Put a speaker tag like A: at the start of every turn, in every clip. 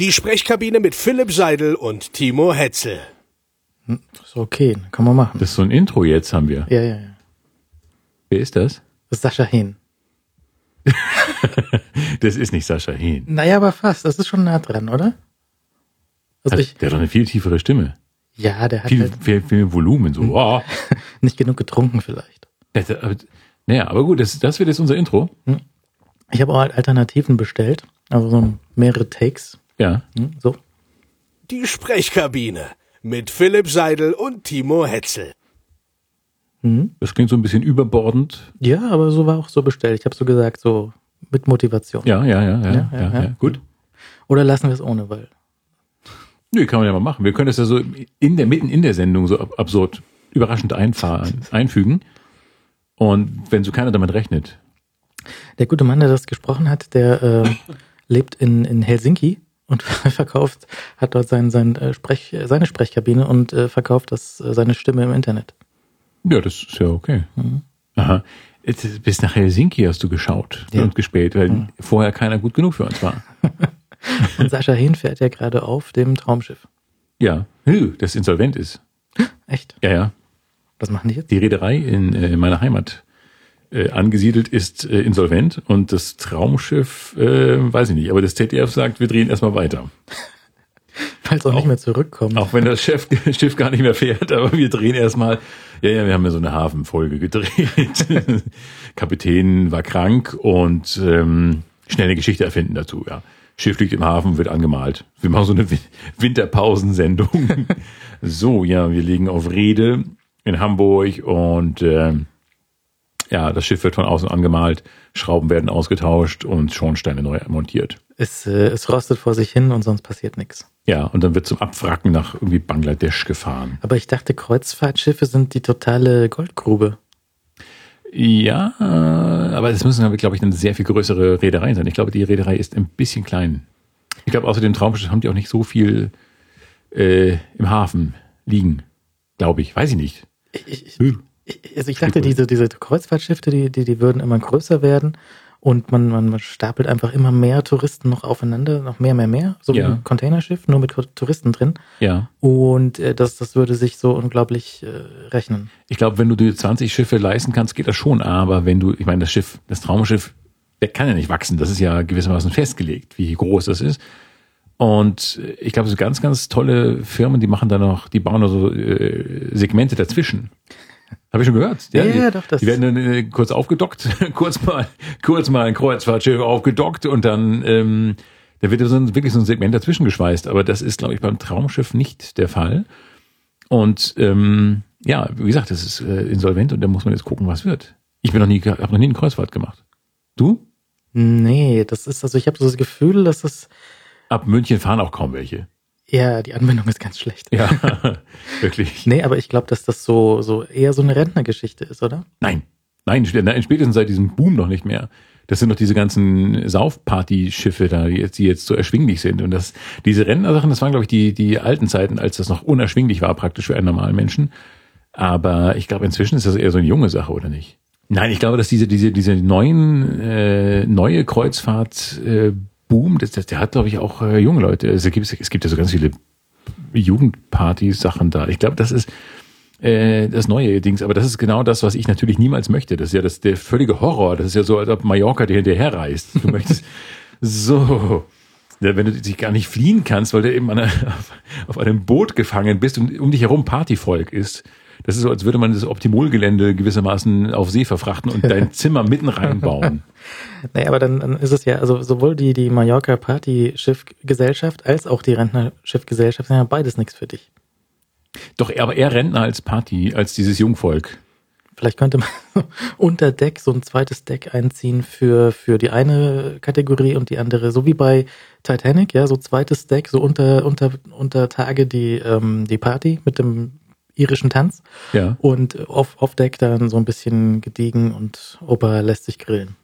A: Die Sprechkabine mit Philipp Seidel und Timo Hetzel.
B: Hm, ist okay, kann man machen.
C: Das ist so ein Intro jetzt haben wir.
B: Ja, ja, ja.
C: Wer ist das?
B: Das ist Sascha Hehn.
C: das ist nicht Sascha Hehn.
B: Naja, aber fast. Das ist schon nah dran, oder?
C: Also hat, ich, der hat doch eine viel tiefere Stimme.
B: Ja, der hat
C: viel,
B: halt
C: viel, viel Volumen. So. Oh.
B: nicht genug getrunken vielleicht.
C: naja, aber gut, das, das wird jetzt unser Intro.
B: Hm. Ich habe auch halt Alternativen bestellt. Also so mehrere Takes.
C: Ja.
B: Hm, so.
A: Die Sprechkabine mit Philipp Seidel und Timo Hetzel.
C: Hm? Das klingt so ein bisschen überbordend.
B: Ja, aber so war auch so bestellt. Ich habe so gesagt, so mit Motivation.
C: Ja, ja, ja, ja, ja, ja, ja. gut.
B: Oder lassen wir es ohne, weil.
C: Nö, kann man ja mal machen. Wir können das ja so in der, mitten in der Sendung so absurd, überraschend einfahren, einfügen. Und wenn so keiner damit rechnet.
B: Der gute Mann, der das gesprochen hat, der äh, lebt in, in Helsinki und verkauft, hat dort sein, sein, äh, Sprech, seine Sprechkabine und äh, verkauft das, äh, seine Stimme im Internet.
C: Ja, das ist ja okay. Mhm. Aha. Jetzt, bis nach Helsinki hast du geschaut ja. und gespielt, weil mhm. vorher keiner gut genug für uns war.
B: und Sascha Hehn fährt ja gerade auf dem Traumschiff.
C: Ja, das insolvent ist.
B: Echt?
C: Ja, ja.
B: Was machen die jetzt?
C: Die Reederei in äh, meiner Heimat äh, angesiedelt ist äh, insolvent und das Traumschiff, äh, weiß ich nicht, aber das ZDF sagt, wir drehen erstmal weiter.
B: Weil es auch, auch, nicht mehr zurückkommt.
C: Auch wenn das Chef, Schiff gar nicht mehr fährt, aber wir drehen erstmal. Ja, ja, wir haben ja so eine Hafenfolge gedreht. Kapitän war krank und ähm, schnell eine Geschichte erfinden dazu, ja. Schiff liegt im Hafen, wird angemalt. Wir machen so eine Winterpausensendung. so, ja, wir liegen auf Rede in Hamburg und äh, ja, das Schiff wird von außen angemalt, Schrauben werden ausgetauscht und Schornsteine neu montiert.
B: Es, äh, es rostet vor sich hin und sonst passiert nichts.
C: Ja, und dann wird zum Abwracken nach irgendwie Bangladesch gefahren.
B: Aber ich dachte, Kreuzfahrtschiffe sind die totale Goldgrube.
C: Ja, aber es müssen, glaube ich, dann sehr viel größere Reedereien sein. Ich glaube, die Reederei ist ein bisschen klein. Ich glaube, außer dem Traumschiff haben die auch nicht so viel äh, im Hafen liegen. Glaube ich. Weiß ich nicht.
B: Ich, ich, hm also ich dachte, diese, diese Kreuzfahrtschiffe, die, die, die würden immer größer werden und man, man stapelt einfach immer mehr Touristen noch aufeinander, noch mehr, mehr, mehr, so ja. wie ein Containerschiff, nur mit Touristen drin.
C: Ja.
B: Und äh, das, das würde sich so unglaublich äh, rechnen.
C: Ich glaube, wenn du dir 20 Schiffe leisten kannst, geht das schon, aber wenn du, ich meine, das Schiff, das Traumschiff, der kann ja nicht wachsen, das ist ja gewissermaßen festgelegt, wie groß das ist. Und ich glaube, so ganz, ganz tolle Firmen, die machen da noch, die bauen da so äh, Segmente dazwischen. Habe ich schon gehört.
B: Ja, ja, ja doch.
C: Das die werden dann äh, kurz aufgedockt, kurz mal, kurz mal ein Kreuzfahrtschiff aufgedockt und dann, ähm, da wird so ein, wirklich so ein Segment dazwischen geschweißt. Aber das ist, glaube ich, beim Traumschiff nicht der Fall. Und ähm, ja, wie gesagt, das ist äh, insolvent und da muss man jetzt gucken, was wird. Ich bin noch nie, habe noch nie eine Kreuzfahrt gemacht. Du?
B: Nee, das ist also ich habe so das Gefühl, dass es
C: ab München fahren auch kaum welche.
B: Ja, die Anwendung ist ganz schlecht.
C: Ja, wirklich.
B: Nee, aber ich glaube, dass das so, so eher so eine Rentnergeschichte ist, oder?
C: Nein. Nein, spätestens seit diesem Boom noch nicht mehr. Das sind doch diese ganzen Saufparty-Schiffe da, die jetzt, die jetzt so erschwinglich sind. Und das, diese Rentnersachen, das waren, glaube ich, die, die alten Zeiten, als das noch unerschwinglich war, praktisch für einen normalen Menschen. Aber ich glaube, inzwischen ist das eher so eine junge Sache, oder nicht? Nein, ich glaube, dass diese, diese, diese neuen, äh, neue Kreuzfahrt, äh, Boom, das, das, der hat, glaube ich, auch äh, junge Leute. Es gibt, es gibt ja so ganz viele Jugendparty-Sachen da. Ich glaube, das ist äh, das neue Dings, aber das ist genau das, was ich natürlich niemals möchte. Das ist ja das, der völlige Horror. Das ist ja so, als ob Mallorca dir hinterher reist. Du möchtest so. Ja, wenn du dich gar nicht fliehen kannst, weil du eben einer, auf, auf einem Boot gefangen bist und um dich herum Partyvolk ist. Das ist so, als würde man das Optimolgelände gewissermaßen auf See verfrachten und dein Zimmer mitten reinbauen.
B: naja, aber dann, dann ist es ja, also sowohl die, die Mallorca Party Schiffgesellschaft als auch die Rentner Schiffgesellschaft sind ja beides nichts für dich.
C: Doch, aber eher Rentner als Party, als dieses Jungvolk.
B: Vielleicht könnte man unter Deck so ein zweites Deck einziehen für, für die eine Kategorie und die andere, so wie bei Titanic, ja, so zweites Deck, so unter, unter, unter Tage die, ähm, die Party mit dem irischen Tanz.
C: Ja.
B: Und off, off Deck dann so ein bisschen gediegen und Opa lässt sich grillen.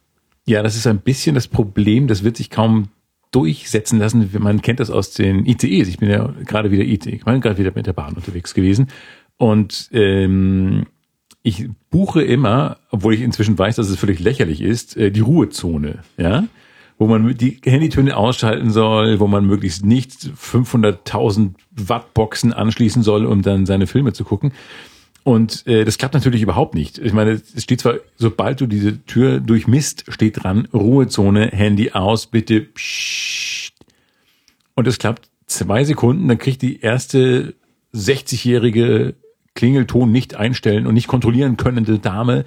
C: Ja, das ist ein bisschen das Problem, das wird sich kaum durchsetzen lassen. Man kennt das aus den ICEs. Ich bin ja gerade wieder ICE, ich bin gerade wieder mit der Bahn unterwegs gewesen. Und ähm, ich buche immer, obwohl ich inzwischen weiß, dass es völlig lächerlich ist, äh, die Ruhezone. Ja. Wo man die Handytöne ausschalten soll, wo man möglichst nicht 500.000 Watt Boxen anschließen soll, um dann seine Filme zu gucken. Und äh, das klappt natürlich überhaupt nicht. Ich meine, es steht zwar, sobald du diese Tür durchmisst, steht dran, Ruhezone, Handy aus, bitte. Psst. Und es klappt zwei Sekunden, dann kriegt die erste 60-jährige Klingelton nicht einstellen und nicht kontrollieren könnende Dame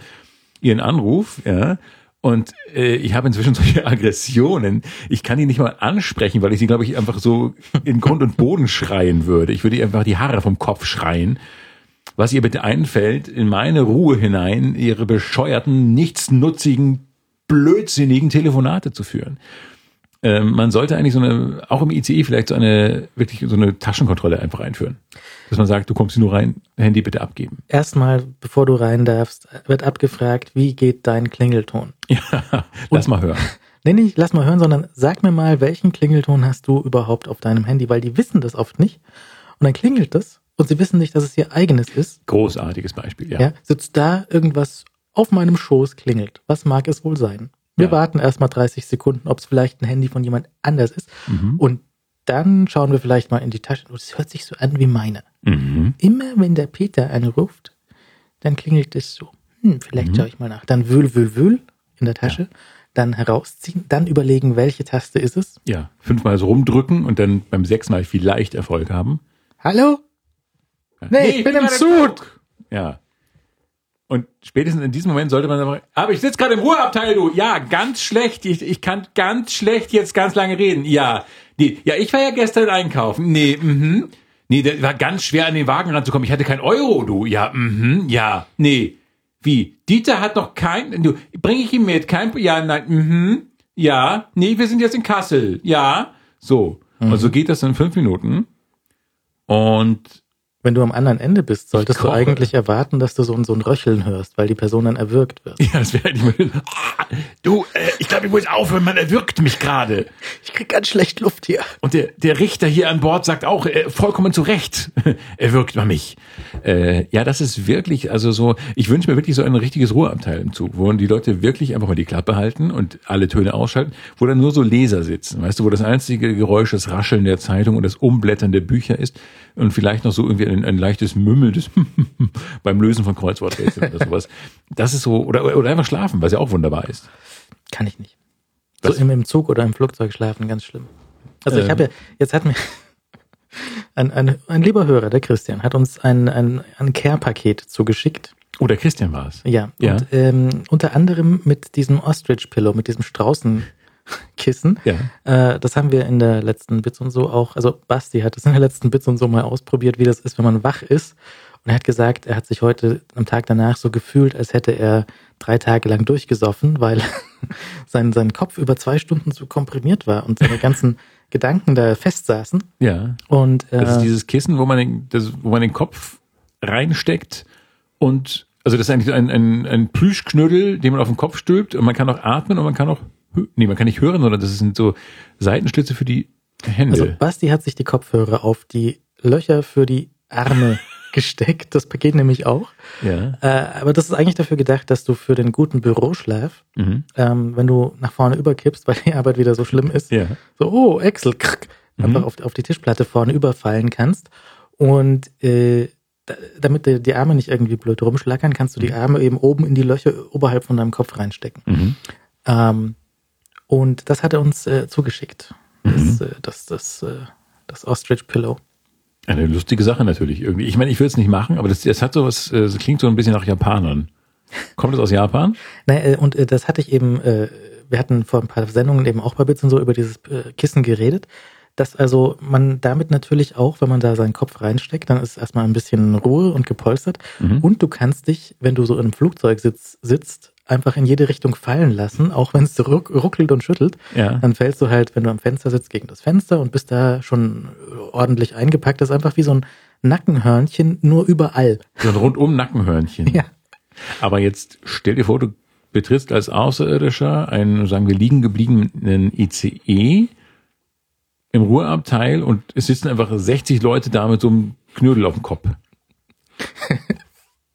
C: ihren Anruf, ja. Und äh, ich habe inzwischen solche Aggressionen. Ich kann die nicht mal ansprechen, weil ich sie, glaube ich, einfach so in Grund und Boden schreien würde. Ich würde ihr einfach die Haare vom Kopf schreien. Was ihr bitte einfällt, in meine Ruhe hinein, ihre bescheuerten, nichtsnutzigen, blödsinnigen Telefonate zu führen. Ähm, man sollte eigentlich so eine, auch im ICE vielleicht so eine, wirklich so eine Taschenkontrolle einfach einführen. Dass man sagt, du kommst hier nur rein, Handy bitte abgeben.
B: Erstmal, bevor du rein darfst, wird abgefragt, wie geht dein Klingelton?
C: Ja, lass mal hören.
B: Nee, nicht, lass mal hören, sondern sag mir mal, welchen Klingelton hast du überhaupt auf deinem Handy, weil die wissen das oft nicht. Und dann klingelt das und sie wissen nicht, dass es ihr eigenes ist.
C: Großartiges Beispiel, ja.
B: Ja, sitzt da irgendwas auf meinem Schoß klingelt. Was mag es wohl sein? Wir
C: Ja.
B: warten erstmal 30 Sekunden, ob es vielleicht ein Handy von jemand anders ist.
C: Mhm.
B: Und dann schauen wir vielleicht mal in die Tasche. Und es hört sich so an wie meine.
C: Mhm.
B: Immer wenn der Peter anruft, dann klingelt es so. Hm, vielleicht schaue ich mal nach. Dann wühl, wühl, wühl in der Tasche. Dann herausziehen, dann überlegen, welche Taste ist es.
C: Ja, fünfmal so rumdrücken und dann beim sechsten Mal vielleicht Erfolg haben.
B: Hallo? Nee, ich bin im
C: gerade
B: Zug.
C: Ja. Und spätestens in diesem Moment sollte man sagen, aber ich sitze gerade im Ruheabteil, du. Ja, ganz schlecht. Ich, ich kann ganz schlecht jetzt ganz lange reden. Ja. Nee, ja, ich war ja gestern einkaufen. Nee, mhm. Nee, das war ganz schwer an den Wagen ranzukommen. Ich hatte kein Euro, du. Ja, mhm. Ja. Nee. Wie? Dieter hat noch kein, du, bring ich ihn mit? Kein, ja, nein, mhm. Ja. Nee, wir sind jetzt in Kassel. Ja. So. Und so geht das in fünf Minuten. Und
B: Wenn du am anderen Ende bist, solltest du eigentlich erwarten, dass du so ein, so ein Röcheln hörst, weil die Person dann erwürgt wird.
C: Ja, das wäre mal. Ah, du, äh, ich glaube, ich muss aufhören, man erwürgt mich gerade.
B: Ich krieg ganz schlecht Luft hier.
C: Und der, der Richter hier an Bord sagt auch, äh, vollkommen zu Recht, erwürgt man mich. Äh, ja, das ist wirklich, also so, ich wünsche mir wirklich so ein richtiges Ruheabteil im Zug, wo die Leute wirklich einfach mal die Klappe halten und alle Töne ausschalten, wo dann nur so Leser sitzen, weißt du, wo das einzige Geräusch das Rascheln der Zeitung und das Umblättern der Bücher ist und vielleicht noch so irgendwie ein, ein leichtes Mümmel des beim Lösen von Kreuzworträtseln oder sowas. Das ist so, oder, oder einfach schlafen, was ja auch wunderbar ist.
B: Kann ich nicht. So
C: Was?
B: im, im Zug oder im Flugzeug schlafen, ganz schlimm. Also ich
C: Ähm.
B: habe ja, jetzt hat mir ein, ein, ein lieber Hörer, der Christian, hat uns ein, ein, ein Care-Paket zugeschickt.
C: Oder Christian war es.
B: Ja,
C: Ja.
B: und ähm, unter anderem mit diesem Ostrich-Pillow, mit diesem Straußenkissen.
C: Ja.
B: Äh, das haben wir in der letzten Bits und so auch, also Basti hat es in der letzten Bits und so mal ausprobiert, wie das ist, wenn man wach ist. Und er hat gesagt, er hat sich heute am Tag danach so gefühlt, als hätte er drei Tage lang durchgesoffen, weil sein, sein Kopf über zwei Stunden zu komprimiert war und seine ganzen Gedanken da festsaßen.
C: Ja.
B: Und äh,
C: Das ist dieses Kissen, wo man den, das, wo man den Kopf reinsteckt und also das ist eigentlich ein, ein, ein Plüschknödel, den man auf den Kopf stülpt und man kann auch atmen und man kann auch nee, man kann nicht hören, sondern das sind so Seitenschlitze für die Hände.
B: Also Basti hat sich die Kopfhörer auf die Löcher für die Arme gesteckt. Das Paket nämlich auch.
C: ja.
B: Äh, aber das ist eigentlich dafür gedacht, dass du für den guten Büroschlaf,
C: Mhm.
B: ähm, wenn du nach vorne überkippst, weil die Arbeit wieder so schlimm ist,
C: Ja.
B: so, oh, Excel, krrk, einfach auf, auf die Tischplatte vorne überfallen kannst. Und äh, da, damit die, die Arme nicht irgendwie blöd rumschlackern, kannst du die Arme eben oben in die Löcher oberhalb von deinem Kopf reinstecken.
C: Mhm.
B: Ähm, und das hat er uns äh, zugeschickt. Das, äh, das, das, äh, das Ostrich Pillow.
C: Eine lustige Sache natürlich irgendwie. Ich meine, ich will es nicht machen, aber das, das hat sowas, äh, das klingt so ein bisschen nach Japanern. Kommt es aus Japan?
B: Naja, äh, und das hatte ich eben, wir hatten vor ein paar Sendungen eben auch bei Bits und so über dieses Kissen geredet, dass also man damit natürlich auch, wenn man da seinen Kopf reinsteckt, dann ist erstmal ein bisschen Ruhe und gepolstert
C: Mhm.
B: und du kannst dich, wenn du so in einem Flugzeug sitz, sitzt, einfach in jede Richtung fallen lassen, auch wenn es ruck, ruckelt und schüttelt.
C: Ja.
B: Dann fällst du halt, wenn du am Fenster sitzt, gegen das Fenster und bist da schon äh, ordentlich eingepackt. Das ist einfach wie so ein Nackenhörnchen, nur überall.
C: So ein rundum Nackenhörnchen.
B: Ja.
C: Aber jetzt stell dir vor, du betrittst als Außerirdischer einen, sagen wir, liegen gebliebenen ICE im Ruheabteil und es sitzen einfach 60 Leute da mit so einem Knödel auf dem Kopf.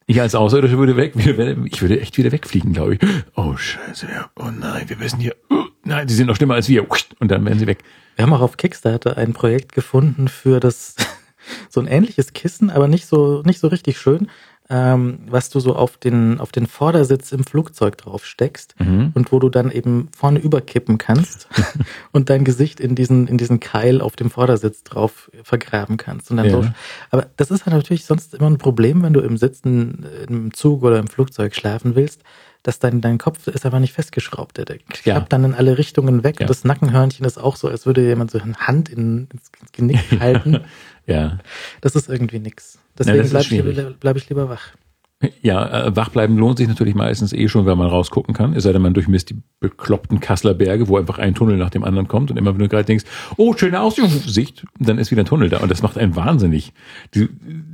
C: Ich als Außerirdischer würde weg, ich würde echt wieder wegfliegen, glaube ich. Oh Scheiße, oh nein, wir müssen hier. nein, die sind noch schlimmer als wir. Und dann werden sie weg.
B: Wir haben auch auf Kickstarter ein Projekt gefunden für das, so ein ähnliches Kissen, aber nicht so, nicht so richtig schön, ähm, was du so auf den, auf den Vordersitz im Flugzeug drauf steckst
C: Mhm.
B: und wo du dann eben vorne überkippen kannst und dein Gesicht in diesen, in diesen Keil auf dem Vordersitz drauf vergraben kannst. Und dann
C: Ja.
B: so, aber das ist halt natürlich sonst immer ein Problem, wenn du im Sitzen, im Zug oder im Flugzeug schlafen willst, dass dein, dein Kopf ist aber nicht festgeschraubt. Der, der klappt
C: Ja.
B: dann in alle Richtungen weg
C: Ja.
B: und das Nackenhörnchen ist auch so, als würde jemand so eine Hand in, ins Genick halten.
C: Ja.
B: Das ist irgendwie nix. Deswegen
C: ist
B: bleibe ich, bleib ich lieber wach.
C: Ja, äh, wach bleiben lohnt sich natürlich meistens eh schon, wenn man rausgucken kann. Es sei denn, man durchmisst die bekloppten Kasseler Berge, wo einfach ein Tunnel nach dem anderen kommt und immer wenn du gerade denkst, oh, schöne Aussicht, dann ist wieder ein Tunnel da und das macht einen wahnsinnig. Die,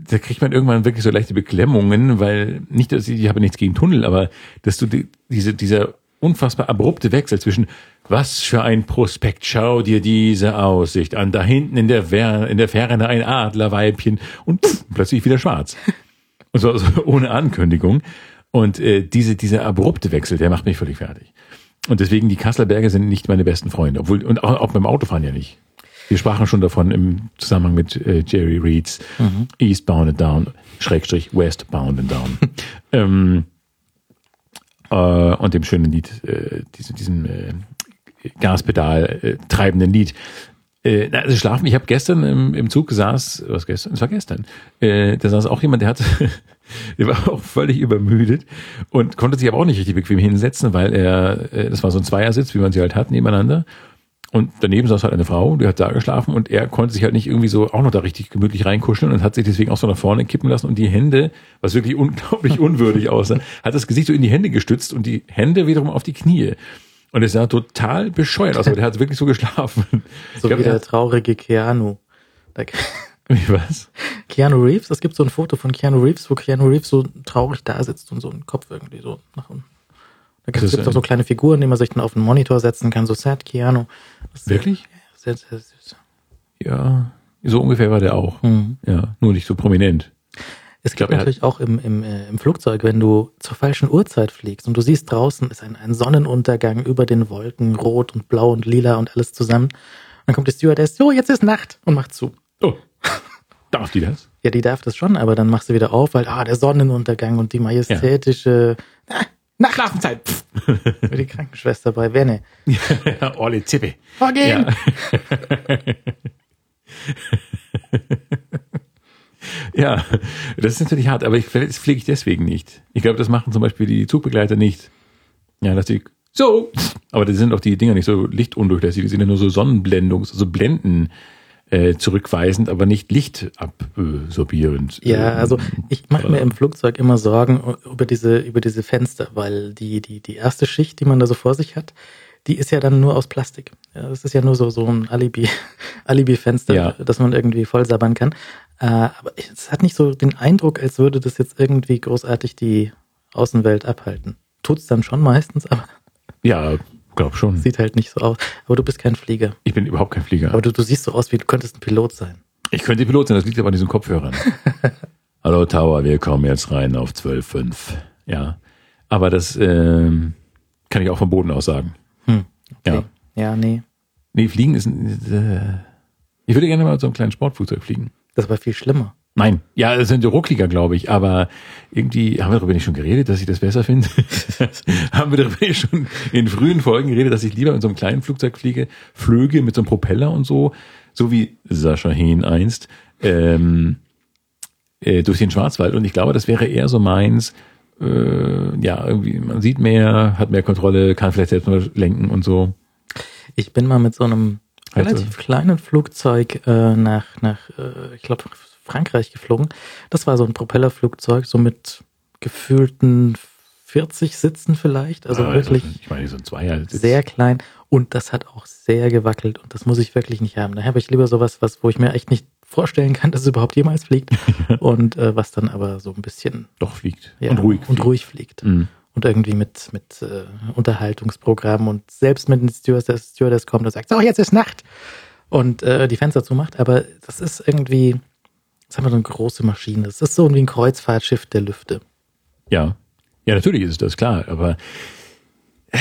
C: da kriegt man irgendwann wirklich so leichte Beklemmungen, weil nicht, dass ich, ich habe nichts gegen Tunnel, aber dass du die, diese, dieser unfassbar abrupte Wechsel zwischen was für ein Prospekt, schau dir diese Aussicht an, da hinten in der, Ver in der Ferne ein Adlerweibchen und pff, plötzlich wieder schwarz. Und so, so ohne Ankündigung. Und äh, diese, dieser abrupte Wechsel, der macht mich völlig fertig. Und deswegen, die Kasseler Berge sind nicht meine besten Freunde. Obwohl, und auch, auch beim Autofahren ja nicht. Wir sprachen schon davon im Zusammenhang mit äh, Jerry Reeds Eastbound and Down, Schrägstrich Westbound and Down. ähm, äh, und dem schönen Lied, äh, diesem, diesem äh, Gaspedal äh, treibenden Lied. Äh, also schlafen, ich habe gestern im, im Zug saß, was gestern? Es war gestern. Äh, da saß auch jemand, der hatte, der war auch völlig übermüdet und konnte sich aber auch nicht richtig bequem hinsetzen, weil er, äh, das war so ein Zweiersitz, wie man sie halt hat, nebeneinander. Und daneben saß halt eine Frau, die hat da geschlafen und er konnte sich halt nicht irgendwie so auch noch da richtig gemütlich reinkuscheln und hat sich deswegen auch so nach vorne kippen lassen und die Hände, was wirklich unglaublich unwürdig aussah, hat das Gesicht so in die Hände gestützt und die Hände wiederum auf die Knie. Und es sah total bescheuert aus, aber der hat wirklich so geschlafen.
B: So
C: glaub,
B: wie
C: er
B: der traurige Keanu.
C: Wie was?
B: Keanu Reeves, es gibt so ein Foto von Keanu Reeves, wo Keanu Reeves so traurig da sitzt und so einen Kopf irgendwie so nach unten.
C: Das
B: gibt es auch so kleine Figuren, die man sich dann auf den Monitor setzen kann, so sad Keanu.
C: Wirklich?
B: Sehr, sehr süß.
C: Ja, so ungefähr war der auch.
B: Mhm.
C: Ja, nur nicht so prominent.
B: Es gibt natürlich auch im, im, äh, im Flugzeug, wenn du zur falschen Uhrzeit fliegst und du siehst draußen ist ein, ein Sonnenuntergang über den Wolken, rot und blau und lila und alles zusammen. Dann kommt die Stewardess, so, jetzt ist Nacht und macht zu.
C: Oh, darf die das?
B: Ja, die darf das schon, aber dann machst du wieder auf, weil, ah, der Sonnenuntergang und die majestätische ah, Nacht.
C: Schlafenszeit.
B: Für die Krankenschwester bei Wenne.
C: ja, Olle Zippe.
B: Vorgehen!
C: Ja, das ist natürlich hart, aber ich, vielleicht fliege ich deswegen nicht. Ich glaube, das machen zum Beispiel die Zugbegleiter nicht. Ja, dass die so, aber das sind auch die Dinger nicht so lichtundurchlässig, die sind ja nur so Sonnenblendungs-, also Blenden äh, zurückweisend, aber nicht lichtabsorbierend.
B: Ja,
C: Ähm,
B: also ich mache mir im Flugzeug immer Sorgen über diese, über diese Fenster, weil die, die, die erste Schicht, die man da so vor sich hat, die ist ja dann nur aus Plastik. Ja, das ist ja nur so, so ein Alibi, Alibi-Fenster,
C: Ja.
B: das man irgendwie voll sabbern kann. Äh, aber es hat nicht so den Eindruck, als würde das jetzt irgendwie großartig die Außenwelt abhalten. Tut's dann schon meistens, aber
C: Ja, glaub schon.
B: sieht halt nicht so aus. Aber du bist kein Flieger.
C: Ich bin überhaupt kein Flieger.
B: Aber du, du siehst so aus, wie du könntest ein Pilot sein.
C: Ich könnte Pilot sein, das liegt aber an diesen Kopfhörern. Hallo Tower, wir kommen jetzt rein auf 12.5. Ja, aber das ähm, kann ich auch vom Boden aus sagen.
B: Hm,
C: Ja.
B: okay. Ja, nee.
C: Nee, Fliegen ist. Äh, ich würde gerne mal so einem kleinen Sportflugzeug fliegen.
B: Das war viel schlimmer.
C: Nein, ja, das sind die ruckliger, glaube ich, aber irgendwie haben wir darüber nicht schon geredet, dass ich das besser finde. haben wir darüber nicht schon in frühen Folgen geredet, dass ich lieber mit so einem kleinen Flugzeug fliege, flöge mit so einem Propeller und so, so wie Sascha Hehn einst, ähm, äh, durch den Schwarzwald. Und ich glaube, das wäre eher so meins, äh, ja, irgendwie, man sieht mehr, hat mehr Kontrolle, kann vielleicht selbst mal lenken und so.
B: Ich bin mal mit so einem
C: Also-
B: relativ kleinen Flugzeug äh, nach, nach äh, ich glaube, Frankreich geflogen. Das war so ein Propellerflugzeug, so mit gefühlten 40 Sitzen vielleicht. Also
C: Ah,
B: wirklich
C: Ich meine, so ein Zweier.
B: sehr klein. Und das hat auch sehr gewackelt. Und das muss ich wirklich nicht haben. Da habe ich lieber sowas, was, wo ich mir echt nicht vorstellen kann, dass es überhaupt jemals fliegt. und äh, was dann aber so ein bisschen
C: doch fliegt.
B: ja,
C: und ruhig.
B: und
C: fliegt.
B: ruhig fliegt.
C: Mhm.
B: Und irgendwie mit, mit äh, Unterhaltungsprogrammen und selbst mit einem Stewardess, Stewardess kommt und sagt, so, jetzt ist Nacht und äh, die Fenster zumacht. Aber das ist irgendwie, das wir so eine große Maschine. Das ist so wie ein Kreuzfahrtschiff der Lüfte.
C: Ja. Ja, natürlich ist es das, klar, aber äh,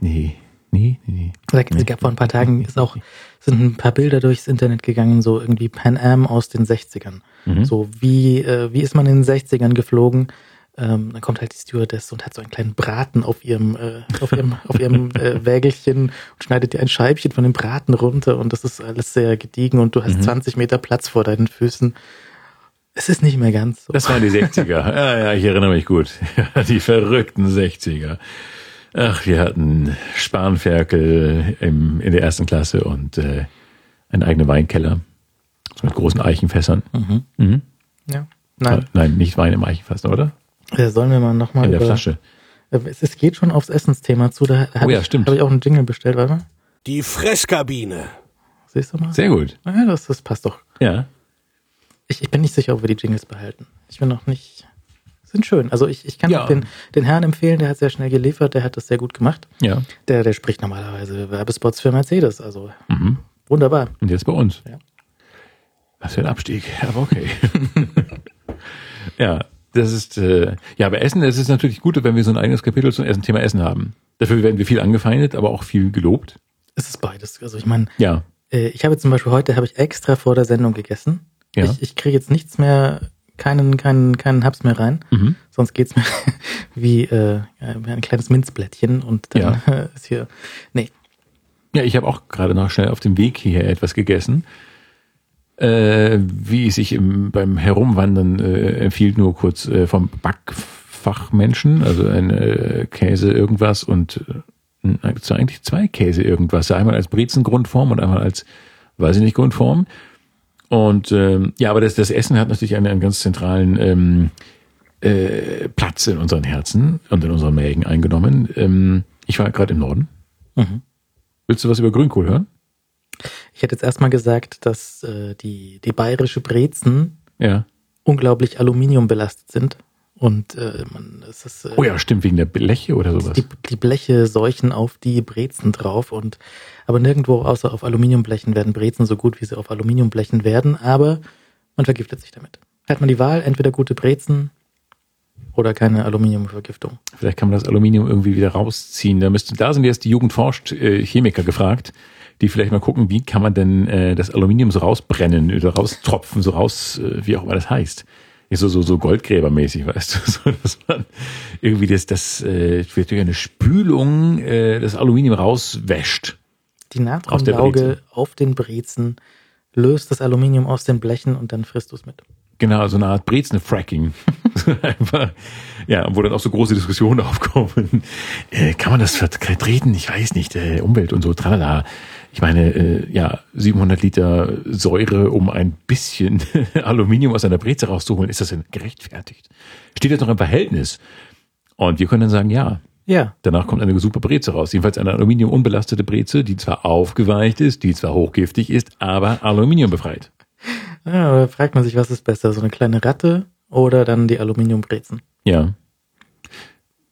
C: nee. Nee, nee, nee.
B: Gab vor ein paar Tagen ist auch, sind ein paar Bilder durchs Internet gegangen, so irgendwie Pan Am aus den 60ern.
C: Mhm.
B: So wie, äh, wie ist man in den 60ern geflogen? Ähm, dann kommt halt die Stewardess und hat so einen kleinen Braten auf ihrem, äh, auf ihrem, auf ihrem äh, Wägelchen und schneidet dir ein Scheibchen von dem Braten runter und das ist alles sehr gediegen und du hast
C: Mhm.
B: 20 Meter Platz vor deinen Füßen. Es ist nicht mehr ganz so.
C: Das waren die 60er. Ja, ja, ich erinnere mich gut. die verrückten 60er. Ach, wir hatten Spanferkel im, in der ersten Klasse und äh, einen eigenen Weinkeller. So mit großen Eichenfässern.
B: Mhm.
C: Mhm.
B: Ja. Nein,
C: Nein, nicht Wein im Eichenfass, oder?
B: Äh, sollen wir mal nochmal
C: In der
B: über,
C: Flasche.
B: Äh, Es, es geht schon aufs Essensthema zu. Da
C: Oh
B: habe
C: ja,
B: ich,
C: stimmt.
B: hab ich auch einen Jingle bestellt, warte mal.
A: Die Fresskabine.
B: Siehst du mal?
C: Sehr gut.
B: Ja, das, das passt doch.
C: Ja.
B: Ich, ich bin nicht sicher, ob wir die Jingles behalten. Ich bin noch nicht. Sind schön. Also ich, ich kann
C: Ja.
B: auch den, den Herrn empfehlen, der hat sehr schnell geliefert, der hat das sehr gut gemacht.
C: Ja.
B: Der, der spricht normalerweise Werbespots für Mercedes. Also
C: Mhm.
B: wunderbar.
C: Und jetzt bei uns.
B: Ja.
C: Was für ein Abstieg. Aber okay. ja, das ist, äh, ja, aber Essen, es ist natürlich gut, wenn wir so ein eigenes Kapitel zum Essen, Thema Essen haben. Dafür werden wir viel angefeindet, aber auch viel gelobt.
B: Es ist beides. Also ich meine,
C: Ja.
B: äh, ich habe zum Beispiel heute habe ich extra vor der Sendung gegessen.
C: Ja.
B: Ich, ich kriege jetzt nichts mehr, keinen, keinen, keinen Haps mehr rein.
C: Mhm.
B: Sonst geht's mir wie äh, ein kleines Minzblättchen und dann ist hier. Nee,
C: Ja, ich habe auch gerade noch schnell auf dem Weg hierher etwas gegessen. Äh, wie es sich im, beim Herumwandern äh, empfiehlt, nur kurz äh, vom Backfachmenschen, also ein äh, Käse irgendwas und äh, eigentlich zwei Käse irgendwas, einmal als Brezengrundform und einmal als, weiß ich nicht, Grundform. Und ähm, ja, aber das, das Essen hat natürlich einen, einen ganz zentralen ähm, äh, Platz in unseren Herzen und in unseren Mägen eingenommen. Ähm, ich war gerade im Norden.
B: Mhm.
C: Willst du was über Grünkohl hören?
B: Ich hätte jetzt erstmal gesagt, dass äh, die, die bayerische Brezen
C: Ja.
B: unglaublich aluminiumbelastet sind. Und äh, man, es ist, äh,
C: Oh ja, stimmt, wegen der Bleche oder sowas.
B: die, die Bleche seuchen auf die Brezen drauf. Und aber nirgendwo außer auf Aluminiumblechen werden Brezen so gut, wie sie auf Aluminiumblechen werden. Aber man vergiftet sich damit. Hat man die Wahl, entweder gute Brezen oder keine Aluminiumvergiftung.
C: Vielleicht kann man das Aluminium irgendwie wieder rausziehen. Da, müsste, da sind jetzt die Jugend forscht äh, Chemiker gefragt, die vielleicht mal gucken, wie kann man denn äh, das Aluminium so rausbrennen oder raustropfen, so raus, äh, wie auch immer das heißt. Ist so, so, so Goldgräbermäßig, weißt du, so, dass man irgendwie das, das äh, durch eine Spülung äh, das Aluminium rauswäscht.
B: Die
C: der
B: Natriumlauge auf den Brezen löst das Aluminium aus den Blechen und dann frisst du es mit.
C: Genau, so eine Art Brezen-Fracking. Einfach, ja, wo dann auch so große Diskussionen aufkommen. Äh, kann man das vertreten? Ich weiß nicht. Äh, Umwelt und so, tralala. Ich meine, äh, ja, 700 Liter Säure, um ein bisschen Aluminium aus einer Breze rauszuholen, ist das denn gerechtfertigt? Steht das noch im Verhältnis? Und wir können dann sagen, ja,
B: Ja,
C: danach kommt eine super Breze raus. Jedenfalls eine aluminiumunbelastete Breze, die zwar aufgeweicht ist, die zwar hochgiftig ist, aber aluminiumbefreit.
B: Ja, da fragt man sich, was ist besser, so eine kleine Ratte oder dann die Aluminiumbrezen?
C: Ja.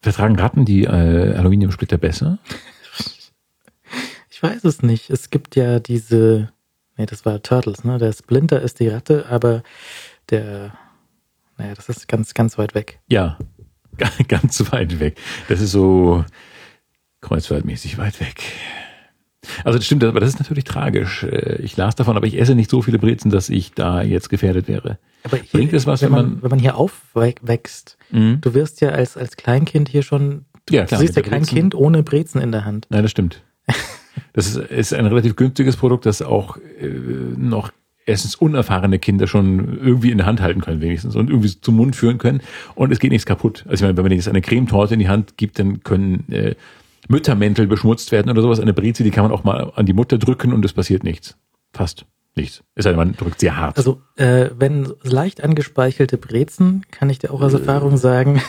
C: Vertragen Ratten die äh, Aluminiumsplitter besser?
B: Ich weiß es nicht. Es gibt ja diese, nee, das war Turtles, ne? Der Splinter ist die Ratte, aber der, naja, das ist ganz, ganz weit weg.
C: Ja. Ganz weit weg. Das ist so kreuzfahrtmäßig weit weg. Also das stimmt, aber das ist natürlich tragisch. Äh, Ich las davon, aber ich esse nicht so viele Brezen, dass ich da jetzt gefährdet wäre.
B: Aber hier,
C: Bringt es was,
B: wenn
C: wenn
B: man,
C: man-
B: wenn man hier aufwächst,
C: Mhm.
B: du wirst ja als, als Kleinkind hier schon, du
C: Ja, klar,
B: siehst ja kein
C: Brezen.
B: Kind ohne Brezen in der Hand.
C: Nein, das stimmt. Das ist, ist ein relativ günstiges Produkt, das auch äh, noch essensunerfahrene Kinder schon irgendwie in der Hand halten können wenigstens und irgendwie zum Mund führen können und es geht nichts kaputt. Also ich meine, wenn man jetzt eine Cremetorte in die Hand gibt, dann können äh, Müttermäntel beschmutzt werden oder sowas. Eine Breze, die kann man auch mal an die Mutter drücken und es passiert nichts. Fast nichts. Es sei denn, man drückt sehr hart.
B: Also, äh, wenn leicht angespeichelte Brezen, kann ich dir auch aus Erfahrung sagen,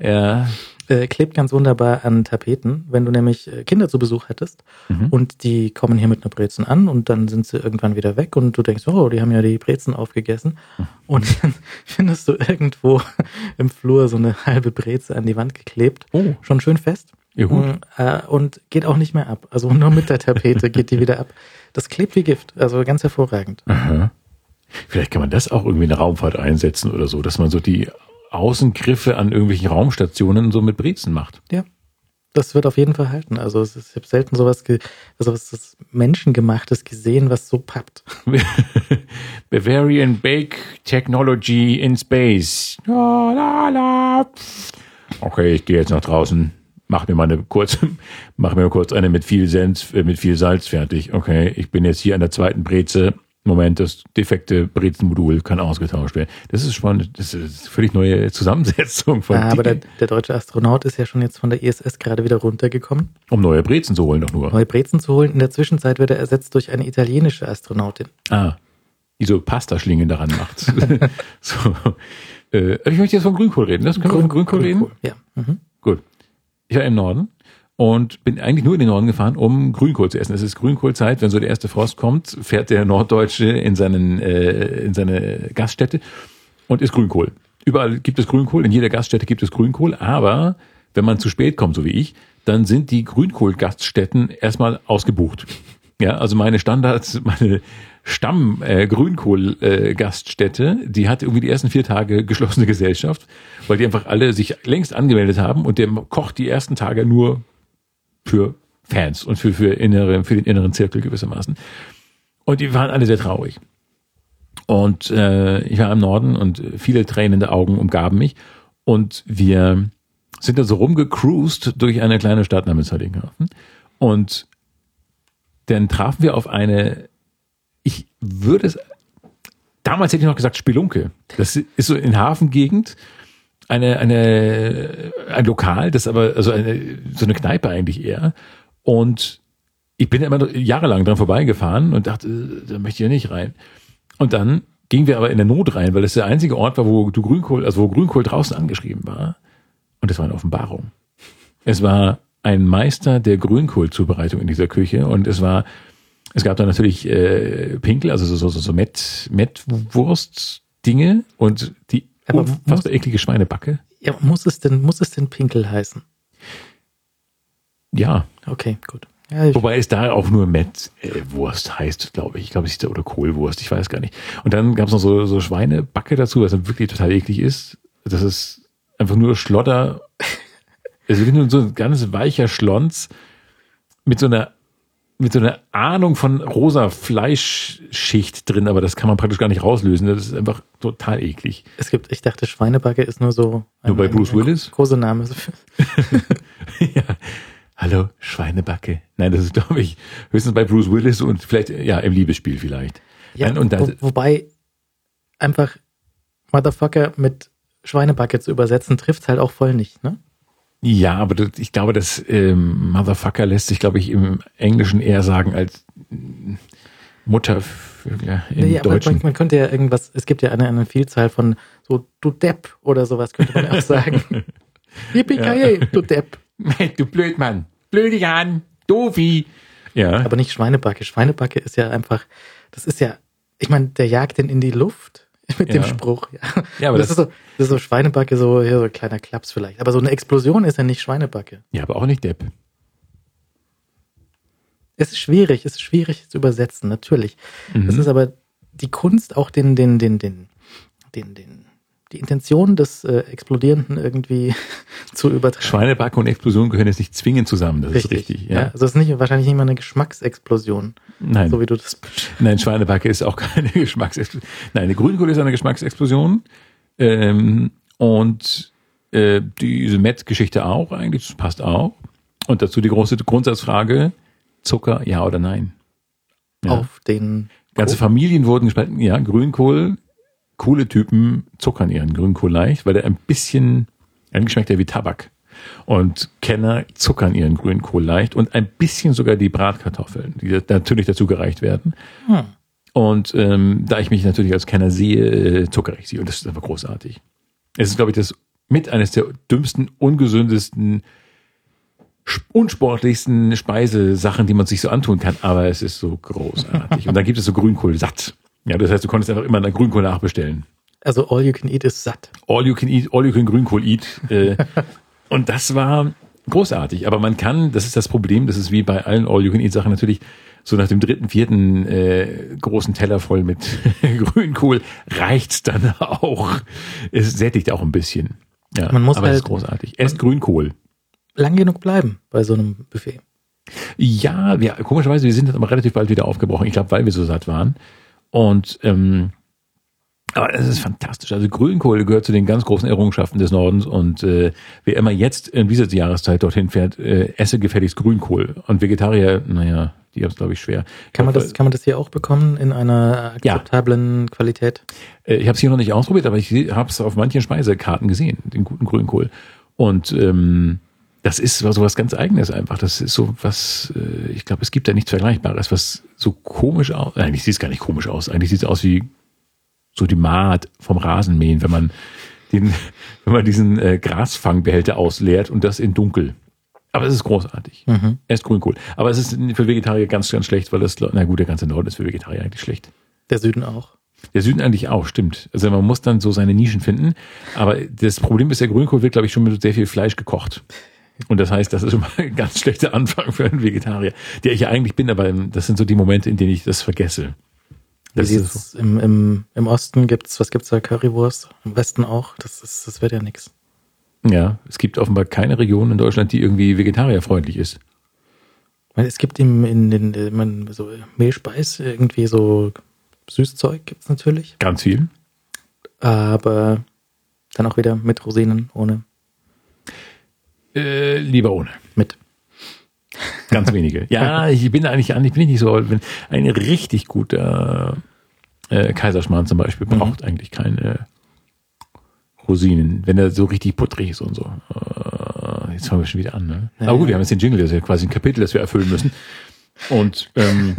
C: ja,
B: äh, klebt ganz wunderbar an Tapeten, wenn du nämlich äh, Kinder zu Besuch hättest
C: Mhm.
B: und die kommen hier mit einer Brezen an und dann sind sie irgendwann wieder weg und du denkst, oh, die haben ja die Brezen aufgegessen
C: Mhm.
B: und dann findest du irgendwo im Flur so eine halbe Breze an die Wand geklebt,
C: Oh.
B: schon schön fest
C: gut.
B: Mm, äh, und geht auch nicht mehr ab. Also nur mit der Tapete geht die wieder ab. Das klebt wie Gift, also ganz hervorragend.
C: Aha. Vielleicht kann man das auch irgendwie in der Raumfahrt einsetzen oder so, dass man so die Außengriffe an irgendwelchen Raumstationen so mit Brezen macht.
B: Ja. Das wird auf jeden Fall halten. Also es ist, ich habe selten sowas, ge, sowas das Menschengemachtes gesehen, was so pappt.
C: Bavarian Bake Technology in Space. Okay, ich gehe jetzt nach draußen. Mach mir mal eine kurz, mach mir mal kurz eine mit viel Senf, äh, mit viel Salz fertig. Okay, ich bin jetzt hier an der zweiten Breze. Moment, das defekte Brezenmodul kann ausgetauscht werden. Das ist spannend. Das ist eine völlig neue Zusammensetzung von
B: Ah, aber der, der deutsche Astronaut ist ja schon jetzt von der ISS gerade wieder runtergekommen,
C: um neue Brezen zu holen, doch nur.
B: neue Brezen zu holen. In der Zwischenzeit wird er ersetzt durch eine italienische Astronautin.
C: Ah, die so Pastaschlingen daran macht. so. Äh, ich möchte jetzt von Grünkohl reden. Lass können wir von Grünkohl reden?
B: Ja. Mhm.
C: Gut. Ich war im Norden und bin eigentlich nur in den Norden gefahren, um Grünkohl zu essen. Es ist Grünkohlzeit. Wenn so der erste Frost kommt, fährt der Norddeutsche in, seinen, äh, in seine Gaststätte und isst Grünkohl. Überall gibt es Grünkohl, in jeder Gaststätte gibt es Grünkohl, aber wenn man zu spät kommt, so wie ich, dann sind die Grünkohl-Gaststätten erstmal ausgebucht. Ja, also meine Standards, meine Stamm äh, Grünkohl äh, Gaststätte, die hat irgendwie die ersten vier Tage geschlossene Gesellschaft, weil die einfach alle sich längst angemeldet haben und der kocht die ersten Tage nur für Fans und für für innere für den inneren Zirkel gewissermaßen. Und die waren alle sehr traurig. Und äh, ich war im Norden und viele tränende Augen umgaben mich und wir sind da so rumgecruised durch eine kleine Stadt namens Heiligenhafen und dann trafen wir auf eine, ich würde es, damals hätte ich noch gesagt Spelunke. Das ist so in Hafengegend eine, eine, ein Lokal, das aber, also eine, so eine Kneipe eigentlich eher. Und ich bin immer jahrelang dran vorbeigefahren und dachte, äh, da möchte ich ja nicht rein. Und dann gingen wir aber in der Not rein, weil das der einzige Ort war, wo du Grünkohl, also wo Grünkohl draußen angeschrieben war. Und das war eine Offenbarung. Es war ein Meister der Grünkohlzubereitung in dieser Küche und es war, es gab da natürlich äh, Pinkel, also so, so, so Met, Mettwurst-Dinge und die
B: Aber
C: unfassbar eklige Schweinebacke.
B: Ja, muss es denn, muss es denn Pinkel heißen?
C: Ja,
B: Okay, gut. Ja,
C: Wobei es da auch nur Mettwurst heißt, glaube ich. Ich glaube, es ist da oder Kohlwurst, ich weiß gar nicht. Und dann gab es noch so, so Schweinebacke dazu, was dann wirklich total eklig ist. Das ist einfach nur Schlodder. Es ist nur so ein ganz weicher Schlons mit so einer mit so einer Ahnung von rosa Fleischschicht drin, aber das kann man praktisch gar nicht rauslösen. Das ist einfach total eklig.
B: es gibt, ich dachte, Schweinebacke ist nur so.
C: Nur bei Bruce Willis?
B: Kosename.
C: ja. Hallo, Schweinebacke. Nein, das ist, glaube ich, höchstens bei Bruce Willis und vielleicht, ja, im Liebesspiel vielleicht.
B: Ja,
C: Nein, und
B: wo, wobei einfach Motherfucker mit Schweinebacke zu übersetzen, trifft halt auch voll nicht, ne?
C: Ja, aber das, ich glaube, das ähm, Motherfucker lässt sich, glaube ich, im Englischen eher sagen als mm, Mutter ja, im
B: Nee, aber
C: Deutschen.
B: man, man könnte ja irgendwas, es gibt ja eine, eine Vielzahl von so, du Depp oder sowas, könnte man auch sagen. Yippie du Depp.
C: du Blödmann. Blödigan. Doofi. Ja.
B: Aber nicht Schweinebacke. Schweinebacke ist ja einfach, das ist ja, ich meine, der jagt den in die Luft mit dem
C: Ja.
B: Spruch. Ja,
C: Ja, aber
B: das,
C: das-
B: ist so, das ist so Schweinebacke, so, hier, so ein kleiner Klaps vielleicht. Aber so eine Explosion ist ja nicht Schweinebacke.
C: ja, aber auch nicht Depp.
B: Es ist schwierig, es ist schwierig zu übersetzen, natürlich.
C: Mhm.
B: Es ist aber die Kunst, auch den, den, den, den, den, den, die Intention des äh, Explodierenden irgendwie zu übertragen.
C: Schweinebacke und Explosion gehören jetzt nicht zwingend zusammen. Das ist richtig. Ja.
B: Also es ist nicht, wahrscheinlich nicht mal eine Geschmacksexplosion,
C: Nein.
B: so wie du das
C: Nein, Schweinebacke ist auch keine Geschmacksexplosion. Nein, eine Grünkohl ist eine Geschmacksexplosion. Ähm, und äh, diese Met-Geschichte auch eigentlich, das passt auch. Und dazu die große Grundsatzfrage, Zucker, ja oder nein? Ja.
B: auf den
C: Ganze Familien wurden gespalten. Ja, Grünkohl, coole Typen zuckern ihren Grünkohl leicht, weil der ein bisschen, eigentlich schmeckt der wie Tabak. Und Kenner zuckern ihren Grünkohl leicht und ein bisschen sogar die Bratkartoffeln, die natürlich dazu gereicht werden.
B: Hm.
C: Und ähm, da ich mich natürlich als Kenner sehe, äh, zuckere ich sie. Und das ist einfach großartig. Es ist, glaube ich, das mit eines der dümmsten, ungesündesten, unsportlichsten Speisesachen, die man sich so antun kann. Aber es ist so großartig. Und dann gibt es so Grünkohl satt. Ja, das heißt, du konntest einfach immer einen Grünkohl nachbestellen.
B: Also all you can eat ist satt.
C: All you can eat, all you can Grünkohl eat. Äh, und das war großartig. Aber man kann, das ist das Problem, das ist wie bei allen All you can eat Sachen natürlich, so nach dem dritten, vierten äh, großen Teller voll mit Grünkohl reicht's dann auch. Es sättigt auch ein bisschen. Ja,
B: Man muss
C: aber es ist
B: halt-
C: großartig. Esst Grünkohl.
B: lang genug bleiben bei so einem Buffet.
C: Ja, wir, komischerweise, wir sind dann aber relativ bald wieder aufgebrochen. Ich glaube, weil wir so satt waren. Und ähm, aber es ist fantastisch. Also Grünkohl gehört zu den ganz großen Errungenschaften des Nordens und äh, wer immer jetzt in dieser Jahreszeit dorthin fährt, äh, esse gefälligst Grünkohl. Und Vegetarier, naja, die haben es glaube ich schwer.
B: Kann man das, kann man das hier auch bekommen in einer
C: Ja.
B: akzeptablen Qualität?
C: Äh, Ich habe es hier noch nicht ausprobiert, aber ich habe es auf manchen Speisekarten gesehen, den guten Grünkohl. Und ähm, das ist so was ganz Eigenes einfach. Das ist so was, äh, ich glaube, es gibt da nichts Vergleichbares, was so komisch aus. Eigentlich sieht es gar nicht komisch aus. Eigentlich sieht es aus wie so die Maat vom Rasenmähen, wenn man den, wenn man diesen äh, Grasfangbehälter ausleert und das in dunkel. Aber es ist großartig.
B: Mhm.
C: Er ist Grünkohl. Aber es ist für Vegetarier ganz, ganz schlecht, weil das, na gut, der ganze Norden ist für Vegetarier eigentlich schlecht.
B: Der Süden auch.
C: Der Süden eigentlich auch, stimmt. Also man muss dann so seine Nischen finden. Aber das Problem ist, der Grünkohl wird, glaube ich, schon mit sehr viel Fleisch gekocht. Und das heißt, das ist mal ein ganz schlechter Anfang für einen Vegetarier, der ich ja eigentlich bin, aber das sind so die Momente, in denen ich das vergesse. Das ist,
B: sieht's im, im, Im Osten gibt's, was gibt's da? Currywurst. Im Westen auch. Das ist, das wird ja nix.
C: ja, es gibt offenbar keine Region in Deutschland, die irgendwie vegetarierfreundlich ist.
B: Es gibt im, in den, man, so Mehlspeis, irgendwie so Süßzeug gibt's natürlich.
C: Ganz viel.
B: Aber dann auch wieder mit Rosinen, ohne,
C: Äh, lieber ohne.
B: mit.
C: Ganz wenige. Ja, ich bin eigentlich eigentlich bin ich nicht so. Wenn ein richtig guter äh, Kaiserschmarrn zum Beispiel braucht eigentlich keine Rosinen, wenn er so richtig puttrig ist und so. Äh, jetzt fangen wir schon wieder an. Ne?
B: Ja,
C: Aber gut, wir haben jetzt den Jingle, das ist ja quasi ein Kapitel, das wir erfüllen müssen. Und ähm,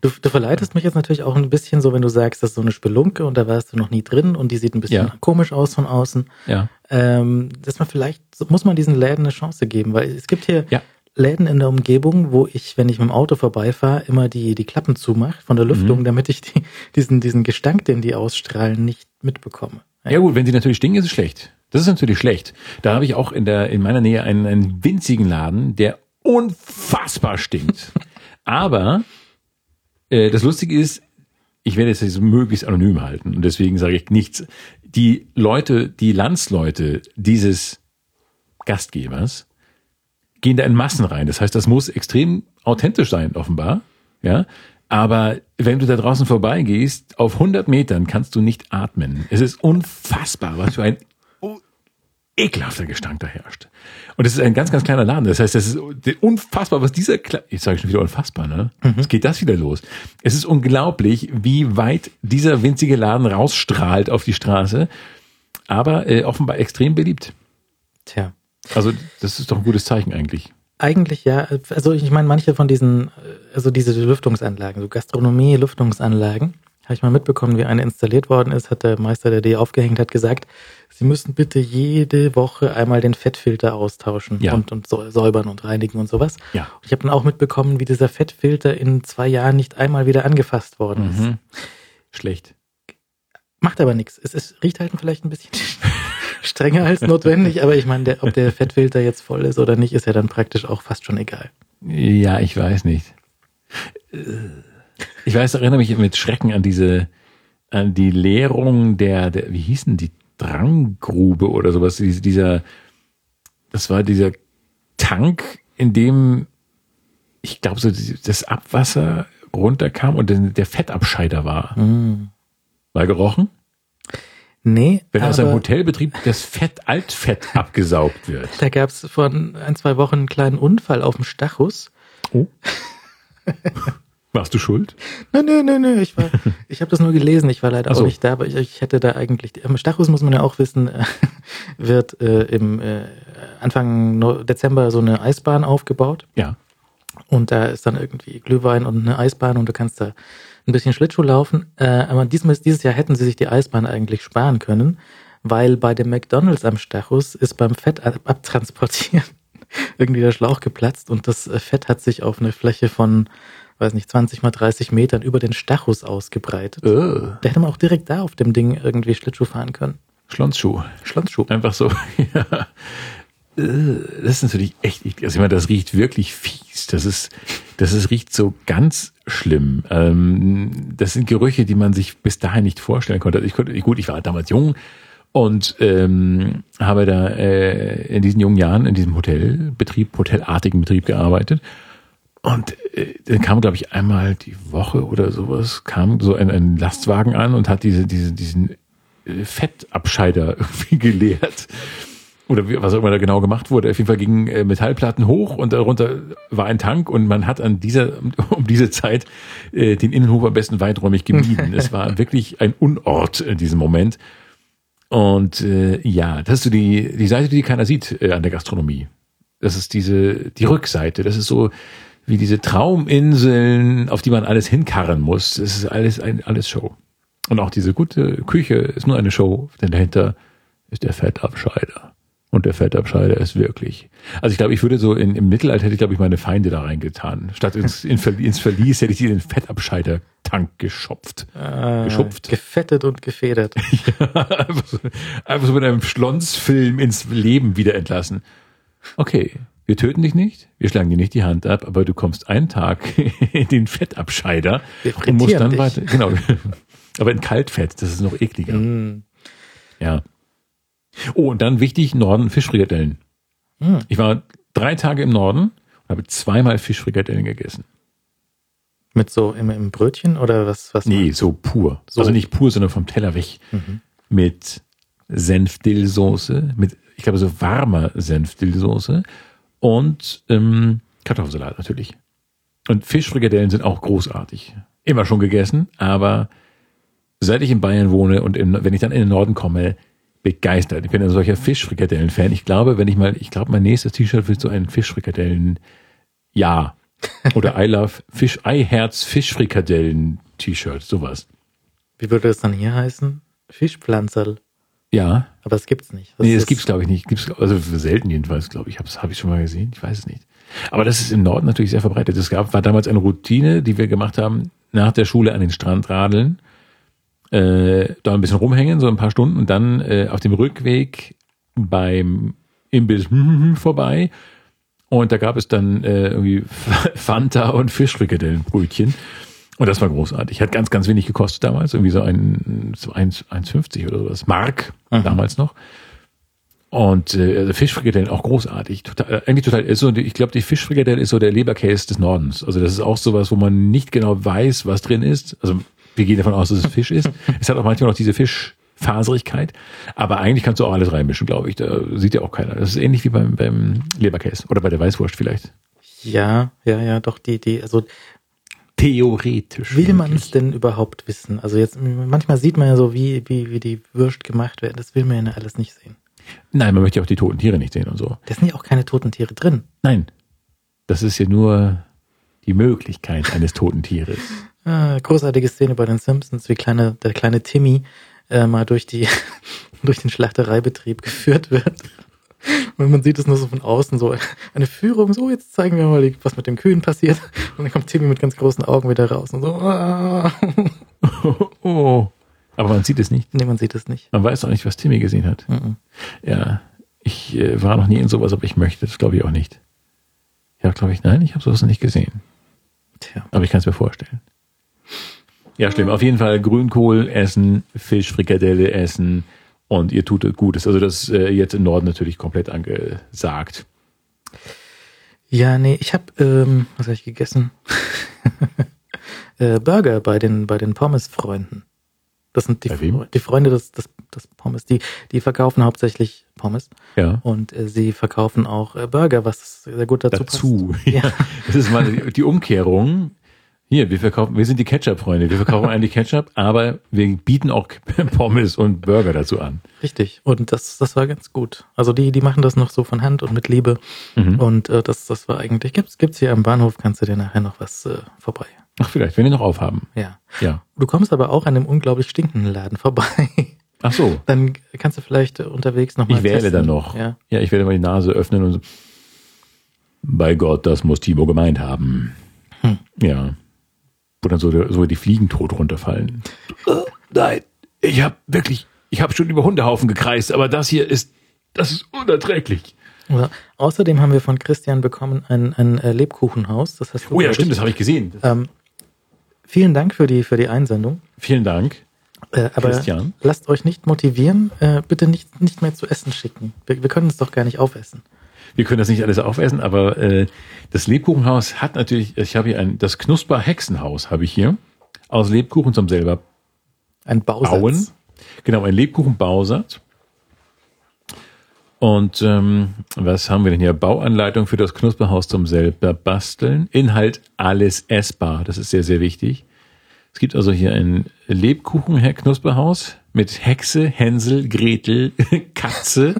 B: Du, du verleitest mich jetzt natürlich auch ein bisschen so, wenn du sagst, das ist so eine Spelunke und da warst du noch nie drin und die sieht ein bisschen
C: Ja.
B: komisch aus von außen.
C: ja,
B: Ähm, dass man vielleicht, muss man diesen Läden eine Chance geben, weil es gibt hier
C: Ja.
B: Läden in der Umgebung, wo ich, wenn ich mit dem Auto vorbeifahre, immer die, die Klappen zumache von der
C: Mhm.
B: Lüftung, damit ich die, diesen, diesen Gestank, den die ausstrahlen, nicht mitbekomme.
C: Ja gut, wenn sie natürlich stinken, ist es schlecht. Das ist natürlich schlecht. Da habe ich auch in der in meiner Nähe einen, einen winzigen Laden, der unfassbar stinkt. Aber äh, das Lustige ist, ich werde es jetzt möglichst anonym halten und deswegen sage ich nichts. Die Leute, die Landsleute dieses Gastgebers gehen da in Massen rein. Das heißt, das muss extrem authentisch sein, offenbar. Ja. Aber wenn du da draußen vorbeigehst, auf 100 Metern kannst du nicht atmen. Es ist unfassbar, was für ein ekelhafter Gestank da herrscht. Und es ist ein ganz, ganz kleiner Laden. Das heißt, das ist unfassbar, was dieser, Kle jetzt sage ich schon wieder unfassbar, ne? Jetzt geht das wieder los. Es ist unglaublich, wie weit dieser winzige Laden rausstrahlt auf die Straße. Aber äh, offenbar extrem beliebt.
B: Tja.
C: Also das ist doch ein gutes Zeichen eigentlich.
B: Eigentlich ja, also ich meine, manche von diesen, äh, also diese Lüftungsanlagen, so Gastronomie-Lüftungsanlagen, habe ich mal mitbekommen, wie eine installiert worden ist, hat der Meister, der die aufgehängt hat, gesagt, Sie müssen bitte jede Woche einmal den Fettfilter austauschen
C: Ja.
B: und, und säu- säubern und reinigen und sowas.
C: Ja.
B: Und ich habe dann auch mitbekommen, wie dieser Fettfilter in zwei Jahren nicht einmal wieder angefasst worden ist.
C: Mhm. Schlecht.
B: Macht aber nichts. Es ist, riecht halt vielleicht ein bisschen strenger als notwendig, aber ich meine, der, ob der Fettfilter jetzt voll ist oder nicht, ist ja dann praktisch auch fast schon egal.
C: Ja, ich weiß nicht. Ich weiß, erinnere mich mit Schrecken an diese, an die Leerung der, der wie hießen die Dranggrube oder sowas, Diese- dieser, das war dieser Tank, in dem, ich glaube, so das Abwasser runterkam und der Fettabscheider war.
B: Mm.
C: Mal gerochen?
B: Nee,
C: Wenn aus einem Hotelbetrieb das Fett, Altfett abgesaugt wird.
B: da gab es vor ein, zwei Wochen einen kleinen Unfall auf dem Stachus.
C: Oh. Warst du schuld?
B: Nein, nein, nein, nein, ich war, ich habe das nur gelesen, ich war leider
C: so.
B: auch nicht da, aber ich, ich hätte da eigentlich, am Stachus muss man ja auch wissen, äh, wird äh, im äh, Anfang Dezember so eine Eisbahn aufgebaut
C: Ja.
B: und da ist dann irgendwie Glühwein und eine Eisbahn und du kannst da ein bisschen Schlittschuh laufen. Äh, aber diesmal, dieses Jahr hätten sie sich die Eisbahn eigentlich sparen können, weil bei dem McDonalds am Stachus ist beim Fett ab- abtransportieren irgendwie der Schlauch geplatzt und das äh, Fett hat sich auf eine Fläche von, weiß nicht, 20 mal 30 Metern über den Stachus ausgebreitet.
C: Äh,
B: Da hätte man auch direkt da auf dem Ding irgendwie Schlittschuh fahren können.
C: Schlonschuh.
B: Schlonschuh.
C: Einfach so. ja. Äh, Das ist natürlich echt, also ich meine, das riecht wirklich fies. Das ist, das ist, riecht so ganz schlimm. Ähm, das sind Gerüche, die man sich bis dahin nicht vorstellen konnte. Also Ich konnte, gut, ich war damals jung Und ähm, habe da äh, in diesen jungen Jahren in diesem Hotelbetrieb, hotelartigen Betrieb gearbeitet. Und äh, dann kam, glaube ich, einmal die Woche oder sowas, kam so ein, ein Lastwagen an und hat diese, diese, diesen äh, Fettabscheider irgendwie geleert. Oder wie, was auch immer da genau gemacht wurde. Auf jeden Fall gingen äh, Metallplatten hoch und darunter war ein Tank und man hat an dieser, um diese Zeit äh, den Innenhof am besten weiträumig gemieden. es war wirklich ein Unort in diesem Moment. Und äh, ja, das ist so die, die Seite, die keiner sieht äh, an der Gastronomie. Das ist diese, die Rückseite. Das ist so wie diese Trauminseln, auf die man alles hinkarren muss. Das ist alles, ein, alles Show. Und auch diese gute Küche ist nur eine Show, denn dahinter ist der Fettabscheider. Und der Fettabscheider ist wirklich. Also ich glaube, ich würde so in, im Mittelalter hätte ich, glaube ich, meine Feinde da reingetan. Statt ins, in, ins Verlies hätte ich die in den Fettabscheider-Tank geschopft.
B: Äh,
C: Geschupft.
B: Gefettet und gefedert.
C: ja, einfach, so, einfach so mit einem Schlonsfilm ins Leben wieder entlassen. Okay, wir töten dich nicht, wir schlagen dir nicht die Hand ab, aber du kommst einen Tag in den Fettabscheider und musst dann
B: dich.
C: weiter. Genau. Aber in Kaltfett, das ist noch ekliger.
B: Mm.
C: Ja. Oh, und dann wichtig, Norden Fischfrikadellen.
B: Mm.
C: Ich war drei Tage im Norden und habe zweimal Fischfrikadellen gegessen.
B: Mit so im, im Brötchen oder was? was
C: Nee, so pur.
B: So.
C: Also nicht pur, sondern vom Teller weg.
B: Mhm.
C: Mit Senfdillsoße, mit, ich glaube, so warmer Senfdillsoße und ähm, Kartoffelsalat natürlich. Und Fischfrikadellen sind auch großartig. Immer schon gegessen, aber seit ich in Bayern wohne und im, wenn ich dann in den Norden komme, begeistert. Ich bin ein solcher Fischfrikadellen-Fan. Ich glaube, wenn ich mal, ich glaube, mein nächstes T-Shirt wird so ein Fischfrikadellen, ja. Oder I love Fisch, I Herz Fischfrikadellen T-Shirt, sowas.
B: Wie würde das dann hier heißen? Fischpflanzerl.
C: Ja.
B: Aber das gibt's nicht. Das
C: nee, das gibt's glaube ich nicht. Gibt's also selten jedenfalls, glaube ich. Habe ich schon mal gesehen. Ich weiß es nicht. Aber das ist im Norden natürlich sehr verbreitet. Es gab war damals eine Routine, die wir gemacht haben nach der Schule an den Strand radeln, äh, da ein bisschen rumhängen, so ein paar Stunden und dann äh, auf dem Rückweg beim Imbiss vorbei. Und da gab es dann äh, irgendwie Fanta und Fischfrikadellenbrötchen. Und das war großartig. Hat ganz, ganz wenig gekostet damals. Irgendwie so ein so 1 1,50 oder sowas. Mark
B: Mhm.
C: damals noch. Und äh, also Fischfrikadellen auch großartig. Total, äh, eigentlich total. So, ich glaube, die Fischfrikadelle ist so der Leberkäse des Nordens. Also das ist auch sowas, wo man nicht genau weiß, was drin ist. Also wir gehen davon aus, dass es Fisch ist. Es hat auch manchmal noch diese Fischfaserigkeit. Aber eigentlich kannst du auch alles reinmischen, glaube ich. Da sieht ja auch keiner. Das ist ähnlich wie beim, beim Leberkäse oder bei der Weißwurst vielleicht.
B: Ja, ja, ja, doch, die, die, also
C: Theoretisch.
B: will man es denn überhaupt wissen? Also jetzt, manchmal sieht man ja so, wie, wie, wie die Würst gemacht werden. Das will man ja alles nicht sehen.
C: Nein, man möchte ja auch die toten Tiere nicht sehen und so.
B: Da sind ja auch keine toten Tiere drin.
C: Nein. Das ist ja nur die Möglichkeit eines toten Tieres.
B: Ah, großartige Szene bei den Simpsons, wie kleine, der kleine Timmy äh, mal durch die durch den Schlachtereibetrieb geführt wird. Und man sieht es nur so von außen, so eine Führung, so jetzt zeigen wir mal, was mit dem Kühen passiert. Und dann kommt Timmy mit ganz großen Augen wieder raus und so. Ah.
C: oh. Aber man sieht es nicht.
B: Nee, man sieht es nicht.
C: Man weiß auch nicht, was Timmy gesehen hat.
B: Mhm.
C: Ja. Ich äh, war noch nie in sowas, aber ich möchte das glaube ich auch nicht. Ja, glaube ich, nein, ich habe sowas nicht gesehen.
B: Tja.
C: Aber ich kann es mir vorstellen. Ja, schlimm. Auf jeden Fall Grünkohl essen, Fisch, Frikadelle essen und ihr tut Gutes. Also das ist äh, jetzt im Norden natürlich komplett angesagt.
B: Ja, nee, ich habe, ähm, was habe ich gegessen? äh, Burger bei den, bei den Pommes-Freunden. Das sind die, die Freunde des, des, des Pommes. Die, die verkaufen hauptsächlich Pommes
C: Ja.
B: und äh, sie verkaufen auch äh, Burger, was sehr gut dazu,
C: dazu.
B: passt. Ja.
C: Das ist mal die Umkehrung. Hier, wir verkaufen, wir sind die Ketchup-Freunde. Wir verkaufen eigentlich Ketchup, aber wir bieten auch Pommes und Burger dazu an.
B: Richtig. Und das, das war ganz gut. Also die, die machen das noch so von Hand und mit Liebe.
C: Mhm.
B: Und äh, das, das war eigentlich, gibt's, gibt's hier am Bahnhof, kannst du dir nachher noch was äh, vorbei.
C: Ach, vielleicht, wenn die noch aufhaben.
B: Ja.
C: Ja.
B: Du kommst aber auch an einem unglaublich stinkenden Laden vorbei.
C: Ach so.
B: Dann kannst du vielleicht äh, unterwegs nochmal
C: Ich wähle dann noch.
B: Ja.
C: ja, ich werde mal die Nase öffnen und so. Bei Gott, das muss Timo gemeint haben.
B: Hm.
C: Ja. Wo dann so, so die Fliegen tot runterfallen. Äh, nein, ich habe wirklich, ich habe schon über Hundehaufen gekreist, aber das hier ist, das ist unerträglich.
B: Ja. Außerdem haben wir von Christian bekommen ein, ein äh, Lebkuchenhaus. Das hast du,
C: Oh ja, stimmt, das habe ich gesehen.
B: Ähm, vielen Dank für die, für die Einsendung.
C: Vielen Dank.
B: Äh, aber
C: Christian?
B: lasst euch nicht motivieren, äh, bitte nicht, nicht mehr zu essen schicken. Wir, wir können es doch gar nicht aufessen.
C: Wir können das nicht alles aufessen, aber äh, das Lebkuchenhaus hat natürlich, ich habe hier ein, das Knusper Hexenhaus habe ich hier, aus Lebkuchen zum selber
B: Ein Bausatz.
C: bauen. Genau, ein Lebkuchenbausatz. Und ähm, was haben wir denn hier? Bauanleitung für das Knusperhaus zum selber basteln. Inhalt alles essbar. Das ist sehr, sehr wichtig. Es gibt also hier ein Lebkuchen Knusperhaus mit Hexe, Hänsel, Gretel, Katze,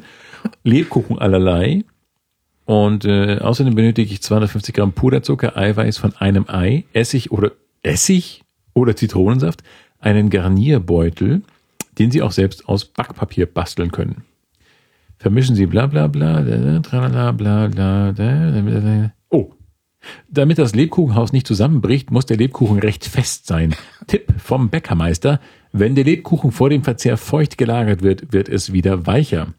C: Lebkuchen allerlei. Und äh, außerdem benötige ich 250 Gramm Puderzucker, Eiweiß von einem Ei, Essig oder Essig oder Zitronensaft, einen Garnierbeutel, den Sie auch selbst aus Backpapier basteln können. Vermischen Sie bla bla bla, tralala, bla bla, da. Oh. Damit das Lebkuchenhaus nicht zusammenbricht, muss der Lebkuchen recht fest sein. Tipp vom Bäckermeister. Wenn der Lebkuchen vor dem Verzehr feucht gelagert wird, wird es wieder weicher.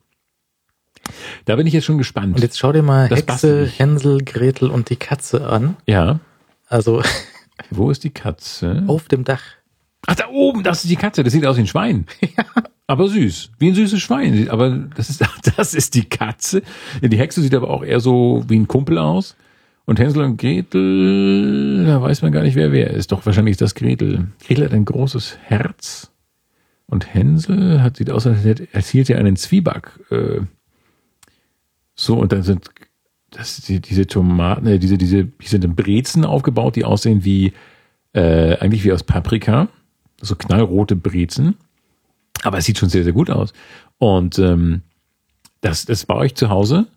C: Da bin ich jetzt schon gespannt.
B: Und jetzt schau dir mal
C: Das
B: Hexe. Hänsel, Gretel und die Katze an.
C: ja.
B: Also
C: Wo ist die Katze?
B: auf dem Dach.
C: Ach, da oben, das ist die Katze. Das sieht aus wie ein Schwein. Aber süß. Wie ein süßes Schwein. Aber das ist, das ist die Katze. Die Hexe sieht aber auch eher so wie ein Kumpel aus. Und Hänsel und Gretel, da weiß man gar nicht, wer wer ist. Doch wahrscheinlich ist das Gretel. Gretel hat ein großes Herz. Und Hänsel hat, sieht aus, als hätte- als hielt er einen Zwieback. Äh, so, und dann sind das, die, diese Tomaten, äh, diese, diese, die sind in Brezen aufgebaut, die aussehen wie, äh, eigentlich wie aus Paprika. So knallrote Brezen. Aber es sieht schon sehr, sehr gut aus. Und ähm, das, das baue ich zu Hause.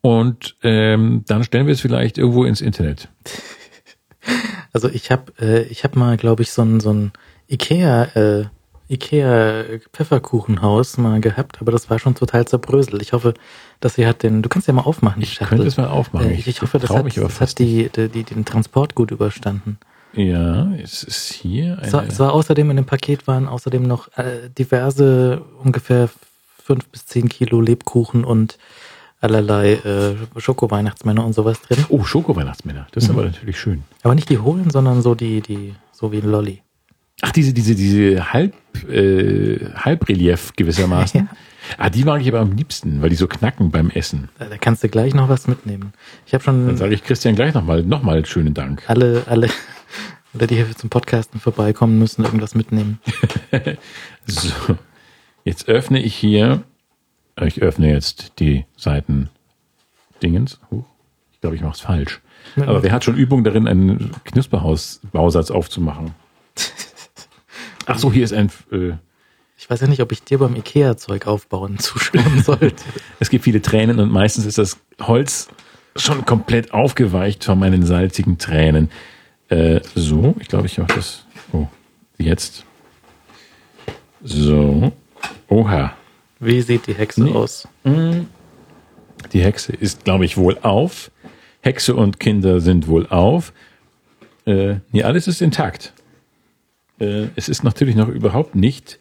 C: Und ähm, dann stellen wir es vielleicht irgendwo ins Internet.
B: Also ich habe äh, ich hab mal, glaube ich, so ein, so ein Ikea, äh, Ikea Pfefferkuchenhaus mal gehabt, aber das war schon total zerbröselt. Ich hoffe, dass sie hat den, du kannst ja mal aufmachen, die
C: Ich
B: Schachtel.
C: könnte es mal aufmachen.
B: Äh, ich, ich hoffe, das hat, das hat die, die, die, den Transport gut überstanden.
C: Ja, es ist hier
B: Es war,
C: eine.
B: es war außerdem in dem Paket waren außerdem noch äh, diverse ungefähr fünf bis zehn Kilo Lebkuchen und allerlei äh, Schoko-Weihnachtsmänner und sowas drin.
C: Oh, Schoko-Weihnachtsmänner. Das ist
B: Mhm.
C: aber natürlich schön.
B: Aber nicht die hohlen, sondern so die, die, so wie ein Lolli.
C: Ach, diese, diese, diese Halb, äh, Halbrelief gewissermaßen.
B: Ja.
C: Ah, die mag ich aber am liebsten, weil die so knacken beim Essen.
B: Da, kannst du gleich noch was mitnehmen. Ich habe
C: Dann
B: schon
C: sage ich Christian gleich nochmal, nochmal schönen Dank.
B: alle, alle, alle, die hier zum Podcasten vorbeikommen, müssen irgendwas mitnehmen.
C: So, jetzt öffne ich hier, äh, ich öffne jetzt die Seiten Dingens. Huch, ich glaube, ich mache es falsch. Aber wer hat schon Übung darin, einen Knusperhaus-Bausatz aufzumachen? Ach so, hier ist ein, äh,
B: Ich weiß ja nicht, ob ich dir beim Ikea-Zeug aufbauen zuschauen sollte.
C: es gibt viele Tränen und meistens ist das Holz schon komplett aufgeweicht von meinen salzigen Tränen. Äh, so, ich glaube, ich mache das. Oh, jetzt. So. Oha.
B: Wie sieht die Hexe
C: Nee.
B: aus?
C: Die Hexe ist, glaube ich, wohl auf. Hexe und Kinder sind wohl auf. Äh, nee, alles ist intakt. Äh, es ist natürlich noch überhaupt nicht.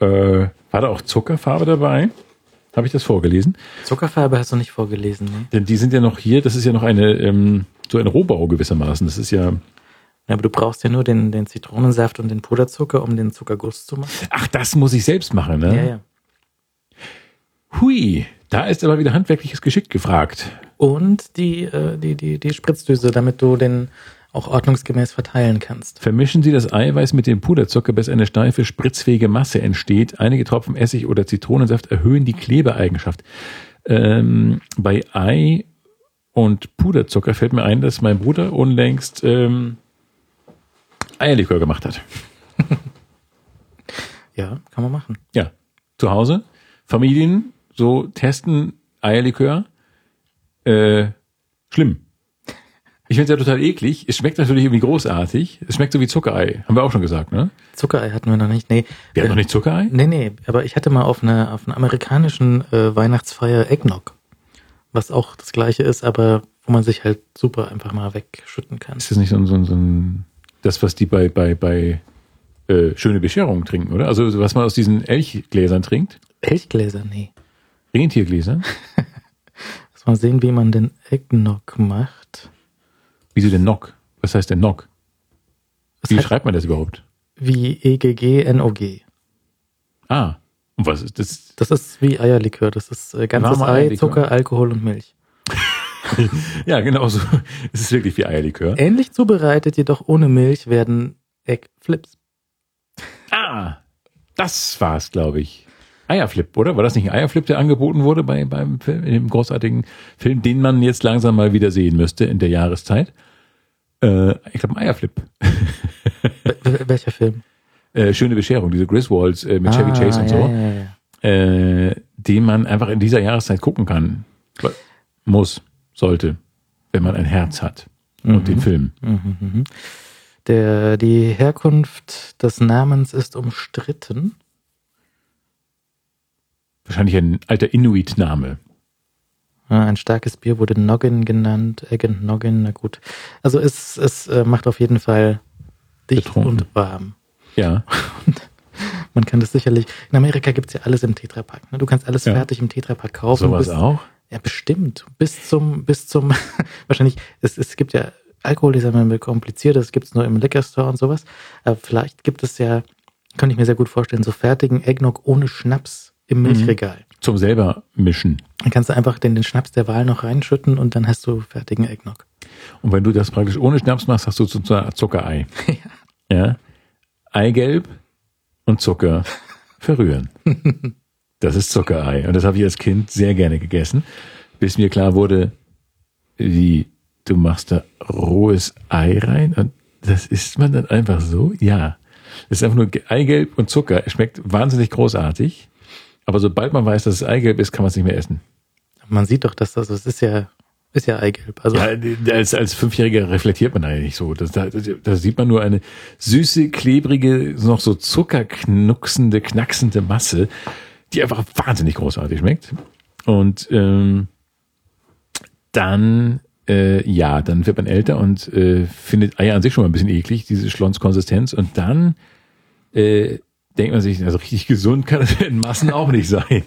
C: Äh, war da auch Zuckerfarbe dabei? Habe ich das vorgelesen?
B: Zuckerfarbe hast du nicht vorgelesen, ne?
C: Denn die sind ja noch hier, das ist ja noch eine, ähm, so ein Rohbau gewissermaßen. Das ist ja.
B: Ja, aber du brauchst ja nur den, den Zitronensaft und den Puderzucker, um den Zuckerguss zu machen.
C: Ach, das muss ich selbst machen, ne?
B: Ja, ja.
C: Hui, da ist aber wieder handwerkliches Geschick gefragt.
B: Und die, äh, die, die, die Spritzdüse, damit du den auch ordnungsgemäß verteilen kannst.
C: Vermischen Sie das Eiweiß mit dem Puderzucker, bis eine steife, spritzfähige Masse entsteht. Einige Tropfen Essig oder Zitronensaft erhöhen die Klebeeigenschaft. Ähm, bei Ei und Puderzucker fällt mir ein, dass mein Bruder unlängst ähm, Eierlikör gemacht hat.
B: Ja, kann man machen.
C: Ja, zu Hause. Familien so testen Eierlikör. Äh, schlimm. Ich finde es ja total eklig. Es schmeckt natürlich irgendwie großartig. Es schmeckt so wie Zuckerei. Haben wir auch schon gesagt, ne?
B: Zuckerei hatten wir noch nicht. Nee,
C: Wir haben noch nicht Zuckerei?
B: nee, nee, aber ich hatte mal auf einer auf einer amerikanischen äh, Weihnachtsfeier Eggnog, was auch das gleiche ist, aber wo man sich halt super einfach mal wegschütten kann.
C: Ist das nicht so ein, so ein, so ein das, was die bei, bei, bei äh, schöne Bescherung trinken, oder? Also was man aus diesen Elchgläsern trinkt?
B: Elchgläser, nee.
C: Rentiergläser?
B: Lass mal sehen, wie man den Eggnog macht.
C: Wieso denn Nock? Was heißt denn Nock?
B: Was
C: Wie
B: heißt-
C: schreibt man das überhaupt?
B: wie E EGG,
C: Ah, und was ist das?
B: Das ist wie Eierlikör. Das ist äh, ganzes
C: Warmer
B: Ei,
C: Eierlikör?
B: Zucker, Alkohol und Milch.
C: Ja, genau so. Es ist wirklich wie Eierlikör.
B: Ähnlich zubereitet, jedoch ohne Milch, werden Eggflips.
C: Ah, das war's, glaube ich. Eierflip, oder? War das nicht ein Eierflip, der angeboten wurde bei, beim Film, in dem großartigen Film, den man jetzt langsam mal wieder sehen müsste in der Jahreszeit? Äh, ich glaube, ein Eierflip.
B: Wel- wel- Welcher Film?
C: Äh, schöne Bescherung, diese Griswolds äh, mit Chevy
B: Ah,
C: Chase und
B: ja,
C: so,
B: Ja, ja, ja.
C: Äh, den man einfach in dieser Jahreszeit gucken kann. Muss, sollte, wenn man ein Herz hat. Und den Film.
B: Mhm, mhm. Der, die Herkunft des Namens ist umstritten.
C: Wahrscheinlich ein alter Inuit-Name.
B: Ja, Ein starkes Bier wurde Noggin genannt, Egg and Noggin, na gut. Also es, es äh, macht auf jeden Fall dicht
C: Betrunken.
B: und warm.
C: Ja.
B: Man kann das sicherlich, in Amerika gibt's ja alles im Tetrapack. Ne? Du kannst alles
C: Ja.
B: fertig im Tetrapack kaufen.
C: Sowas auch?
B: Ja, bestimmt. Bis zum, bis zum, wahrscheinlich, es, es gibt ja, Alkohol ist ja immer kompliziert, das gibt's nur im Liquor Store und sowas. Aber vielleicht gibt es ja, könnte ich mir sehr gut vorstellen, so fertigen Eggnog ohne Schnaps im
C: Mhm.
B: Milchregal.
C: Zum selber mischen.
B: Dann kannst du einfach den, den Schnaps der Wahl noch reinschütten und dann hast du fertigen Eggnog.
C: Und wenn du das praktisch ohne Schnaps machst, hast du so so eine Art Zuckerei. ja. Eigelb und Zucker verrühren. Das ist Zuckerei. Und das habe ich als Kind sehr gerne gegessen, bis mir klar wurde, wie du machst da rohes Ei rein und das isst man dann einfach so? Ja. Das ist einfach nur Eigelb und Zucker. Es schmeckt wahnsinnig großartig. Aber sobald man weiß, dass es Eigelb ist, kann man es nicht mehr essen.
B: Man sieht doch, dass das, das ist ja, ist ja Eigelb. Also,
C: Ja, als, als Fünfjähriger reflektiert man eigentlich so. Das, da, da sieht man nur eine süße, klebrige, noch so zuckerknucksende, knacksende Masse, die einfach wahnsinnig großartig schmeckt. Und ähm, dann, äh, ja, dann wird man älter und äh, findet Eier an sich schon mal ein bisschen eklig, diese Schlonskonsistenz. Und dann äh, denkt man sich, also richtig gesund kann es in Massen auch nicht sein.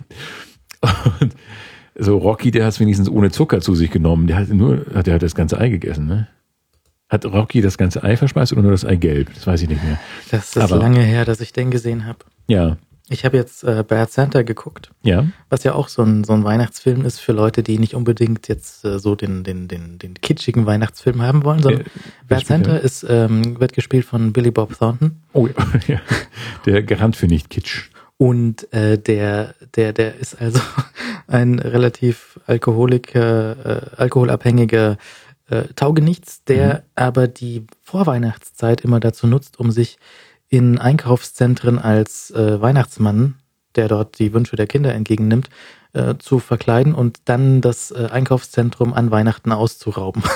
C: Und so Rocky, der hat es wenigstens ohne Zucker zu sich genommen. Der hat nur, der hat das ganze Ei gegessen, ne? Hat Rocky das ganze Ei verspeist oder nur das Eigelb? Das weiß ich nicht mehr.
B: das ist
C: aber-
B: lange her, dass ich den gesehen habe.
C: Ja,
B: Ich habe jetzt äh, Bad Santa geguckt,
C: ja.
B: was ja auch so ein, so ein Weihnachtsfilm ist für Leute, die nicht unbedingt jetzt äh, so den, den, den, den kitschigen Weihnachtsfilm haben wollen, sondern
C: Äh,
B: Bad Santa ist, ähm, wird gespielt von Billy Bob Thornton
C: Oh ja. Der Garant für nicht Kitsch.
B: und äh, der, der, der ist also ein relativ alkoholiker, äh, alkoholabhängiger äh, Taugenichts, der aber die Vorweihnachtszeit immer dazu nutzt, um sich in Einkaufszentren als äh, Weihnachtsmann, der dort die Wünsche der Kinder entgegennimmt, äh, zu verkleiden und dann das äh, Einkaufszentrum an Weihnachten auszurauben.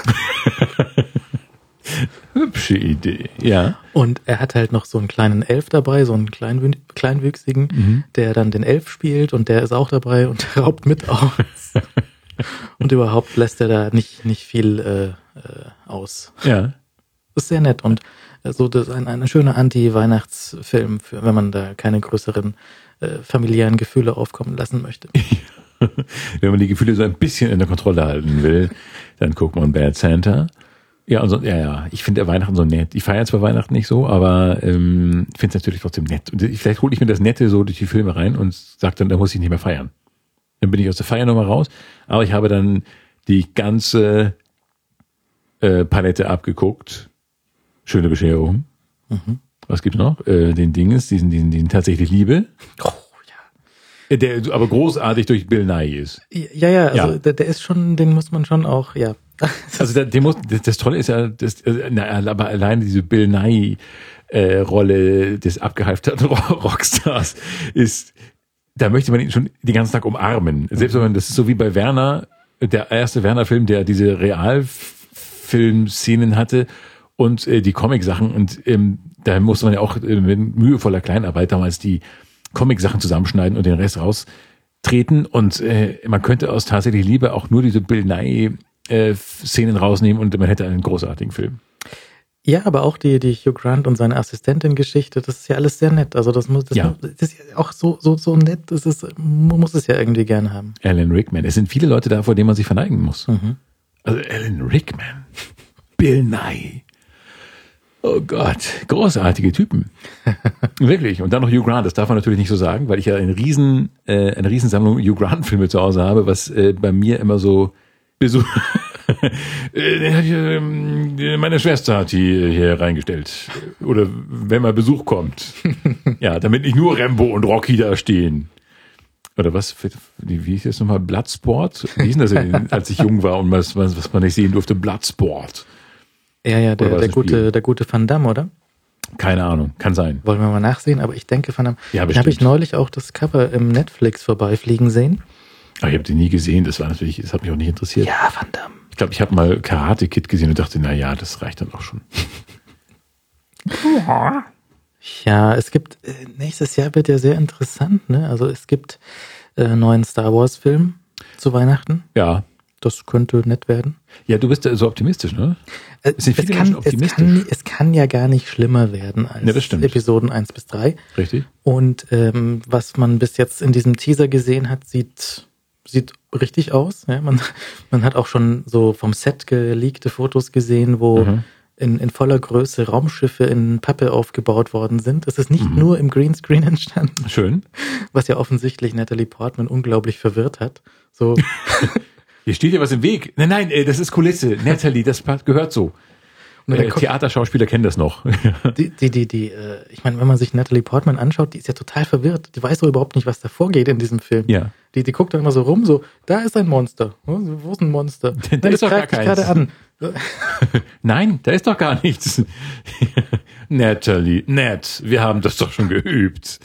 C: Hübsche Idee. Ja.
B: Und er hat halt noch so einen kleinen Elf dabei, so einen kleinwü kleinwüchsigen,
C: Mhm.
B: der dann den Elf spielt und der ist auch dabei und der raubt mit aus. und überhaupt lässt er da nicht, nicht viel äh, äh, aus.
C: Ja.
B: Ist sehr nett und so das ist ein, ein schöner Anti-Weihnachtsfilm, wenn man da keine größeren äh, familiären Gefühle aufkommen lassen möchte.
C: Wenn man die Gefühle so ein bisschen in der Kontrolle halten will, dann guckt man Bad Santa. Ja, also, ja, ja, ich finde Weihnachten so nett. Ich feiere zwar Weihnachten nicht so, aber ähm, finde es natürlich trotzdem nett. Und vielleicht hole ich mir das Nette so durch die Filme rein und sage dann, da muss ich nicht mehr feiern. Dann bin ich aus der Feiernummer raus, aber ich habe dann die ganze äh, Palette abgeguckt. Schöne Bescherung.
B: Mhm.
C: Was gibt's noch? Äh, den Dinges, diesen, diesen, diesen tatsächlich Liebe.
B: Oh, ja.
C: Äh, Der aber großartig durch Bill Nye ist.
B: Ja, ja, also
C: Ja.
B: Der, der ist schon, den muss man schon auch, ja.
C: Also da, dem muss, das, das Tolle ist ja, das, äh, na, aber alleine diese Bill Nye äh, Rolle des abgehalfterten Ro- Rockstars ist, da möchte man ihn schon den ganzen Tag umarmen. Selbst wenn man, das ist so wie bei Werner, der erste Werner-Film, der diese Realfilm-Szenen hatte und äh, die Comic-Sachen und ähm, da musste man ja auch äh, mit mühevoller Kleinarbeit damals die Comic-Sachen zusammenschneiden und den Rest raustreten und äh, man könnte aus tatsächlich Liebe auch nur diese Bill Nye äh, Szenen rausnehmen und man hätte einen großartigen Film.
B: Ja, aber auch die, die Hugh Grant und seine Assistentin-Geschichte, das ist ja alles sehr nett. Also das muss, das,
C: Ja.
B: das ist ja auch so, so, so nett, das ist, man muss es ja irgendwie gerne haben.
C: Alan Rickman. Es sind viele Leute da, vor denen man sich verneigen muss.
B: Mhm.
C: Also Alan Rickman, Bill Nye. Oh Gott, großartige Typen. Wirklich. Und dann noch Hugh Grant, das darf man natürlich nicht so sagen, weil ich ja eine riesen, äh, eine Riesensammlung Hugh Grant-Filme zu Hause habe, was äh, bei mir immer so Besuch. Äh, Meine Schwester hat die hier reingestellt. Oder wenn mal Besuch kommt. Ja, damit nicht nur Rambo und Rocky da stehen. Oder was, wie hieß das nochmal? Bloodsport? Wie hieß das denn, als ich jung war und was, was, was man nicht sehen durfte? Bloodsport.
B: Ja, ja, der, der
C: Spiel?
B: gute, der gute Van Damme, oder?
C: Keine Ahnung, kann sein.
B: Wollen wir mal nachsehen, aber ich denke Van Damme.
C: Ja,
B: Den habe ich neulich auch das Cover im Netflix vorbeifliegen sehen.
C: Aber ich habe den nie gesehen, das war natürlich, das hat mich auch nicht interessiert.
B: Ja, Van Damme.
C: Ich glaube, ich habe mal Karate Kid gesehen und dachte, na ja, das reicht dann auch schon.
B: Ja, es gibt, äh, nächstes Jahr wird ja sehr interessant, ne? Also es gibt äh, einen neuen Star Wars Film zu Weihnachten.
C: Ja.
B: Das könnte nett werden.
C: Ja, du bist ja so optimistisch, ne?
B: Äh,
C: Es sind viele
B: kann,
C: Menschen
B: es,
C: optimistisch.
B: kann, es kann ja gar nicht schlimmer werden als
C: Ja, das.
B: Episoden 1 bis 3.
C: Richtig?
B: Und ähm, was man bis jetzt in diesem Teaser gesehen hat, sieht, sieht richtig aus. Ja, man, man hat auch schon so vom Set geleakte Fotos gesehen, wo
C: Mhm.
B: in, in voller Größe Raumschiffe in Pappe aufgebaut worden sind. Es ist nicht
C: Mhm.
B: nur im Greenscreen entstanden,
C: Schön.
B: was ja offensichtlich Natalie Portman unglaublich verwirrt hat. So,
C: Hier steht ja was im Weg. Nein, nein, ey, das ist Kulisse. Natalie, das gehört so. Äh, Theaterschauspieler kennen das noch.
B: die, die, die, die äh, ich meine, wenn man sich Natalie Portman anschaut, die ist ja total verwirrt. Die weiß doch überhaupt nicht, was da vorgeht in diesem Film.
C: ja.
B: Die, die guckt dann immer so rum, so, da ist ein Monster. Wo ist ein Monster?
C: Da
B: Nein,
C: ist doch gar keins.
B: gerade an.
C: Nein, da ist doch gar nichts. Natalie, nett, wir haben das doch schon geübt.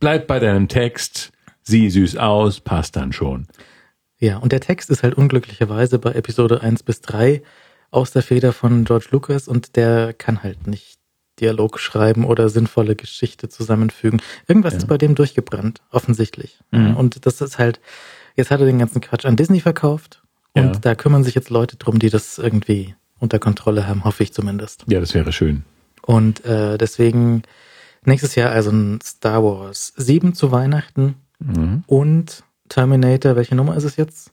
C: Bleib bei deinem Text. Sieh süß aus, passt dann schon.
B: Ja, und der Text ist halt unglücklicherweise bei Episode 1 bis 3 aus der Feder von George Lucas und der kann halt nicht Dialog schreiben oder sinnvolle Geschichte zusammenfügen. Irgendwas
C: Ja.
B: ist bei dem durchgebrannt, offensichtlich.
C: Mhm.
B: Und das ist halt, jetzt hat er den ganzen Quatsch an Disney verkauft und
C: Ja.
B: da kümmern sich jetzt Leute drum, die das irgendwie unter Kontrolle haben, hoffe ich zumindest.
C: Ja, das wäre schön.
B: Und äh, deswegen nächstes Jahr also ein Star Wars 7 zu Weihnachten
C: Mhm.
B: und Terminator, welche Nummer ist es jetzt?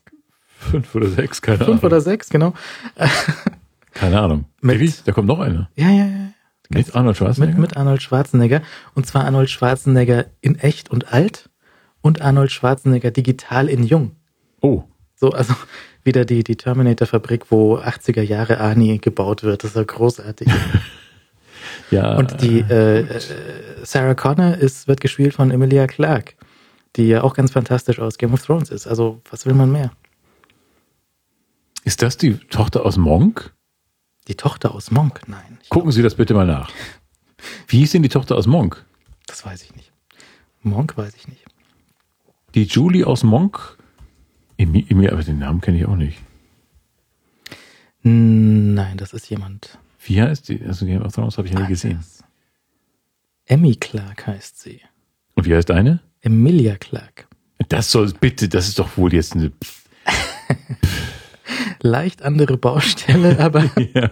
C: Fünf oder sechs, keine
B: Fünf
C: Ahnung.
B: oder sechs, genau.
C: Keine Ahnung.
B: Mit-
C: Wie? Da kommt noch eine.
B: Ja, ja, ja.
C: Mit Arnold Schwarzenegger?
B: Mit, mit Arnold Schwarzenegger. Und zwar Arnold Schwarzenegger in echt und alt und Arnold Schwarzenegger digital in jung.
C: oh,
B: So, also wieder die, die Terminator-Fabrik, wo 80er Jahre Arnie gebaut wird. Das ist ja großartig.
C: ja.
B: Und die äh, äh, Sarah Connor ist, wird gespielt von Emilia Clarke, die ja auch ganz fantastisch aus Game of Thrones ist. Also, was will man mehr?
C: Ist das die Tochter aus Monk?
B: Die Tochter aus Monk? Nein,
C: Gucken Sie das bitte mal nach. Wie hieß denn die Tochter aus Monk?
B: das weiß ich nicht. Monk weiß ich nicht.
C: Die Julie aus Monk? Emi, Emi, aber den Namen kenne ich auch nicht.
B: Nein, das ist jemand.
C: Wie heißt die? Also Game of Thrones habe ich ja nie gesehen.
B: Emmy Clark heißt sie.
C: Und wie heißt deine?
B: Emilia Clark.
C: Das soll bitte, das ist doch wohl jetzt eine.
B: Leicht andere Baustelle, aber
C: ja.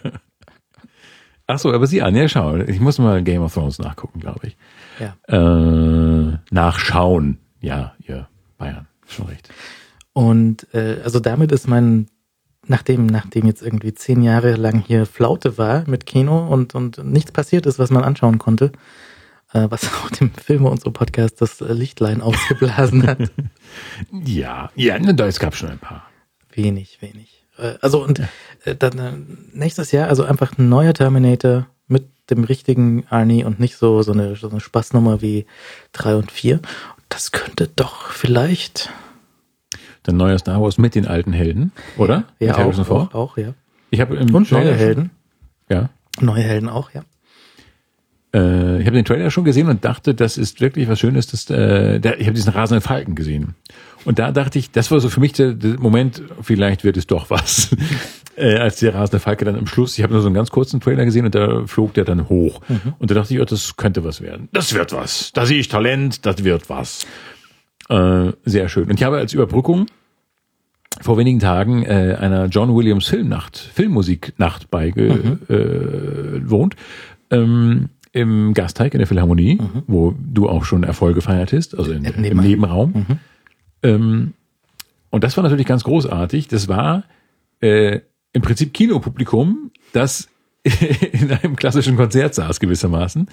C: Ach so, aber sieh an, ja schau. Ich muss mal Game of Thrones nachgucken, glaube ich.
B: ja.
C: Äh, nachschauen. Ja, ihr Bayern, schon recht.
B: Und äh, also damit ist mein, nachdem, nachdem jetzt irgendwie zehn Jahre lang hier Flaute war mit Kino und, und nichts passiert ist, was man anschauen konnte, was auch dem Filme und so Podcast das äh, Lichtlein ausgeblasen hat.
C: Ja, ja, ne, da es gab schon ein paar.
B: wenig, wenig. Äh, also und äh, dann äh, nächstes Jahr also einfach ein neuer Terminator mit dem richtigen Arnie und nicht so so eine, so eine Spaßnummer wie drei und vier. Das könnte doch vielleicht
C: Dann neuer Star Wars mit den alten Helden, oder?
B: ja
C: Harrison
B: auch, auch, auch ja.
C: Ich habe im
B: Und neue Helden.
C: Ja.
B: Neue Helden auch, ja.
C: Äh, ich habe den Trailer schon gesehen und dachte, das ist wirklich was Schönes. Das, äh, der, ich habe diesen rasenden Falken gesehen. Und da dachte ich, das war so für mich der, der Moment, vielleicht wird es doch was. äh, als der rasende Falke dann am Schluss, ich habe nur so einen ganz kurzen Trailer gesehen und da flog der dann hoch. Und da dachte ich, oh, das könnte was werden. Das wird was. Da sehe ich Talent, das wird was. Äh, sehr schön. Und ich habe als Überbrückung vor wenigen Tagen äh, einer John Williams Filmnacht, Filmmusiknacht beigewohnt. Äh, wohnt, ähm, im Gasteig in der Philharmonie, wo du auch schon Erfolge feiertest, also in,
B: Im Nebenraum.
C: Nebenraum. Ähm, und das war natürlich ganz großartig. Das war äh, im Prinzip Kinopublikum, das in einem klassischen Konzert saß gewissermaßen.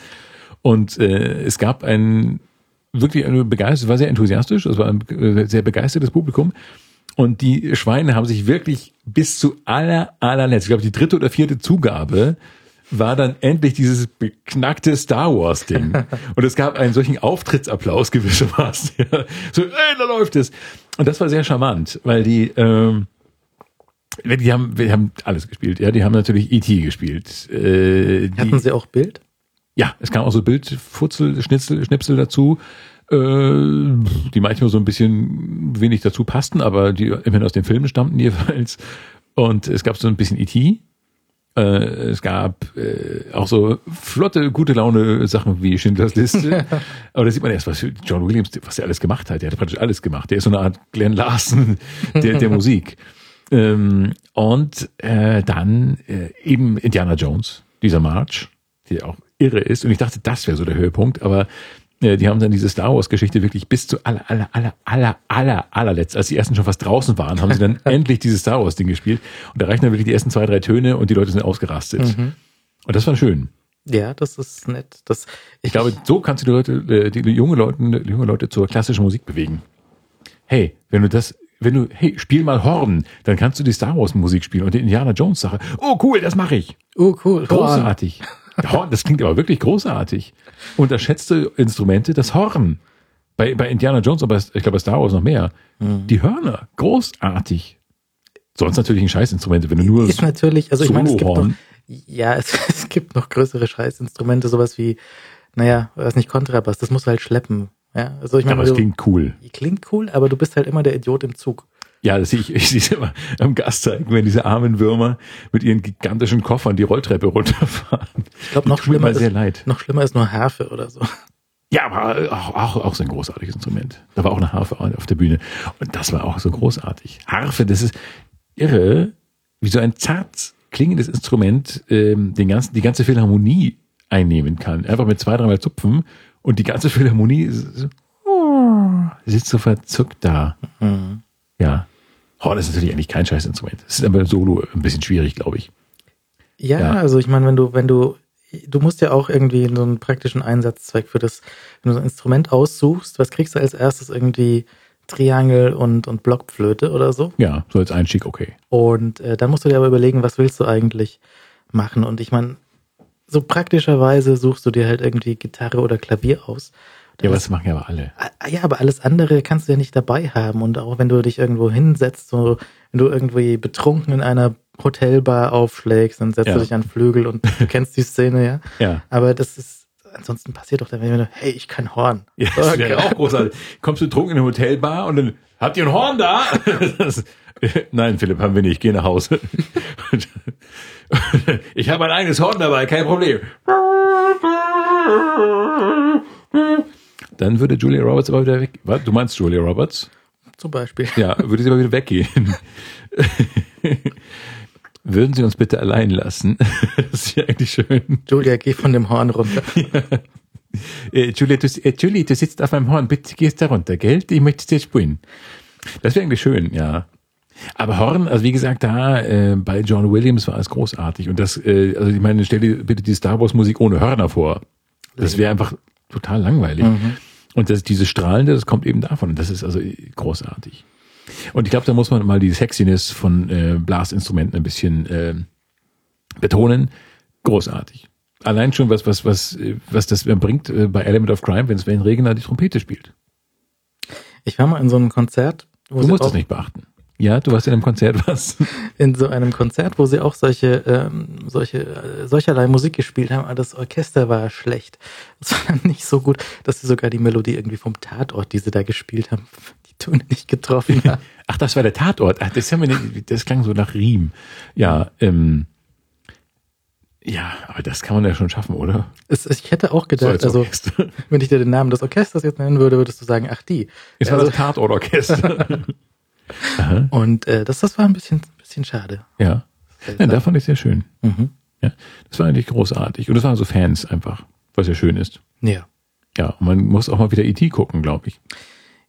C: Und äh, es gab ein wirklich begeistert, war sehr enthusiastisch, es war ein äh, sehr begeistertes Publikum. Und die Schweine haben sich wirklich bis zu aller, allerletzt, ich glaube die dritte oder vierte Zugabe, war dann endlich dieses beknackte Star Wars Ding. Und es gab einen solchen Auftrittsapplaus gewissermaßen. Ja. So, ey, da läuft es. Und das war sehr charmant, weil die, ähm, die haben, wir haben alles gespielt. Ja, die haben natürlich E.T. gespielt. Äh, die,
B: Hatten sie auch Bild?
C: ja, es kam auch so Bildfutzel, Schnitzel, Schnipsel dazu, äh, die manchmal so ein bisschen wenig dazu passten, aber die immerhin aus den Filmen stammten jeweils. Und es gab so ein bisschen E.T., es gab äh, auch so flotte, gute Laune Sachen wie Schindlers Liste. Aber da sieht man erst, was John Williams, was er alles gemacht hat. Er hat praktisch alles gemacht. Der ist so eine Art Glenn Larson der, der Musik. Ähm, und äh, dann äh, eben Indiana Jones, dieser March, der auch irre ist. Und ich dachte, das wäre so der Höhepunkt. Aber äh, die haben dann diese Star Wars Geschichte wirklich bis zu aller, aller, aller, aller, aller, allerletzt, als die ersten schon fast draußen waren, haben sie dann endlich dieses Star Wars Ding gespielt. Und da reichen dann wirklich die ersten zwei, drei Töne und die Leute sind ausgerastet.
B: Mhm.
C: Und das war schön.
B: Ja, das ist nett. Das,
C: Ich glaube, so kannst du die Leute, äh, die junge Leute, die junge Leute zur klassischen Musik bewegen. Hey, wenn du das, wenn du, hey, spiel mal Horn, dann kannst du die Star Wars Musik spielen und die Indiana Jones Sache. Oh, cool, das mache ich.
B: oh, cool.
C: Großartig. Horn, das klingt aber wirklich großartig. Unterschätzte Instrumente, das Horn. Bei, bei Indiana Jones, aber ich glaube bei Star Wars noch mehr. Die Hörner, großartig. Sonst natürlich ein Scheißinstrumente, wenn du nur
B: Ist natürlich, also ich meine, es gibt noch, ja, es, es gibt noch größere Scheißinstrumente, sowas wie, naja, weiß nicht, Kontrabass, das musst du halt schleppen. Ja, also ich meine,
C: aber es klingt cool.
B: klingt cool, aber du bist halt immer der Idiot im Zug.
C: Ja, das sehe ich, ich sehe es immer am Gastzeigen, wenn diese armen Würmer mit ihren gigantischen Koffern die Rolltreppe runterfahren.
B: Ich glaube, noch schlimmer
C: sehr
B: ist,
C: leid.
B: noch schlimmer ist nur Harfe oder so.
C: Ja, aber auch, auch, auch so ein großartiges Instrument. Da war auch eine Harfe auf der Bühne. Und das war auch so großartig. Harfe, das ist irre, wie so ein zart klingendes Instrument ähm, den ganzen, die ganze Philharmonie einnehmen kann. Einfach mit zwei, dreimal zupfen und die ganze Philharmonie ist so, sitzt so verzuckt da.
B: Mhm.
C: Ja. Horn ist natürlich eigentlich kein scheiß Instrument. Es ist aber solo ein bisschen schwierig, glaube ich.
B: Ja,
C: Ja.
B: also ich meine, wenn du, wenn du, du musst ja auch irgendwie so einen praktischen Einsatzzweck für das, wenn du so ein Instrument aussuchst, was kriegst du als erstes irgendwie Triangel und, und Blockflöte oder so?
C: Ja, so als Einstieg okay.
B: Und äh, dann musst du dir aber überlegen, was willst du eigentlich machen? Und ich meine, so praktischerweise suchst du dir halt irgendwie Gitarre oder Klavier aus.
C: Ja, aber
B: Das-
C: machen ja aber alle.
B: Ah, Ja, aber alles andere kannst du ja nicht dabei haben. Und auch wenn du dich irgendwo hinsetzt, so, wenn du irgendwie betrunken in einer Hotelbar aufschlägst, dann setzt
C: Ja.
B: du dich an Flügel und du kennst die Szene, ja.
C: Ja.
B: Aber das ist, ansonsten passiert doch dann, wenn du, hey, ich kann Horn.
C: Ja, das wäre auch großartig. Kommst du trunken in eine Hotelbar und dann, habt ihr ein Horn da? Das, nein, Philipp, haben wir nicht. Geh nach Hause. Ich habe ein eigenes Horn dabei, kein Problem. Dann würde Julia Roberts aber wieder weg. Was? Du meinst Julia Roberts?
B: Zum Beispiel.
C: Ja, würde sie aber wieder weggehen. Würden Sie uns bitte allein lassen? Das ist ja eigentlich schön.
B: Julia, geh von dem Horn runter.
C: Äh, Julia, du, äh, Julie, du sitzt auf meinem Horn, bitte gehst da runter, gell? Ich möchte dir spielen. Das wäre eigentlich schön, ja. Aber Horn, also wie gesagt, da äh, bei John Williams war es großartig. Und das, äh, also ich meine, stell dir bitte die Star Wars Musik ohne Hörner vor. Das wäre einfach total langweilig. Und das, diese Strahlende, das kommt eben davon. Und das ist also großartig. Und ich glaube, da muss man mal die Sexiness von äh, Blasinstrumenten ein bisschen äh, betonen. Großartig. Allein schon was, was, was, äh, was das bringt äh, bei Element of Crime, wenn Sven Regner die Trompete spielt.
B: Ich war mal in so einem Konzert, wo
C: Du musst
B: auch,
C: das nicht beachten. Ja, du warst in einem Konzert was.
B: in so einem Konzert, wo sie auch solche, ähm, solche, äh, solcherlei Musik gespielt haben, aber das Orchester war schlecht. Das war nicht so gut, dass sie sogar die Melodie irgendwie vom Tatort, die sie da gespielt haben, die Töne nicht getroffen haben.
C: Ach, das war der Tatort. Ach, das haben wir nicht, das klang so nach Riem. Ja, ähm, ja, aber das kann man ja schon schaffen, oder?
B: Es, ich hätte auch
C: So
B: gedacht,
C: als
B: also wenn ich dir den Namen des Orchesters jetzt nennen würde, würdest du sagen, ach die.
C: Es war
B: Also,
C: das Tatortorchester.
B: Und äh, das, das war ein bisschen, bisschen schade.
C: ja. ja, da fand ich sehr schön.
B: Mhm.
C: Ja, das war eigentlich großartig. Und das waren so Fans einfach, was ja schön ist.
B: Ja.
C: Ja, und man muss auch mal wieder E.T. gucken, glaube ich.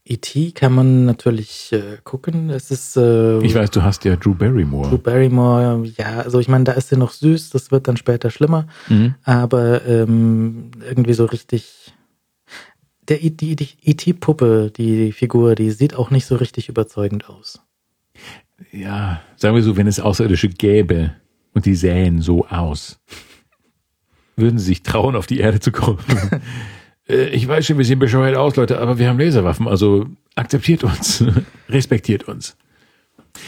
B: E.T. kann man natürlich äh, gucken. Es ist äh,
C: Ich weiß, du hast ja Drew Barrymore.
B: Drew Barrymore, ja, also ich meine, da ist sie noch süß, das wird dann später schlimmer,
C: Mhm.
B: aber ähm, irgendwie so richtig. Der die E.T.-Puppe, die Figur, die sieht auch nicht so richtig überzeugend aus.
C: Ja, sagen wir so, wenn es Außerirdische gäbe und die sähen so aus, würden sie sich trauen, auf die Erde zu kommen. Äh, ich weiß schon, wir sehen bescheuert aus, Leute, aber wir haben Laserwaffen, also akzeptiert uns, respektiert uns.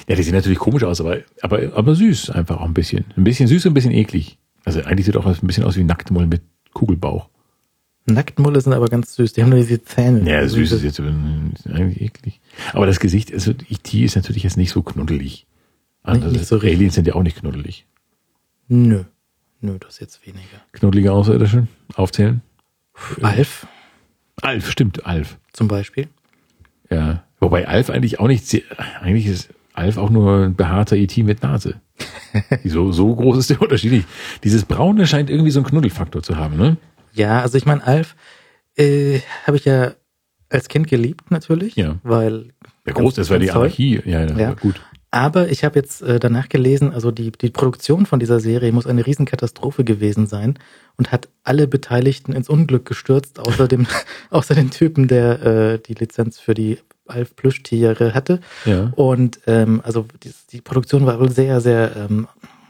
C: Ja, die sehen natürlich komisch aus, aber, aber, aber süß einfach auch ein bisschen. Ein bisschen süß und ein bisschen eklig. Also eigentlich sieht auch ein bisschen aus wie Nacktmull mit Kugelbauch.
B: Nacktmulle sind aber ganz süß, die haben nur diese Zähne.
C: Ja, süß ist jetzt eigentlich eklig. Aber das Gesicht, also E.T. ist natürlich jetzt nicht so knuddelig. Also,
B: nicht so richtig.
C: Aliens sind ja auch nicht knuddelig.
B: Nö. Nö, das ist jetzt weniger.
C: Knuddelige Außerirdische aufzählen?
B: Alf
C: Alf, stimmt, Alf.
B: zum Beispiel.
C: Ja. Wobei Alf eigentlich auch nicht, sehr- eigentlich ist Alf auch nur ein behaarter E.T. mit Nase. so, so groß ist der Unterschied nicht. Dieses Braune scheint irgendwie so einen Knuddelfaktor zu haben, ne?
B: Ja, also ich meine, Alf äh, habe ich ja als Kind geliebt natürlich,
C: Ja.
B: weil
C: Der groß, das war die. Anarchie. Ja, ja,
B: Ja.
C: gut.
B: Aber ich habe jetzt äh, danach gelesen, also die, die Produktion von dieser Serie muss eine Riesenkatastrophe gewesen sein und hat alle Beteiligten ins Unglück gestürzt, außer dem, außer den Typen, der äh, die Lizenz für die Alf Plüschtiere hatte.
C: Ja.
B: Und ähm, also die, die Produktion war wohl sehr, sehr ähm,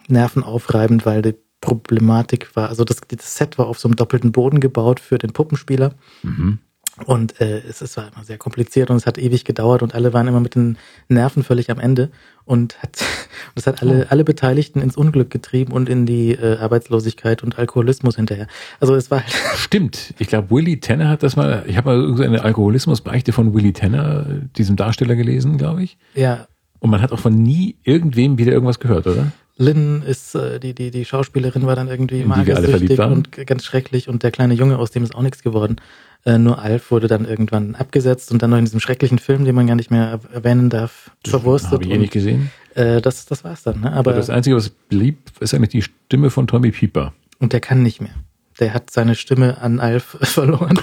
B: nervenaufreibend, weil die Problematik war, also das, das Set war auf so einem doppelten Boden gebaut für den Puppenspieler.
C: Mhm.
B: Und äh, es, es war immer sehr kompliziert und es hat ewig gedauert und alle waren immer mit den Nerven völlig am Ende und hat und es hat alle alle Beteiligten ins Unglück getrieben und in die äh, Arbeitslosigkeit und Alkoholismus hinterher. Also es war halt,
C: Stimmt. Ich glaube, Willy Tanner hat das mal, ich habe mal irgendeine Alkoholismusbeichte von Willy Tanner, diesem Darsteller gelesen, glaube ich.
B: ja
C: Und man hat auch von nie irgendwem wieder irgendwas gehört, oder?
B: Lynn ist äh, die die die Schauspielerin war dann irgendwie magersüchtig und ganz schrecklich und der kleine Junge aus dem ist auch nichts geworden. Äh, nur Alf wurde dann irgendwann abgesetzt und dann noch in diesem schrecklichen Film, den man gar nicht mehr er- erwähnen darf, verwurstet.
C: Habe ich eh nicht gesehen.
B: äh, das das war's dann. Ne?
C: Aber
B: Aber
C: das Einzige, was blieb, ist eigentlich die Stimme von Tommy Pieper.
B: Und der kann nicht mehr. Der hat seine Stimme an Alf verloren.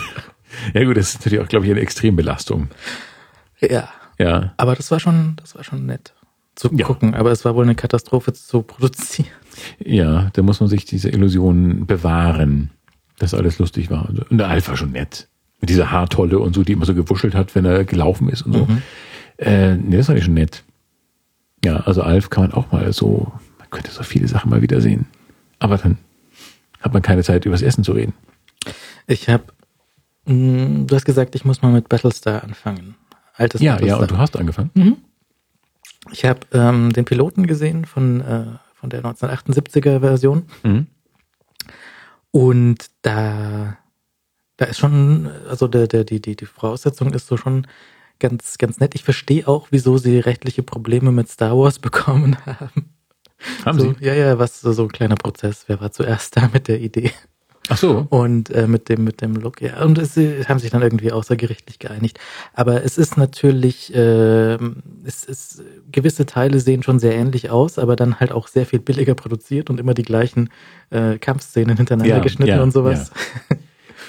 C: Ja gut, das ist natürlich auch, glaube ich, eine Extrembelastung.
B: ja.
C: Ja.
B: Aber das war schon, das war schon nett zu
C: Ja.
B: gucken. Aber es war wohl eine Katastrophe zu produzieren.
C: Ja, da muss man sich diese Illusion bewahren, dass alles lustig war. Und der Alf war schon nett. Mit dieser Haartolle und so, die immer so gewuschelt hat, wenn er gelaufen ist und so. Äh, nee, das war nicht schon nett. Ja, also Alf kann man auch mal so, man könnte so viele Sachen mal wieder sehen. Aber dann hat man keine Zeit, übers Essen zu reden.
B: Ich habe, du hast gesagt, ich muss mal mit Battlestar anfangen. Altes
C: Ja, ja,
B: Battlestar.
C: und du hast angefangen.
B: Ich habe ähm, den Piloten gesehen von, äh, von der 1978er Version.
C: Mhm.
B: Und da, da ist schon, also der, der, die, die, die Voraussetzung ist so schon ganz, ganz nett. Ich verstehe auch, wieso sie rechtliche Probleme mit Star Wars bekommen haben.
C: Haben
B: so,
C: Sie?
B: Ja, ja, was so, so ein kleiner Prozess. Wer war zuerst da mit der Idee?
C: Ach so.
B: Und äh, mit dem mit dem Look, ja. Und es äh, haben sich dann irgendwie außergerichtlich geeinigt. Aber es ist natürlich, äh, es ist gewisse Teile sehen schon sehr ähnlich aus, aber dann halt auch sehr viel billiger produziert und immer die gleichen äh, Kampfszenen hintereinander
C: Ja,
B: geschnitten
C: ja,
B: und sowas.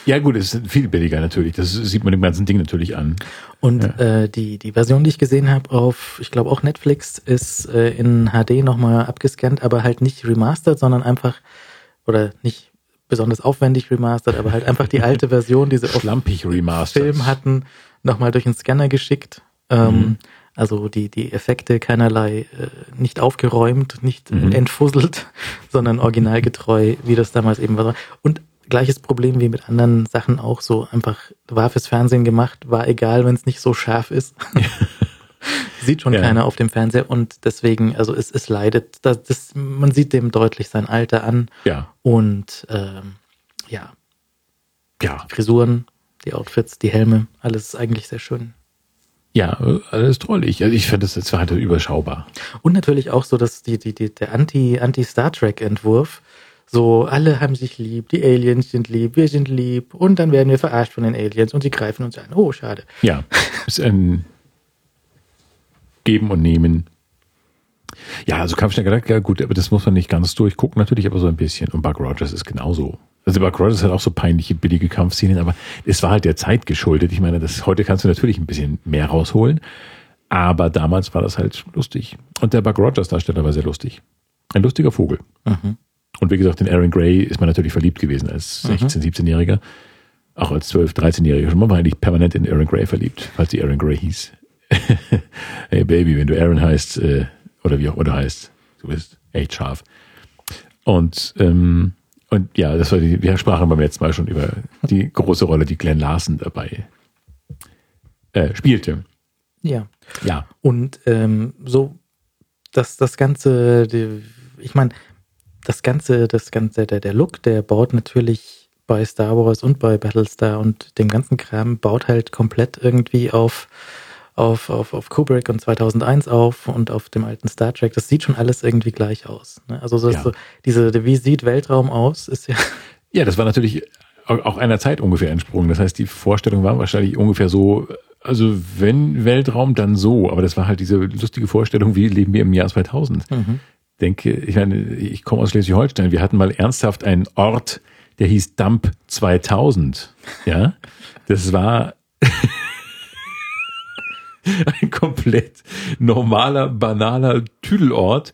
C: Ja gut, es ist viel billiger natürlich. Das sieht man dem ganzen Ding natürlich an.
B: Und äh, die, die Version, die ich gesehen habe auf, ich glaube auch Netflix, ist äh, in HD nochmal abgescannt, aber halt nicht remastered, sondern einfach, oder nicht besonders aufwendig remastered, aber halt einfach die alte Version, die sie auf
C: Schlampig remastered.
B: Film hatten, nochmal durch den Scanner geschickt. Ähm, Also die, die Effekte keinerlei äh, nicht aufgeräumt, nicht
C: Mhm.
B: entfusselt, sondern originalgetreu, wie das damals eben war. Und gleiches Problem wie mit anderen Sachen auch so einfach war fürs Fernsehen gemacht, war egal, wenn es nicht so scharf ist. sieht schon
C: Ja.
B: keiner auf dem Fernseher und deswegen, also es, es leidet, das, das, man sieht dem deutlich sein Alter an
C: Ja,
B: und ähm, ja,
C: ja,
B: Frisuren, die Outfits, die Helme, alles ist eigentlich sehr schön.
C: ja, alles drollig. Also ich finde das jetzt war halt überschaubar.
B: Und natürlich auch so, dass die, die, die, der Anti, Anti-Star Trek-Entwurf, so alle haben sich lieb, die Aliens sind lieb, wir sind lieb und dann werden wir verarscht von den Aliens und sie greifen uns an. Oh, schade.
C: Ja, ist ein Geben und Nehmen. Ja, also Kampfschnecke, ja gut, aber das muss man nicht ganz durchgucken, natürlich, aber so ein bisschen. Und Buck Rogers ist genauso Also Buck Rogers hat auch so peinliche, billige Kampfszenen, aber es war halt der Zeit geschuldet. Ich meine, das, heute kannst du natürlich ein bisschen mehr rausholen, aber damals war das halt lustig. Und der Buck Rogers Darsteller war sehr lustig. Ein lustiger Vogel.
B: Mhm.
C: Und wie gesagt, in Aaron Gray ist man natürlich verliebt gewesen als 16-, 17-Jähriger. Auch als 12-, 13-Jähriger. Man war eigentlich permanent in Aaron Gray verliebt, falls die Aaron Gray hieß. hey Baby, wenn du Aaron heißt, äh, oder wie auch immer du heißt, du bist echt scharf. Und, ähm, und ja, das war die, wir sprachen beim letzten Mal schon über die große Rolle, die Glenn Larson dabei äh, spielte.
B: Ja.
C: Ja.
B: Und ähm, so, dass das Ganze, die, ich meine, das Ganze, das Ganze, der, der Look, der baut natürlich bei Star Wars und bei Battlestar und dem ganzen Kram, baut halt komplett irgendwie auf, auf, auf, auf Kubrick und 2001 auf und auf dem alten Star Trek. Das sieht schon alles irgendwie gleich aus. Ne? Also
C: Ja.
B: so, diese, wie sieht Weltraum aus, ist ja,
C: Ja, das war natürlich au- auch einer Zeit ungefähr entsprungen. Das heißt, die Vorstellung war wahrscheinlich ungefähr so, also wenn Weltraum, dann so. Aber das war halt diese lustige Vorstellung, wie leben wir im Jahr 2000. Denke, ich meine, ich komme aus Schleswig-Holstein. Wir hatten mal ernsthaft einen Ort, der hieß Dump 2000. Ja, das war ein komplett normaler, banaler Tüdelort,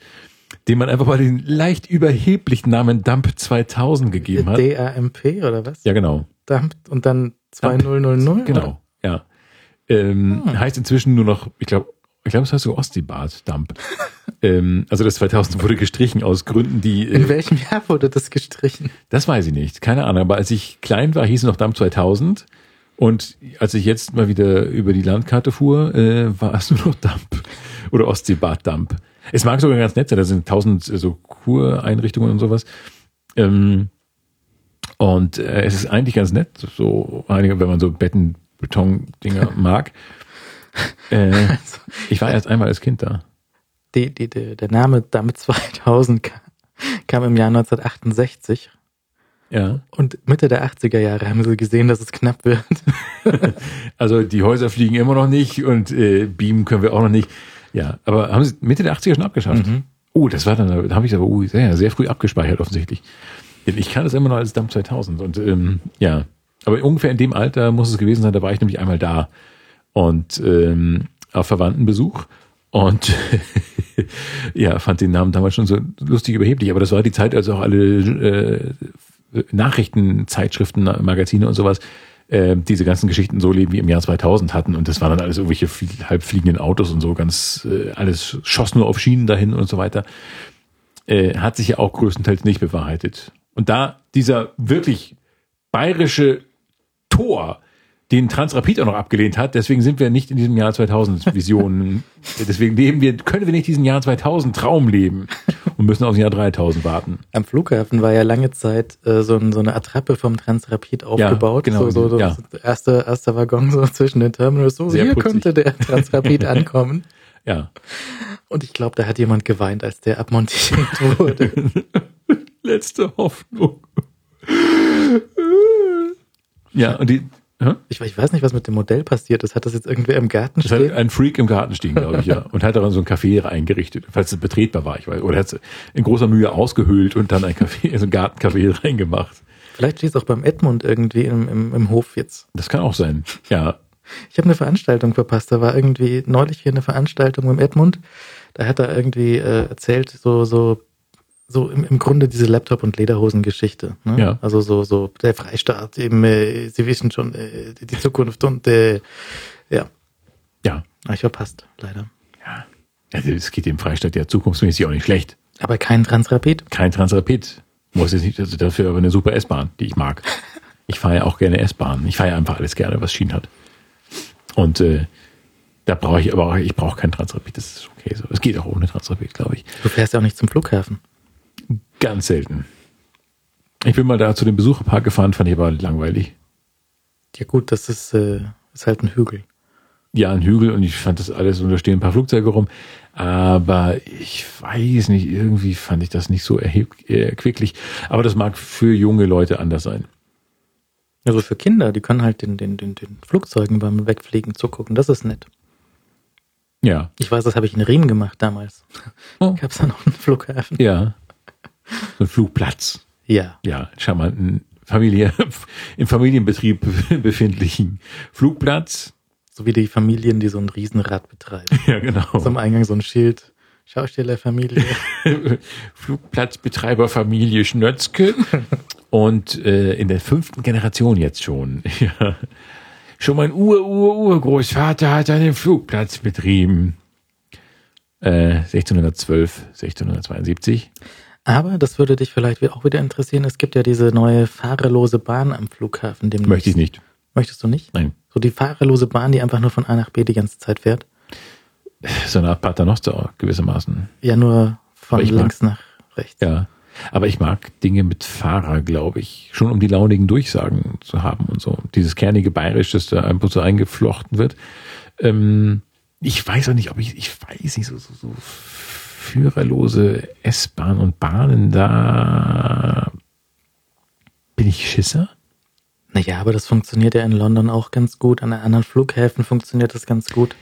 C: dem man einfach mal den leicht überheblichen Namen Dump 2000 gegeben hat.
B: DAMP oder was?
C: Ja, genau.
B: Dump und dann 2000?
C: Genau, ja. Ähm, Heißt inzwischen nur noch, ich glaube, ich glaube, es heißt so Ostseebad Dump. ähm, also das 2000 wurde gestrichen aus Gründen, die,
B: In
C: äh,
B: welchem Jahr wurde das gestrichen?
C: das weiß ich nicht, keine Ahnung. Aber als ich klein war, hieß es noch Dump 2000. Und als ich jetzt mal wieder über die Landkarte fuhr, äh, war es nur noch Dump oder Ostseebad Dump. Es mag sogar ganz nett sein, da sind tausend äh, so Kureinrichtungen und sowas. Ähm, und äh, es ist eigentlich ganz nett, so einige, wenn man so Betten, Beton-Dinger mag. Äh, ich war erst einmal als Kind da.
B: Die, die, die, der Name Dump 2000 kam, kam im Jahr 1968
C: Ja.
B: und Mitte der 80er Jahre haben sie gesehen, dass es knapp wird.
C: Also die Häuser fliegen immer noch nicht und äh, beamen können wir auch noch nicht. Ja, aber haben sie Mitte der 80er schon abgeschafft? Oh, das war dann, da habe ich aber uh, sehr, sehr früh abgespeichert offensichtlich. Ich kann das immer noch als Dump 2000 und ähm, ja, aber ungefähr in dem Alter muss es gewesen sein, da war ich nämlich einmal da und ähm, auf Verwandtenbesuch und ja, fand den Namen damals schon so lustig überheblich, aber das war die Zeit, als auch alle äh, Nachrichtenzeitschriften, Magazine und sowas äh, diese ganzen Geschichten so leben wie im Jahr 2000 hatten. Und das waren dann alles irgendwelche flie- halbfliegenden Autos und so ganz äh, alles schoss nur auf Schienen dahin und so weiter. Äh, hat sich ja auch größtenteils nicht bewahrheitet. Und da dieser wirklich bayerische Tor den Transrapid auch noch abgelehnt hat, deswegen sind wir nicht in diesem Jahr 2000 Visionen, deswegen leben wir, können wir nicht diesen Jahr 2000 Traum leben und müssen aufs Jahr 3000 warten.
B: Am Flughafen war ja lange Zeit äh, so, ein, so eine Attrappe vom Transrapid aufgebaut.
C: genau,
B: so, so,
C: ja.
B: das erste, erster Waggon so zwischen den Terminals. So,
C: Sehr
B: hier
C: putzig.
B: könnte der Transrapid ankommen.
C: Ja.
B: Und ich glaube, da hat jemand geweint, als der abmontiert wurde.
C: Letzte Hoffnung. Ja, und die, hä?
B: Ich, ich weiß nicht, was mit dem Modell passiert ist. Hat das jetzt irgendwer im Garten
C: Das hat
B: stehen?
C: ein Freak im Garten stehen, glaube ich, ja. Und hat daran so ein Café eingerichtet, falls es betretbar war, ich weiß. Oder hat es in großer Mühe ausgehöhlt und dann ein Café, so ein Gartencafé reingemacht.
B: Vielleicht steht es auch beim Edmund irgendwie im, im, im Hof jetzt.
C: Das kann auch sein. Ja.
B: Ich habe eine Veranstaltung verpasst. Da war irgendwie neulich hier eine Veranstaltung mit Edmund. Da hat er irgendwie äh, erzählt, so, so, so im, im Grunde diese Laptop- und Lederhosen-Geschichte. Ne?
C: Ja.
B: Also so, so der Freistaat, eben, äh, Sie wissen schon, äh, die Zukunft und äh, ja.
C: Ja.
B: Hab ich verpasst, leider.
C: Ja. Also es geht dem Freistaat ja zukunftsmäßig auch nicht schlecht.
B: Aber kein Transrapid.
C: Kein Transrapid. Muss jetzt nicht, also dafür aber eine super S-Bahn, die ich mag. Ich fahre ja auch gerne S-Bahn. Ich fahre ja einfach alles gerne, was Schienen hat. Und äh, da brauche ich aber auch, ich brauche kein Transrapid, das ist okay so. Es geht auch ohne Transrapid, glaube ich.
B: Du fährst ja auch nicht zum Flughafen.
C: Ganz selten. Ich bin mal da zu dem Besucherpark gefahren, fand ich aber langweilig.
B: Ja gut, das ist, äh, ist halt ein Hügel.
C: Ja, ein Hügel und ich fand das alles und da stehen ein paar Flugzeuge rum. Aber ich weiß nicht, irgendwie fand ich das nicht so erheb erquicklich. Aber das mag für junge Leute anders sein.
B: Also für Kinder, die können halt den, den, den, den Flugzeugen beim Wegfliegen zugucken. Das ist nett.
C: Ja.
B: Ich weiß, das habe ich in Riem gemacht damals.
C: Oh.
B: Gab's da noch einen Flughafen?
C: Ja. So ein Flugplatz.
B: Ja.
C: Ja, charmanten Familie, im Familienbetrieb befindlichen Flugplatz.
B: So wie die Familien, die so ein Riesenrad betreiben.
C: Ja, genau.
B: So am Eingang so ein Schild. Schaustellerfamilie.
C: Flugplatzbetreiberfamilie Schnötzke. Und äh, in der fünften Generation jetzt schon. Ja. Schon mein Ur-Ur-Urgroßvater hat einen Flugplatz betrieben. Äh, 1612, 1672.
B: Aber das würde dich vielleicht auch wieder interessieren. Es gibt ja diese neue fahrerlose Bahn am Flughafen. Demnächst.
C: Möchte ich nicht.
B: Möchtest du nicht?
C: Nein.
B: So die fahrerlose Bahn, die einfach nur von A nach B die ganze Zeit fährt.
C: So eine Art Paternoster gewissermaßen.
B: Ja, nur von
C: ich mag-
B: links nach rechts.
C: Ja. Aber ich mag Dinge mit Fahrer, glaube ich. Schon um die launigen Durchsagen zu haben und so. Dieses kernige Bayerisch, das da einfach so eingeflochten wird. Ähm, ich weiß auch nicht, ob ich, ich weiß nicht, so, so, so führerlose S-Bahn und Bahnen, da bin ich Schisser.
B: Naja, aber das funktioniert ja in London auch ganz gut. An anderen Flughäfen funktioniert das ganz gut.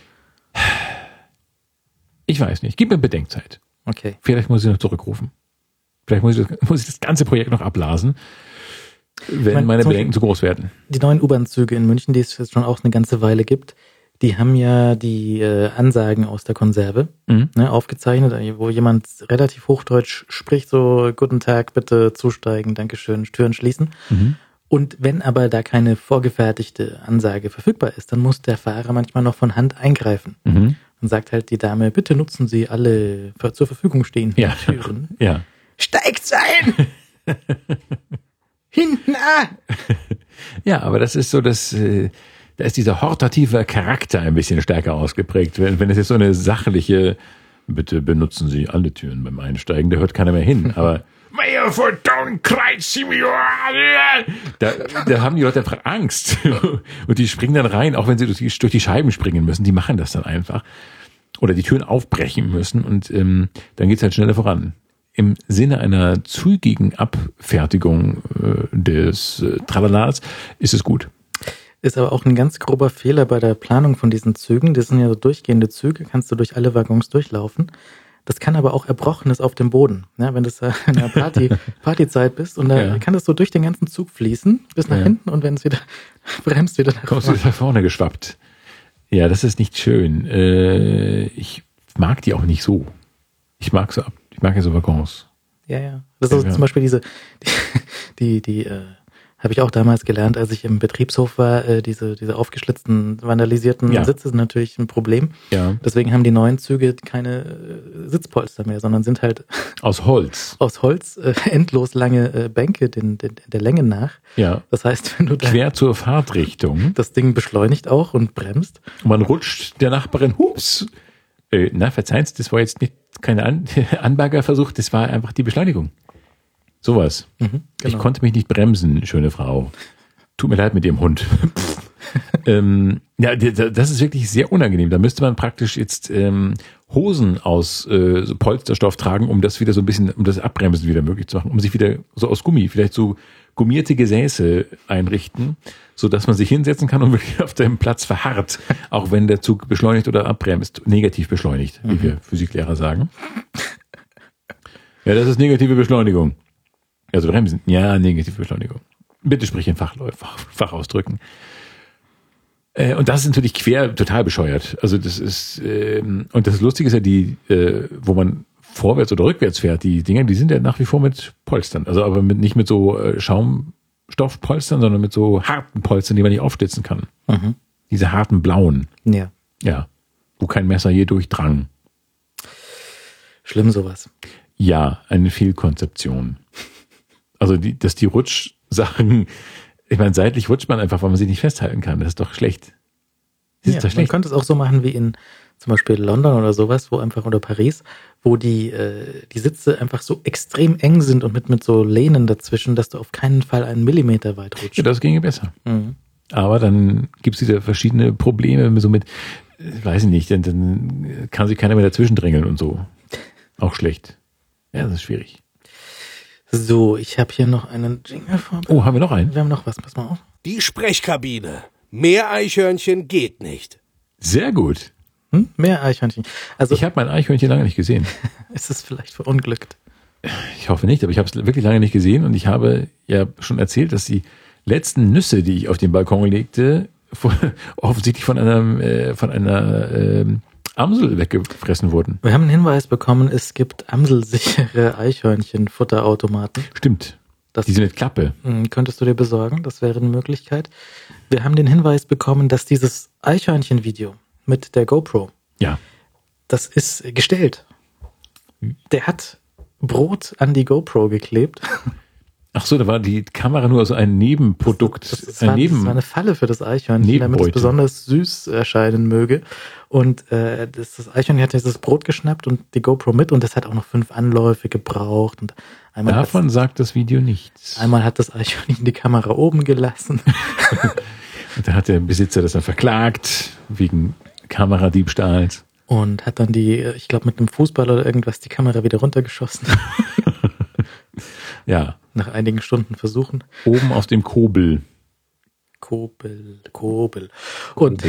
C: Ich weiß nicht. Gib mir Bedenkzeit.
B: Okay.
C: Vielleicht muss ich noch zurückrufen. Vielleicht muss ich, das- muss ich das ganze Projekt noch ablasen, wenn
B: mein,
C: meine
B: zum
C: Bedenken zu groß werden.
B: Die neuen U-Bahn-Züge in München, die es jetzt schon auch eine ganze Weile gibt, die haben ja die äh, Ansagen aus der Konserve
C: Mhm.
B: ne, aufgezeichnet, wo jemand relativ Hochdeutsch spricht, so Guten Tag, bitte zusteigen, Dankeschön, Türen schließen.
C: Mhm.
B: Und wenn aber da keine vorgefertigte Ansage verfügbar ist, dann muss der Fahrer manchmal noch von Hand eingreifen
C: Mhm.
B: und sagt halt die Dame, bitte nutzen Sie alle zur Verfügung stehenden
C: Ja.
B: Türen.
C: Ja.
B: Steigt ein! Hinten an!
C: Ja, aber das ist so, dass äh, da ist dieser hortative Charakter ein bisschen stärker ausgeprägt. Wenn, wenn es jetzt so eine sachliche, bitte benutzen Sie alle Türen beim Einsteigen, da hört keiner mehr hin. Aber Mayor for Donkreuz, da, da haben die Leute einfach Angst. Und die springen dann rein, auch wenn sie durch die, durch die Scheiben springen müssen. Die machen das dann einfach. Oder die Türen aufbrechen müssen und ähm, dann geht's halt schneller voran. Im Sinne einer zügigen Abfertigung äh, des äh, Tralalas ist es gut.
B: Ist aber auch ein ganz grober Fehler bei der Planung von diesen Zügen. Das sind ja so durchgehende Züge, kannst du durch alle Waggons durchlaufen. Das kann aber auch Erbrochenes auf dem Boden. Ja, wenn du in der Party, Partyzeit bist und da
C: Ja.
B: kann das so durch den ganzen Zug fließen bis nach
C: Ja.
B: hinten und wenn es wieder bremst, wieder nach
C: Kommst du
B: vorne.
C: nach vorne geschwappt. Ja, das ist nicht schön. Äh, ich mag die auch nicht so. Ich mag so. Ich mag ja so Waggons.
B: Ja, ja. Das ist
C: Ja.
B: zum Beispiel diese, die, die, die äh, habe ich auch damals gelernt, als ich im Betriebshof war, äh, diese, diese aufgeschlitzten, vandalisierten
C: Ja.
B: Sitze sind natürlich ein Problem.
C: Ja.
B: Deswegen haben die neuen Züge keine äh, Sitzpolster mehr, sondern sind halt
C: Aus Holz.
B: aus Holz äh, endlos lange äh, Bänke den, den, der Länge nach.
C: Ja.
B: Das heißt, wenn du
C: Quer zur Fahrtrichtung.
B: das Ding beschleunigt auch und bremst,
C: Man rutscht der Nachbarin, hups. Äh, na, verzeihen Sie, das war jetzt nicht keine An Anbaggerversuch, das war einfach die Beschleunigung. Sowas. Ich
B: genau.
C: konnte mich nicht bremsen, schöne Frau. Tut mir leid mit Ihrem Hund. ähm, ja, das ist wirklich sehr unangenehm. Da müsste man praktisch jetzt ähm, Hosen aus äh, so Polsterstoff tragen, um das wieder so ein bisschen, um das Abbremsen wieder möglich zu machen, um sich wieder so aus Gummi, vielleicht so gummierte Gesäße einrichten, so dass man sich hinsetzen kann und wirklich auf dem Platz verharrt, auch wenn der Zug beschleunigt oder abbremst, negativ beschleunigt, wie wir Physiklehrer sagen. Ja, das ist negative Beschleunigung. Also bremsen. Ja, negative Beschleunigung. Bitte sprich in Fach, Fachausdrücken. Äh, und das ist natürlich quer total bescheuert. Also das ist, ähm, und das Lustige ist ja die, äh, wo man vorwärts oder rückwärts fährt, die Dinger, die sind ja nach wie vor mit Polstern. Also aber mit, nicht mit so äh, Schaumstoffpolstern, sondern mit so harten Polstern, die man nicht aufstützen kann.
B: Mhm.
C: Diese harten blauen.
B: ja,
C: Ja. Wo kein Messer je durchdrang.
B: schlimm sowas.
C: Ja, eine Fehlkonzeption. Also, die, dass die Rutschsachen, ich meine, seitlich rutscht man einfach, weil man sie nicht festhalten kann. Das ist doch schlecht. Das ist
B: Ja,
C: doch
B: man
C: schlecht.
B: könnte es auch so machen wie in zum Beispiel London oder sowas, wo einfach oder Paris, wo die äh, die Sitze einfach so extrem eng sind und mit mit so Lehnen dazwischen, dass du auf keinen Fall einen Millimeter weit rutschst.
C: Ja, das ginge besser.
B: Mhm.
C: Aber dann gibt's wieder verschiedene Probleme, so mit, äh, weiß ich nicht, dann, dann kann sich keiner mehr dazwischen drängeln und so. Auch schlecht. Ja, das ist schwierig.
B: So, ich habe hier noch einen Jingle vor.
C: Oh, haben wir noch einen?
B: Wir haben noch was, pass mal auf.
A: Die Sprechkabine. Mehr Eichhörnchen geht nicht.
C: Sehr gut.
B: Hm? Mehr Eichhörnchen. Also
C: Ich habe mein Eichhörnchen lange nicht gesehen.
B: ist es vielleicht verunglückt.
C: ich hoffe nicht, aber ich habe es wirklich lange nicht gesehen und ich habe ja schon erzählt, dass die letzten Nüsse, die ich auf den Balkon legte, von, offensichtlich von einer, äh, von einer äh, Amsel weggefressen wurden.
B: Wir haben einen Hinweis bekommen, es gibt amselsichere Eichhörnchen-Futterautomaten.
C: Stimmt.
B: Das
C: Die sind mit Klappe.
B: Hm, Könntest du dir besorgen? Das wäre eine Möglichkeit. Wir haben den Hinweis bekommen, dass dieses Eichhörnchen-Video mit der GoPro,
C: Ja.
B: das ist gestellt. Der hat Brot an die GoPro geklebt.
C: Ach so, da war die Kamera nur so ein Nebenprodukt.
B: Das, das,
C: ein
B: war, das
C: Neben
B: war eine Falle für das Eichhörnchen, damit es besonders süß erscheinen möge. Und äh, das, das Eichhörnchen hat dieses Brot geschnappt und die GoPro mit und das hat auch noch fünf Anläufe gebraucht. Und einmal,
C: Davon sagt das Video nichts.
B: einmal hat das Eichhörnchen die Kamera oben gelassen.
C: Und da hat der Besitzer das dann verklagt wegen Kameradiebstahls.
B: Und hat dann die, ich glaube, mit einem Fußball oder irgendwas die Kamera wieder runtergeschossen.
C: Ja,
B: Nach einigen Stunden Versuchen.
C: oben aus dem Kobel.
B: Kobel, Kobel. Und,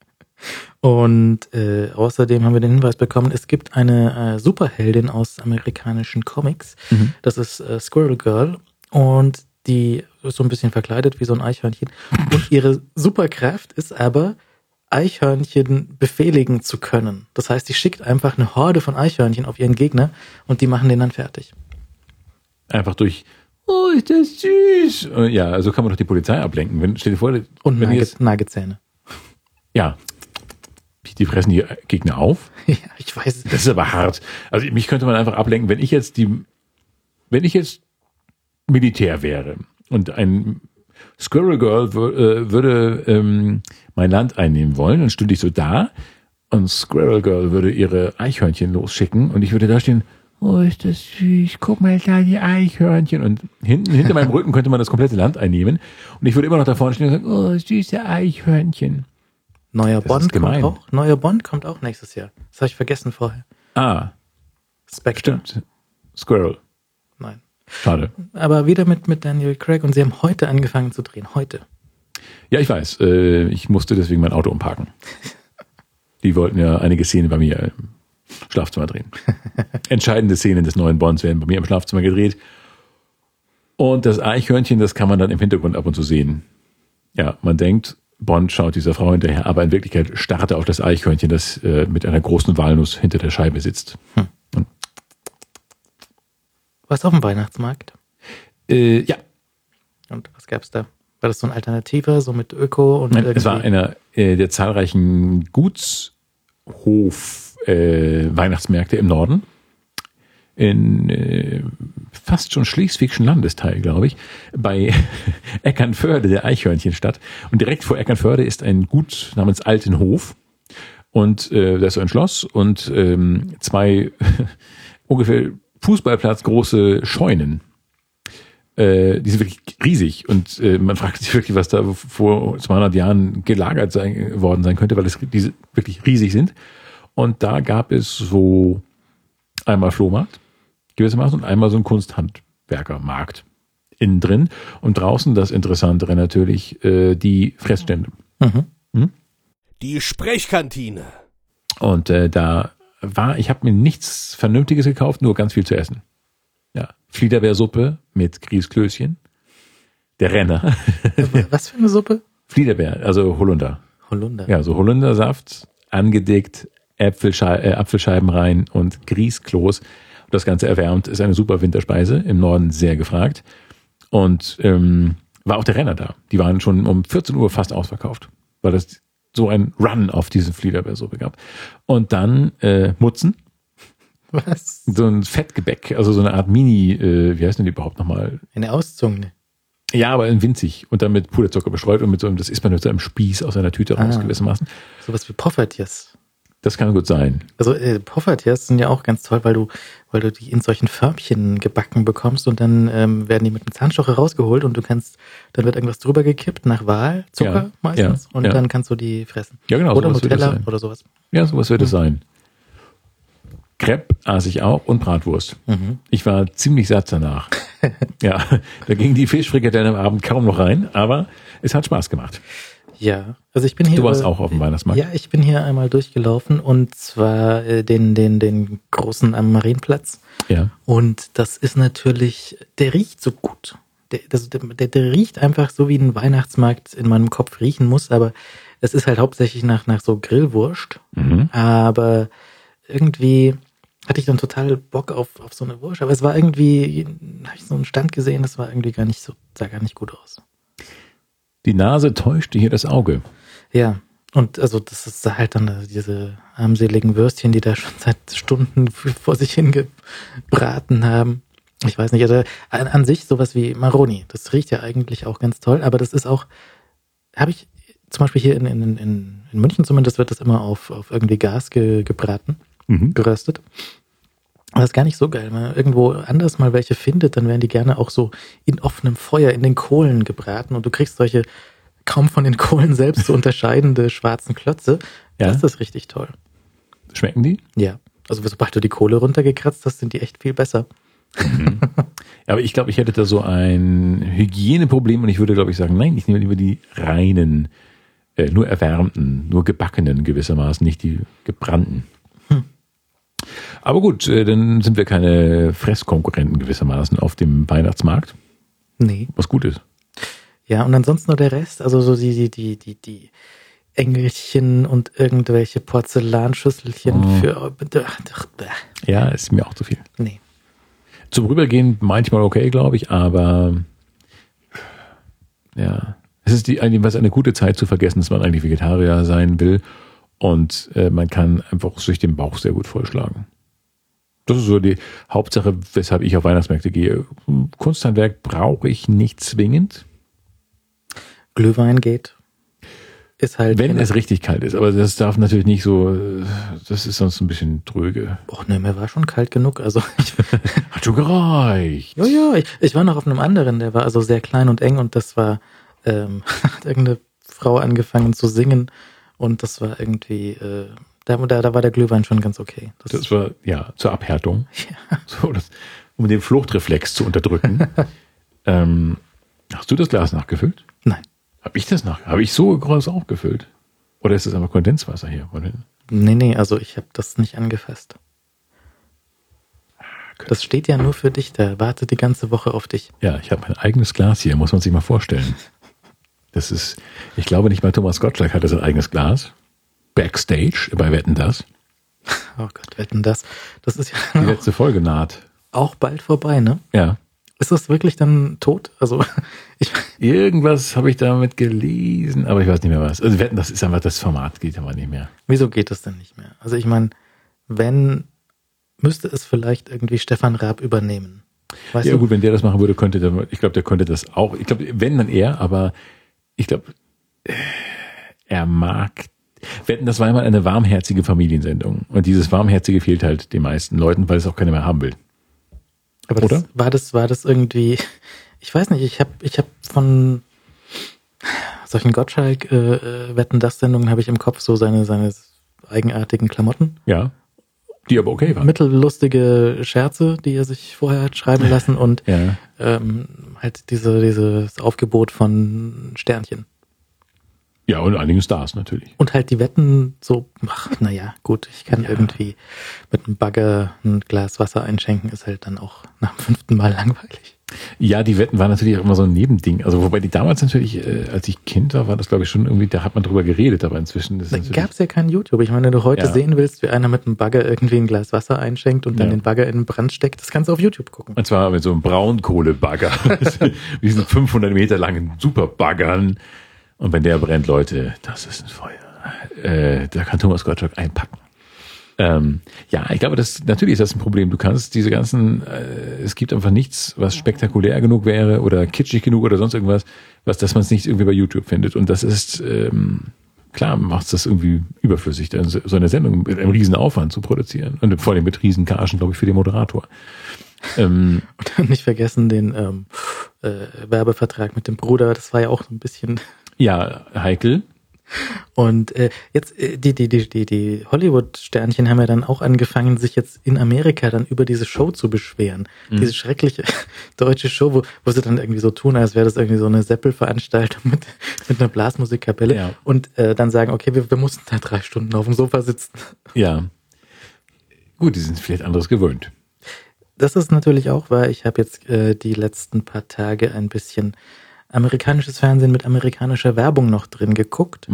B: und äh, außerdem haben wir den Hinweis bekommen, es gibt eine äh, Superheldin aus amerikanischen Comics. Das ist äh, Squirrel Girl. Und die ist so ein bisschen verkleidet wie so ein Eichhörnchen. Und ihre Superkraft ist aber, Eichhörnchen befehligen zu können. Das heißt, die schickt einfach eine Horde von Eichhörnchen auf ihren Gegner und die machen den dann fertig.
C: Einfach durch, oh, ist das süß. Äh, Ja, also kann man doch die Polizei ablenken. Wenn, stell dir vor,
B: Und
C: wenn
B: Nage,
C: jetzt,
B: Nagezähne.
C: ja, die fressen die Gegner auf.
B: Ja, ich weiß es.
C: Das ist aber hart. Also mich könnte man einfach ablenken, wenn ich jetzt die, wenn ich jetzt Militär wäre und ein Squirrel Girl äh, würde ähm, mein Land einnehmen wollen, dann stünde ich so da und Squirrel Girl würde ihre Eichhörnchen losschicken und ich würde da stehen, oh ist das süß, guck mal da die Eichhörnchen und hinten, hinter meinem Rücken könnte man das komplette Land einnehmen und ich würde immer noch da vorne stehen und sagen, oh süße Eichhörnchen.
B: Neuer
C: Das
B: Bond kommt auch. Neuer Bond kommt auch nächstes Jahr. Das habe ich vergessen vorher.
C: Ah,
B: Spectre.
C: stimmt. Squirrel.
B: Nein.
C: Schade.
B: Aber wieder mit, mit Daniel Craig und sie haben heute angefangen zu drehen. Heute.
C: Ja, ich weiß. Äh, ich musste deswegen mein Auto umparken. Die wollten ja einige Szenen bei mir Schlafzimmer drehen. Entscheidende Szenen des neuen Bonds werden bei mir im Schlafzimmer gedreht. Und das Eichhörnchen, das kann man dann im Hintergrund ab und zu sehen. Ja, man denkt, Bond schaut dieser Frau hinterher, aber in Wirklichkeit starrt er auf das Eichhörnchen, das äh, mit einer großen Walnuss hinter der Scheibe sitzt.
B: Was auf dem Weihnachtsmarkt?
C: Äh, ja,
B: Und was gab's da? War das so ein Alternativer, so mit Öko und
C: Nein, es war einer äh, der zahlreichen Gutshof äh, Weihnachtsmärkte im Norden. In äh, fast schon schleswigschen Landesteil, glaube ich, bei Eckernförde, der Eichhörnchenstadt. Und direkt vor Eckernförde ist ein Gut namens Altenhof. Und äh, da ist ein Schloss und ähm, zwei ungefähr Fußballplatz große Scheunen. Äh, die sind wirklich riesig und äh, man fragt sich wirklich, was da vor 200 Jahren gelagert sein, worden sein könnte, weil es diese wirklich riesig sind. Und da gab es so einmal Flohmarkt gewissermaßen und einmal so ein Kunsthandwerkermarkt innen drin und draußen das Interessantere natürlich äh, die Fressstände.
B: Mhm.
A: Die Sprechkantine.
C: Und äh, da war, ich habe mir nichts Vernünftiges gekauft, nur ganz viel zu essen. Ja, Fliederbeersuppe mit Grießklößchen. Der Renner.
B: Was für eine Suppe?
C: Fliederbeer, also Holunder.
B: Holunder.
C: Ja, so Holundersaft, angedickt, Äpfelschei äh, Apfelscheiben rein und Grießkloß. Das Ganze erwärmt, ist eine super Winterspeise, im Norden sehr gefragt. Und ähm, war auch der Renner da. Die waren schon um 14 Uhr fast ausverkauft, weil es so ein Run auf diese Fliederbeersuppe gab. Und dann äh, Mutzen,
B: Was?
C: so ein Fettgebäck, also so eine Art Mini, äh, wie heißt denn die überhaupt nochmal?
B: Eine Auszunge.
C: Ja, aber in winzig und dann mit Puderzucker bestreut und mit so einem, das isst man mit so einem Spieß aus einer Tüte raus
B: Ah.
C: gewissermaßen.
B: Sowas wie Poffertjes.
C: Das kann gut sein.
B: Also äh, Poffertjes sind ja auch ganz toll, weil du, weil du die in solchen Förmchen gebacken bekommst und dann ähm, werden die mit einem Zahnstocher rausgeholt und du kannst, dann wird irgendwas drüber gekippt nach Wahl, Zucker
C: Ja,
B: meistens
C: ja,
B: und
C: ja.
B: dann kannst du die fressen.
C: Ja, genau,
B: Oder
C: sowas wird das
B: Nutella oder sowas.
C: Ja, sowas wird es sein. Crepe aß ich auch und Bratwurst. Ich war ziemlich satt danach. ja, da ging die Fischfrikadelle am Abend kaum noch rein, aber es hat Spaß gemacht.
B: Ja, also ich bin hier.
C: Du warst auch auf dem Weihnachtsmarkt?
B: Ja, ich bin hier einmal durchgelaufen und zwar äh, den, den, den großen am Marienplatz.
C: Ja.
B: Und das ist natürlich, der riecht so gut. Der, das, der, der, der riecht einfach so, wie ein Weihnachtsmarkt in meinem Kopf riechen muss, aber es ist halt hauptsächlich nach, nach so Grillwurst.
C: Mhm.
B: Aber irgendwie hatte ich dann total Bock auf, auf so eine Wurst. Aber es war irgendwie, habe ich so einen Stand gesehen, das war irgendwie gar nicht so, sah gar nicht gut aus.
C: Die Nase täuschte hier das Auge.
B: Ja, und also das ist halt dann diese armseligen Würstchen, die da schon seit Stunden vor sich hingebraten haben. Ich weiß nicht, also an, an sich sowas wie Maroni, das riecht ja eigentlich auch ganz toll, aber das ist auch, habe ich zum Beispiel hier in, in, in, in München zumindest wird das immer auf, auf irgendwie Gas ge, gebraten,
C: Mhm.
B: geröstet. Das ist gar nicht so geil. Wenn man irgendwo anders mal welche findet, dann werden die gerne auch so in offenem Feuer in den Kohlen gebraten und du kriegst solche kaum von den Kohlen selbst zu unterscheidende schwarzen Klötze.
C: Ja.
B: Das ist richtig toll.
C: Schmecken die?
B: Ja. Also sobald du die Kohle runtergekratzt hast, sind die echt viel besser.
C: Aber ich glaube, ich hätte da so ein Hygieneproblem und ich würde, glaube ich, sagen, nein, ich nehme lieber die reinen, äh, nur erwärmten, nur gebackenen gewissermaßen, nicht die gebrannten. Aber gut, äh, dann sind wir keine Fresskonkurrenten gewissermaßen auf dem Weihnachtsmarkt,
B: Nee.
C: was gut ist.
B: Ja, und ansonsten nur der Rest, also so die, die, die, die, die Engelchen und irgendwelche Porzellanschüsselchen
C: Oh.
B: für.
C: Ja, ist mir auch zu viel.
B: Nee.
C: Zum Rübergehen manchmal okay, glaube ich, aber ja, es ist die, was eine gute Zeit zu vergessen, dass man eigentlich Vegetarier sein will und äh, man kann einfach sich den Bauch sehr gut vollschlagen. Das ist so die Hauptsache, weshalb ich auf Weihnachtsmärkte gehe. Kunsthandwerk brauche ich nicht zwingend,
B: Glühwein geht. Ist halt.
C: wenn es richtig kalt ist. Aber das darf natürlich nicht so, äh, das ist sonst ein bisschen tröge.
B: Och, ne, mir war schon kalt genug. Also ich,
C: Hat schon gereicht.
B: ja, ja, ich, ich war noch auf einem anderen, der war also sehr klein und eng und das war, ähm, hat irgendeine Frau angefangen zu singen und das war irgendwie, äh, da, da, da war der Glühwein schon ganz okay. Das,
C: Das war, ja, zur Abhärtung. So, das, um den Fluchtreflex zu unterdrücken. ähm, hast du das Glas nachgefüllt?
B: nein.
C: Habe ich das nach? Habe ich so groß aufgefüllt? Oder ist das einfach Kondenswasser hier? Oder?
B: Nee, nee, also ich habe das nicht angefasst. Das steht ja nur für dich, der wartet die ganze Woche auf dich.
C: Ja, ich habe mein eigenes Glas hier, muss man sich mal vorstellen. Das ist, ich glaube nicht mal Thomas Gottschalk hatte sein eigenes Glas. Backstage bei Wetten das.
B: Oh Gott, wetten das. Das ist
C: Die
B: ja
C: letzte Folge naht.
B: auch bald vorbei, ne?
C: Ja.
B: Ist das wirklich dann tot? Also ich,
C: Irgendwas habe ich damit gelesen, aber ich weiß nicht mehr was. Also Wetten, das ist einfach das Format, geht aber nicht mehr.
B: wieso geht das denn nicht mehr? Also ich meine, wenn müsste es vielleicht irgendwie Stefan Raab übernehmen. Weißt
C: ja
B: du?
C: gut, wenn der das machen würde, könnte der, ich glaube, der könnte das auch. Ich glaube, wenn dann er, aber ich glaube, er mag. Wetten, das war einmal eine warmherzige Familiensendung. Und dieses Warmherzige fehlt halt den meisten Leuten, weil es auch keiner mehr haben will.
B: Aber das,
C: Oder?
B: war das war das irgendwie ich weiß nicht, ich habe ich habe von solchen Gottschalk äh, äh, das Sendungen habe ich im Kopf so seine seine eigenartigen Klamotten,
C: Ja. Die aber okay waren.
B: mittellustige Scherze, die er sich vorher hat schreiben lassen und
C: Ja.
B: ähm, halt diese dieses Aufgebot von Sternchen
C: Ja, und einigen Stars natürlich.
B: und halt die Wetten so ach naja, gut, ich kann
C: Ja.
B: irgendwie mit einem Bagger ein Glas Wasser einschenken, ist halt dann auch nach dem fünften Mal langweilig.
C: Ja, die Wetten waren natürlich auch immer so ein Nebending. Also wobei die damals natürlich, äh, als ich Kind war, war das glaube ich schon irgendwie, da hat man drüber geredet, aber inzwischen ist es
B: Da gab es ja kein YouTube. Ich meine, wenn du heute
C: Ja.
B: sehen willst, wie einer mit einem Bagger irgendwie ein Glas Wasser einschenkt und dann
C: Ja.
B: den Bagger in den Brand steckt, das kannst du auf YouTube gucken.
C: Und zwar mit so einem Braunkohlebagger. Diesen 500 Meter langen Superbaggern. Und wenn der brennt, Leute, das ist ein Feuer. Äh, da kann Thomas Gottschalk einpacken. Ähm, ja, ich glaube, das natürlich ist das ein Problem. Du kannst diese ganzen, äh, es gibt einfach nichts, was spektakulär genug wäre oder kitschig genug oder sonst irgendwas, was, dass man es nicht irgendwie bei YouTube findet. Und das ist ähm, klar, macht das irgendwie überflüssig, so eine Sendung mit einem riesen Aufwand zu produzieren und vor allem mit riesen Gagen, glaube ich, für den Moderator. Ähm,
B: Und dann nicht vergessen den ähm, äh, Werbevertrag mit dem Bruder. Das war ja auch so ein bisschen.
C: Ja, heikel.
B: Und äh, jetzt, äh, die, die, die, die, die Hollywood-Sternchen haben ja dann auch angefangen, sich jetzt in Amerika dann über diese Show zu beschweren.
C: Mhm.
B: Diese schreckliche deutsche Show, wo, wo sie dann irgendwie so tun, als wäre das irgendwie so eine Seppel-Veranstaltung mit, mit einer Blasmusikkapelle
C: Ja.
B: und äh, dann sagen, okay, wir, wir mussten da drei Stunden auf dem Sofa sitzen.
C: Ja. Gut, die sind vielleicht anderes gewöhnt.
B: Das ist natürlich auch wahr. Ich habe jetzt äh, die letzten paar Tage ein bisschen amerikanisches Fernsehen mit amerikanischer Werbung noch drin geguckt.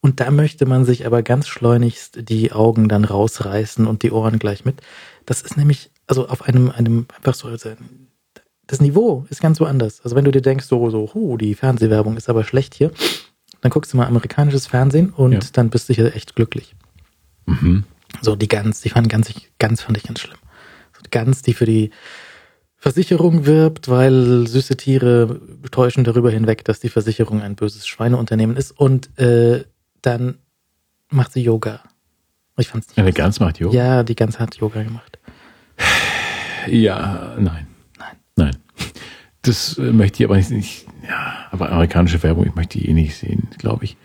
B: Und da möchte man sich aber ganz schleunigst die Augen dann rausreißen und die Ohren gleich mit. Das ist nämlich, also auf einem, einem einfach so, also das Niveau ist ganz woanders. Also wenn du dir denkst, so, so, huh, die Fernsehwerbung ist aber schlecht hier, dann guckst du mal amerikanisches Fernsehen und
C: Ja.
B: dann bist du hier echt glücklich. So die Gans, die fand ganz, ganz fand ich ganz schlimm. So die Gans, die für die Versicherung wirbt, weil süße Tiere täuschen darüber hinweg, dass die Versicherung ein böses Schweineunternehmen ist und äh, dann macht sie Yoga. Ich fand's nicht.
C: Eine. Gans macht Yoga?
B: Ja, die Gans hat Yoga gemacht.
C: Ja, nein.
B: Nein.
C: Nein. Das äh, möchte ich aber nicht, nicht. Ja, aber amerikanische Werbung, ich möchte die eh nicht sehen, glaube ich.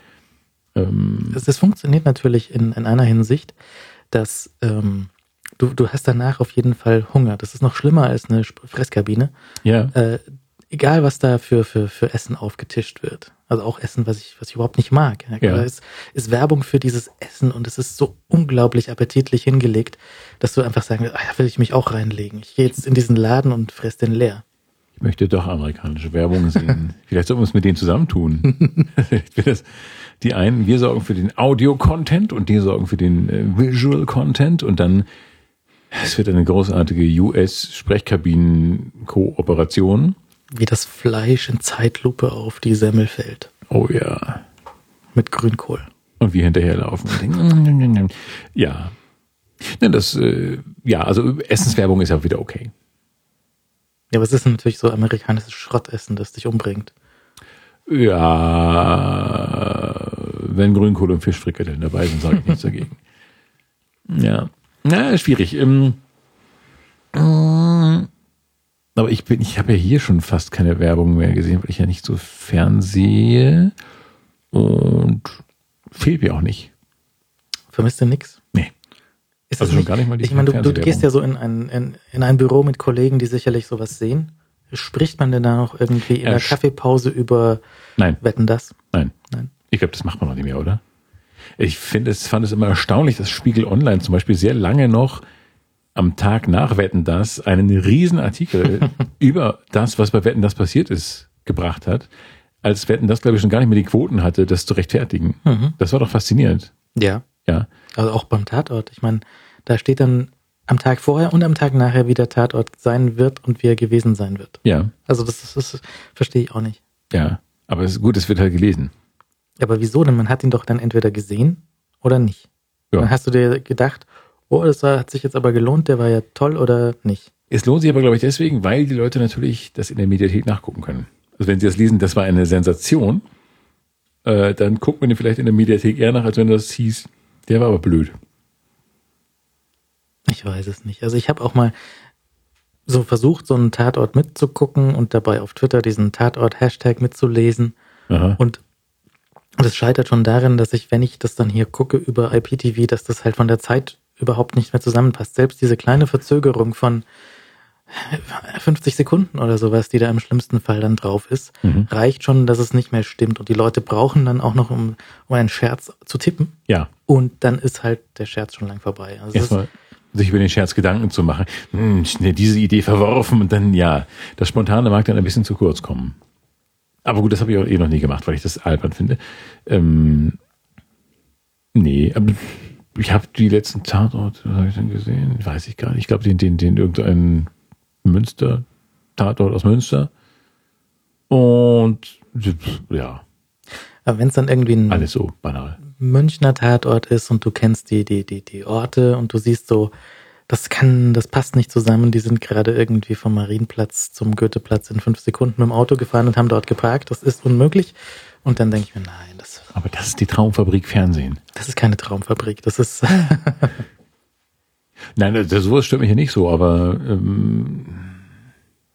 C: Ähm,
B: Es, es funktioniert natürlich in, in einer Hinsicht, dass ähm, du, du hast danach auf jeden Fall Hunger. Das ist noch schlimmer als eine Fresskabine.
C: ja.
B: Äh, egal, was da für, für, für Essen aufgetischt wird. Also auch Essen, was ich, was ich überhaupt nicht mag. Ja.
C: Ja.
B: Da Ist, Werbung für dieses Essen und es ist so unglaublich appetitlich hingelegt, dass du einfach sagen, ah, da will ich mich auch reinlegen. Ich gehe jetzt in diesen Laden und fress den leer.
C: Ich möchte doch amerikanische Werbung sehen. Vielleicht sollten wir uns mit denen zusammentun. Die einen, wir sorgen für den Audio-Content und die sorgen für den äh, Visual-Content und dann es wird eine großartige US-Sprechkabinen-Kooperation.
B: Wie das Fleisch in Zeitlupe auf die Semmel fällt.
C: Oh ja.
B: Mit Grünkohl.
C: Und wir hinterherlaufen und denken, ja. Nein, das, äh, ja, also Essenswerbung ist ja wieder okay.
B: Ja, aber es ist natürlich so amerikanisches Schrottessen, das dich umbringt.
C: Ja, wenn Grünkohl und Fischfrikadellen dabei sind, sage ich nichts dagegen. Ja, na, schwierig. Ähm, ähm, aber ich bin, ich habe ja hier schon fast keine Werbung mehr gesehen, weil ich ja nicht so fernsehe und fehlt mir auch nicht.
B: Vermisst du nix?
C: Nee.
B: Ist
C: Also
B: das
C: schon gar nicht mal die
B: Ich meine, du, du gehst ja so in ein, in, in ein Büro mit Kollegen, die sicherlich sowas sehen. Spricht man denn da noch irgendwie in
C: Ja,
B: der Kaffeepause über
C: Nein,
B: Wetten das?
C: nein.
B: Nein.
C: Ich glaube, das macht man noch nicht mehr, oder? Ich finde es, fand es immer erstaunlich, dass Spiegel Online zum Beispiel sehr lange noch am Tag nach Wetten das einen riesen Artikel über das, was bei Wetten das passiert ist, gebracht hat, als Wetten das, glaube ich, schon gar nicht mehr die Quoten hatte, das zu rechtfertigen.
B: Mhm.
C: Das war doch faszinierend.
B: Ja.
C: Ja.
B: Also auch beim Tatort. Ich meine, da steht dann am Tag vorher und am Tag nachher, wie der Tatort sein wird und wie er gewesen sein wird.
C: Ja.
B: Also das, das, das verstehe ich auch nicht.
C: Ja. Aber es ist gut, es wird halt gelesen.
B: Aber wieso denn? Man hat ihn doch dann entweder gesehen oder nicht.
C: Ja.
B: Dann hast du dir gedacht, oh, das war, hat sich jetzt aber gelohnt, der war ja toll oder nicht.
C: Es lohnt sich aber, glaube ich, deswegen, weil die Leute natürlich das in der Mediathek nachgucken können. Also wenn sie das lesen, das war eine Sensation, äh, dann guckt man den vielleicht in der Mediathek eher nach, als wenn das hieß, der war aber blöd.
B: Ich weiß es nicht. Also ich habe auch mal so versucht, so einen Tatort mitzugucken und dabei auf Twitter diesen Tatort-Hashtag mitzulesen.
C: Aha.
B: Und das scheitert schon darin, dass ich, wenn ich das dann hier gucke über IPTV, dass das halt von der Zeit überhaupt nicht mehr zusammenpasst. Selbst diese kleine Verzögerung von 50 Sekunden oder sowas, die da im schlimmsten Fall dann drauf ist,
C: Mhm.
B: reicht schon, dass es nicht mehr stimmt. Und die Leute brauchen dann auch noch, um, um einen Scherz zu tippen.
C: Ja,
B: Und dann ist halt der Scherz schon lang vorbei. Also
C: erstmal sich über den Scherz Gedanken zu machen. Hm, schnell diese Idee verworfen und dann, ja, das Spontane mag dann ein bisschen zu kurz kommen. Aber gut, das habe ich auch eh noch nie gemacht, weil ich das albern finde. Ähm, nee, aber ich habe die letzten Tatorte, was habe ich denn gesehen? Weiß ich gar nicht. Ich glaube, den, den, den irgendein Münster, Tatort aus Münster. Und ja,
B: aber wenn es dann irgendwie ein
C: alles so banal.
B: Münchner Tatort ist und du kennst die, die, die, die Orte und du siehst so, das kann, das passt nicht zusammen. Die sind gerade irgendwie vom Marienplatz zum Goetheplatz in fünf Sekunden mit dem Auto gefahren und haben dort geparkt. Das ist unmöglich. Und dann denke ich mir, nein, das,
C: Aber das ist die Traumfabrik Fernsehen.
B: das ist keine Traumfabrik. Das ist,
C: Nein, das, sowas stört mich ja nicht so, aber ähm,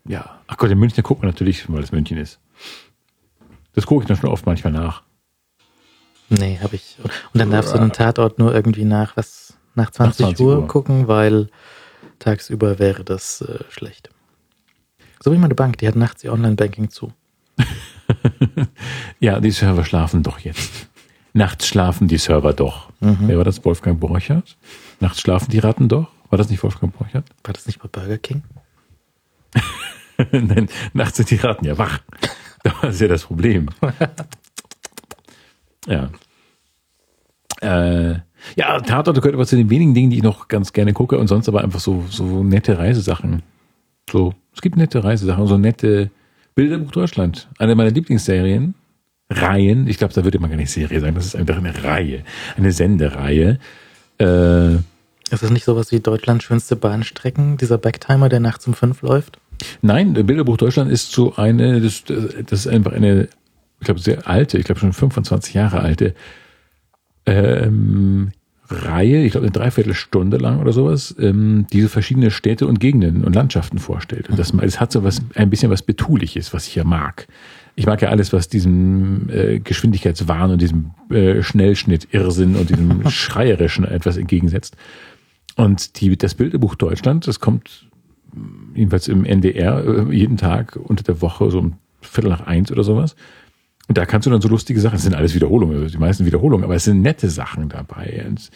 C: ja. Ach Gott, in München guckt man natürlich, weil es München ist. Das gucke ich dann schon oft manchmal nach.
B: Nee, habe ich. Und dann darfst du den Tatort nur irgendwie nach was nach 20,
C: Nach 20
B: Uhr,
C: Uhr.
B: gucken, weil tagsüber wäre das äh, schlecht. So wie meine Bank, die hat nachts ihr Online-Banking zu.
C: Ja, die Server schlafen doch jetzt. Nachts schlafen die Server doch. Wer war das? Wolfgang Borchert? Nachts schlafen die Ratten doch? War das nicht Wolfgang Borchert?
B: War das nicht bei Burger King?
C: Nein, nachts sind die Ratten ja wach. Das ist ja das Problem. ja. Äh, ja, Tatort gehört aber zu den wenigen Dingen, die ich noch ganz gerne gucke und sonst aber einfach so, so nette Reisesachen. So, es gibt nette Reisesachen, so nette Bilderbuch Deutschland. Eine meiner Lieblingsserien. Reihen. Ich glaube, da würde man gar nicht Serie sagen. Das ist einfach eine Reihe. Eine Sendereihe. Äh,
B: Ist das nicht sowas wie Deutschlands schönste Bahnstrecken, dieser Backtimer, der nachts um fünf läuft?
C: Nein, der Bilderbuch Deutschland ist so eine, das, das ist einfach eine, ich glaube, sehr alte, ich glaube schon 25 Jahre alte ähm, Reihe, ich glaube eine Dreiviertelstunde lang oder sowas, ähm, diese verschiedene Städte und Gegenden und Landschaften vorstellt. Und das, es hat so was, ein bisschen was Betuliches, was ich ja mag. Ich mag ja alles, was diesem äh, Geschwindigkeitswahn und diesem äh, Schnellschnitt-Irrsinn und diesem Schreierischen etwas entgegensetzt. Und die, das Bilderbuch Deutschland, das kommt jedenfalls im NDR äh, jeden Tag unter der Woche so um Viertel nach eins oder sowas. Und da kannst du dann so lustige Sachen, es sind alles Wiederholungen, also die meisten Wiederholungen, aber es sind nette Sachen dabei. Und,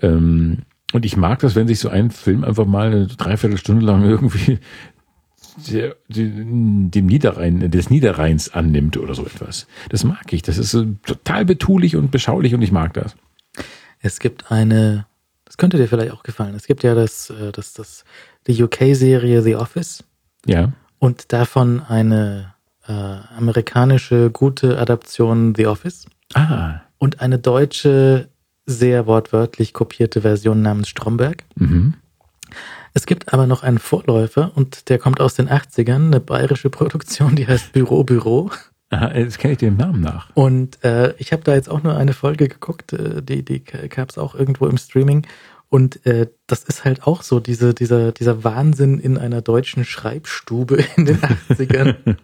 C: ähm, und ich mag das, wenn sich so ein Film einfach mal eine Dreiviertelstunde lang irgendwie der, dem Niederrhein, des Niederrheins annimmt oder so etwas. Das mag ich. Das ist so total betulich und beschaulich und ich mag das.
B: Es gibt eine, das könnte dir vielleicht auch gefallen. Es gibt ja das, äh, das, das, die UK-Serie The Office
C: Ja.
B: und davon eine äh, amerikanische gute Adaption The Office
C: Ah.
B: und eine deutsche, sehr wortwörtlich kopierte Version namens Stromberg.
C: Mhm.
B: Es gibt aber noch einen Vorläufer und der kommt aus den 80ern, eine bayerische Produktion, die heißt Büro Büro.
C: Aha, jetzt kenne ich den Namen nach.
B: Und äh, ich habe da jetzt auch nur eine Folge geguckt, äh, die, die gab es auch irgendwo im Streaming. Und äh, das ist halt auch so, diese, dieser, dieser Wahnsinn in einer deutschen Schreibstube in den 80ern.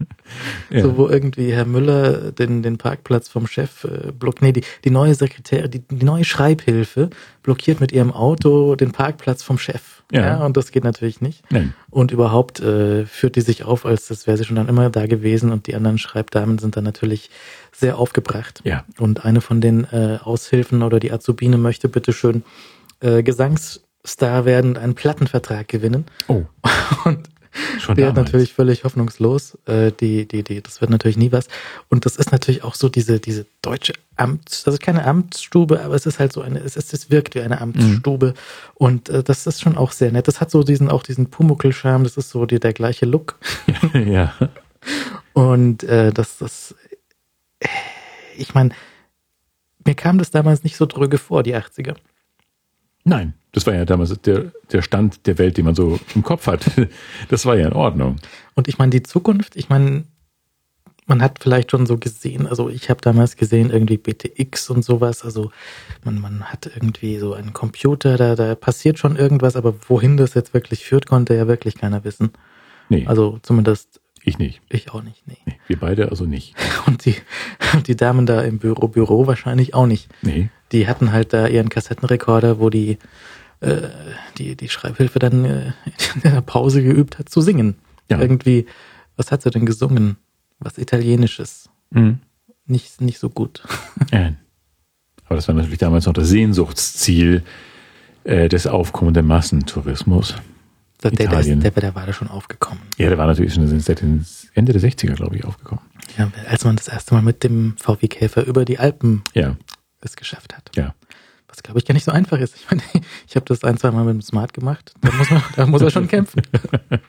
C: Ja.
B: So, wo irgendwie Herr Müller den, den Parkplatz vom Chef äh, blockiert. Nee, die, die neue Sekretärin, die, die neue Schreibhilfe blockiert mit ihrem Auto den Parkplatz vom Chef.
C: Ja.
B: und das geht natürlich nicht.
C: Nein.
B: Und überhaupt äh, führt die sich auf, als das wäre sie schon dann immer da gewesen und die anderen Schreibdamen sind dann natürlich sehr aufgebracht.
C: Ja.
B: Und eine von den äh, Aushilfen oder die Azubine möchte bitteschön äh, Gesangsstar werden und einen Plattenvertrag gewinnen.
C: Oh.
B: Und
C: Schon
B: der
C: damals.
B: natürlich völlig hoffnungslos. Äh, die, die, die, das wird natürlich nie was. Und das ist natürlich auch so diese, diese deutsche Amts, das ist keine Amtsstube, aber es ist halt so eine, es ist, es wirkt wie eine Amtsstube. Und äh, das ist schon auch sehr nett. Das hat so diesen, auch diesen Pumuckl-Charme, das ist so die, der gleiche Look.
C: ja.
B: Und äh, das, das, äh, ich meine, mir kam das damals nicht so dröge vor, die 80er.
C: Nein, das war ja damals der, der Stand der Welt, den man so im Kopf hat. Das war ja in Ordnung.
B: Und ich meine, die Zukunft, ich meine, man hat vielleicht schon so gesehen, also ich habe damals gesehen, irgendwie BTX und sowas, also man, man hat irgendwie so einen Computer, da, da passiert schon irgendwas, aber wohin das jetzt wirklich führt, konnte ja wirklich keiner wissen.
C: Nee,
B: Also zumindest
C: ich nicht.
B: ich auch nicht, nee.
C: Nee, wir beide also nicht.
B: Und die, die Damen da im Büro, Büro wahrscheinlich auch nicht.
C: Nee.
B: Die hatten halt da ihren Kassettenrekorder, wo die, äh, die, die Schreibhilfe dann äh, in der Pause geübt hat zu singen.
C: Ja.
B: Irgendwie, was hat sie denn gesungen? Was Italienisches.
C: Mhm.
B: Nicht, nicht so gut.
C: Ja. Aber das war natürlich damals noch das Sehnsuchtsziel äh, des aufkommenden Massentourismus.
B: Der, der, der, der, war da schon aufgekommen.
C: Ja, der war natürlich schon seit Ende der 60er, glaube ich, aufgekommen.
B: Ja, als man das erste Mal mit dem VW-Käfer über die Alpen
C: Ja,
B: es geschafft hat.
C: ja.
B: Was, glaube ich, gar nicht so einfach ist. Ich meine, ich habe das ein, zwei Mal mit dem Smart gemacht. Da muss, man, da muss er schon kämpfen.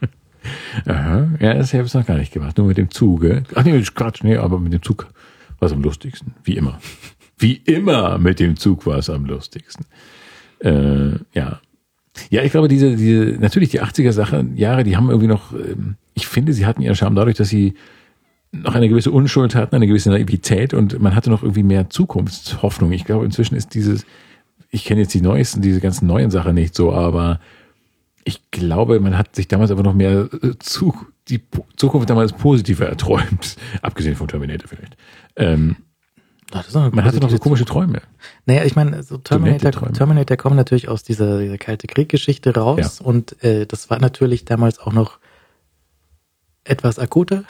C: Aha. Ja, das habe ich noch gar nicht gemacht. Nur mit dem Zuge. Ach nee, Quatsch, nee, aber mit dem Zug war es am lustigsten. Wie immer. Wie immer mit dem Zug war es am lustigsten. Äh, ja. Ja, ich glaube, diese, diese, natürlich die 80er Sache, Jahre, die haben irgendwie noch, ähm, ich finde, sie hatten ihren Charme dadurch, dass sie noch eine gewisse Unschuld hatten, eine gewisse Naivität und man hatte noch irgendwie mehr Zukunftshoffnung. Ich glaube, inzwischen ist dieses, ich kenne jetzt die neuesten, diese ganzen neuen Sachen nicht so, aber ich glaube, man hat sich damals aber noch mehr äh, zu, die Zukunft damals positiver erträumt, abgesehen von Terminator vielleicht. Ähm,
B: Eine
C: Man hatte noch so komische Träume.
B: Naja, ich meine, so Terminator. Terminator kommen natürlich aus dieser, dieser kalte Krieggeschichte raus und äh, das war natürlich damals auch noch etwas akuter.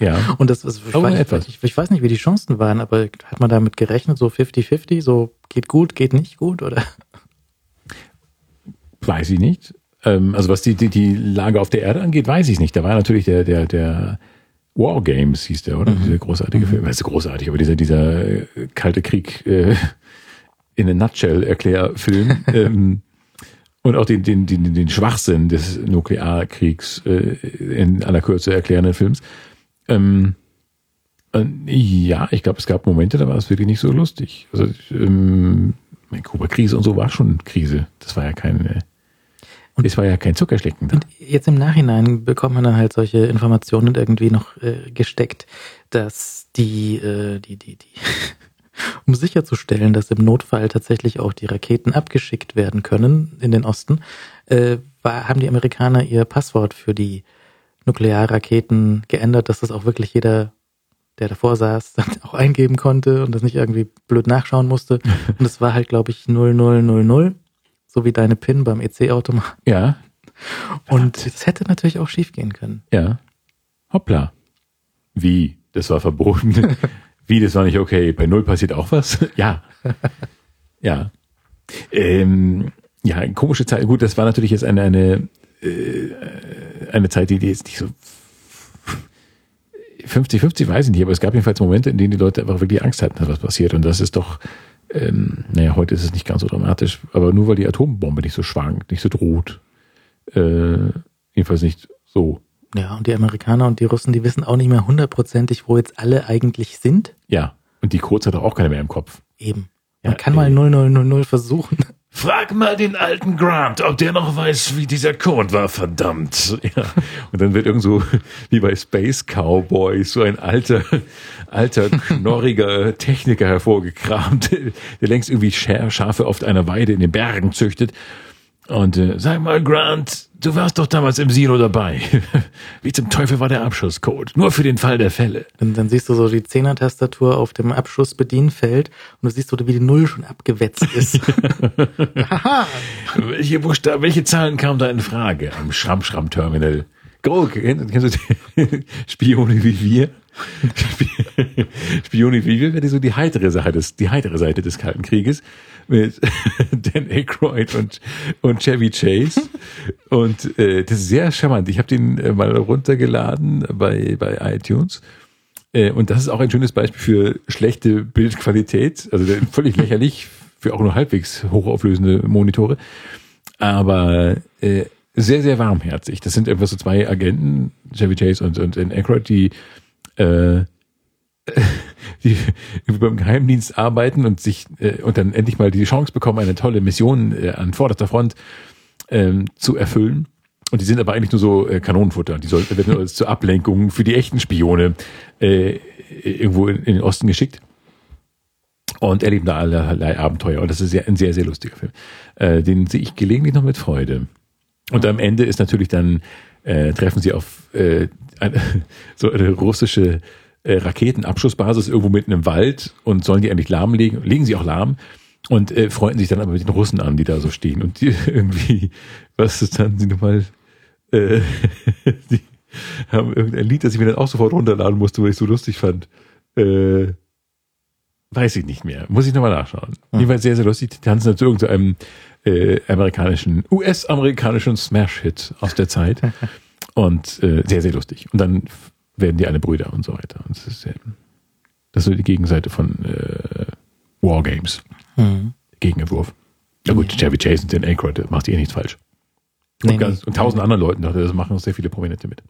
C: Ja.
B: Und das, das ich, weiß,
C: etwas.
B: Ich, ich weiß nicht, wie die Chancen waren, aber hat man damit gerechnet, so 50-50, so geht gut, geht nicht gut oder?
C: Weiß ich nicht. Ähm, also was die, die, die Lage auf der Erde angeht, weiß ich nicht. Da war natürlich der, der, der War Games hieß der, oder? Dieser großartige Film. Das ist großartig, aber dieser, dieser äh, kalte Krieg äh, in a nutshell Erklärfilm. ähm, und auch den, den, den, den Schwachsinn des Nuklearkriegs äh, in aller Kürze erklärenden Films. Ähm, äh, ja, ich glaube, es gab Momente, da war es wirklich nicht so lustig. Also ähm, meine Kuba-Krise und so war schon Krise. Das war ja kein, äh,
B: Und-
C: das war ja kein Zuckerschlecken da.
B: Und jetzt im Nachhinein bekommt man dann halt solche Informationen irgendwie noch äh, gesteckt, dass die, äh, die, die, die, um sicherzustellen, dass im Notfall tatsächlich auch die Raketen abgeschickt werden können in den Osten, äh, war, haben die Amerikaner ihr Passwort für die Nuklearraketen geändert, dass das auch wirklich jeder, der davor saß, dann auch eingeben konnte und das nicht irgendwie blöd nachschauen musste. Und es war halt, glaube ich, 0000, so wie deine PIN beim EC-Automat.
C: Ja,
B: Und es hätte natürlich auch schief gehen können.
C: ja. Hoppla. Wie? Das war verboten. Wie? Das war nicht okay. Bei Null passiert auch was? ja. Ja. Ähm, ja, komische Zeit. Gut, das war natürlich jetzt eine, eine, äh, eine Zeit, die die jetzt nicht so 50-50 weiß ich nicht, aber es gab jedenfalls Momente, in denen die Leute einfach wirklich Angst hatten, dass was passiert. Und das ist doch, ähm, naja, heute ist es nicht ganz so dramatisch, aber nur weil die Atombombe nicht so schwankt, nicht so droht. Äh, jedenfalls nicht so.
B: Ja, und die Amerikaner und die Russen, die wissen auch nicht mehr hundertprozentig, wo jetzt alle eigentlich sind.
C: Ja. Und die Codes hat auch keiner mehr im Kopf.
B: Eben. Man
C: Ja,
B: kann mal
C: ey.
B: 0000 versuchen.
C: Frag mal den alten Grant, ob der noch weiß, wie dieser Code war, verdammt. Ja. Und dann wird irgend so, wie bei Space Cowboys, so ein alter, alter, knorriger Techniker hervorgekramt, der längst irgendwie Scha- Schafe auf einer Weide in den Bergen züchtet. Und äh, sag mal, Grant, du warst doch damals im Silo dabei. Wie zum Teufel war der Abschusscode? Nur für den Fall der Fälle.
B: Und dann siehst du so die Zehner-Tastatur auf dem Abschussbedienfeld und du siehst so, wie die Null schon abgewetzt ist. Haha.
C: Welche Buchstaben, welche Zahlen kamen da in Frage am Schramm-Schramm-Terminal? Grog, kennst, du die Spione wie wir? Sp- Spione wie wir wäre so die heitere Seite des, die heitere Seite des Kalten Krieges mit Dan Aykroyd und, und Chevy Chase. Und äh, das ist sehr charmant. Ich habe den äh, mal runtergeladen bei, bei iTunes. Äh, und das ist auch ein schönes Beispiel für schlechte Bildqualität. Also völlig lächerlich für auch nur halbwegs hochauflösende Monitore. Aber äh, sehr, sehr warmherzig. Das sind etwa so zwei Agenten, Chevy Chase und, und, und Aykroyd, die, äh, die beim Geheimdienst arbeiten und sich äh, und dann endlich mal die Chance bekommen, eine tolle Mission äh, an vorderster Front ähm, zu erfüllen. Und die sind aber eigentlich nur so äh, Kanonenfutter. Die sollten werden nur als zur Ablenkung für die echten Spione äh, irgendwo in, in den Osten geschickt und erleben da allerlei Abenteuer. Und das ist sehr, ein sehr, sehr lustiger Film. Äh, den sehe ich gelegentlich noch mit Freude. Und am Ende ist natürlich dann, äh, treffen sie auf äh, eine, so eine russische äh, Raketenabschussbasis irgendwo mitten im Wald und sollen die eigentlich lahmlegen, legen sie auch lahm und äh, freunden sich dann aber mit den Russen an, die da so stehen. Und die irgendwie, was ist dann, sie nochmal, äh, die haben irgendein Lied, das ich mir dann auch sofort runterladen musste, weil ich so lustig fand. Äh, weiß ich nicht mehr. Muss ich nochmal nachschauen.
B: Hm.
C: Jedenfalls sehr, sehr lustig. Die tanzen dann zu irgendeinem äh, amerikanischen, US-amerikanischen Smash-Hit aus der Zeit. Und äh, sehr, sehr lustig. Und dann werden die alle Brüder und so weiter. Und das ist, das ist so die Gegenseite von äh, Wargames.
B: Hm.
C: Gegenentwurf. Ja gut, Chevy Chase und Dan Aykroyd, macht eh nichts falsch.
B: Nee,
C: und, ganz,
B: nee.
C: und tausend anderen Leuten, das machen auch sehr viele Prominente mit.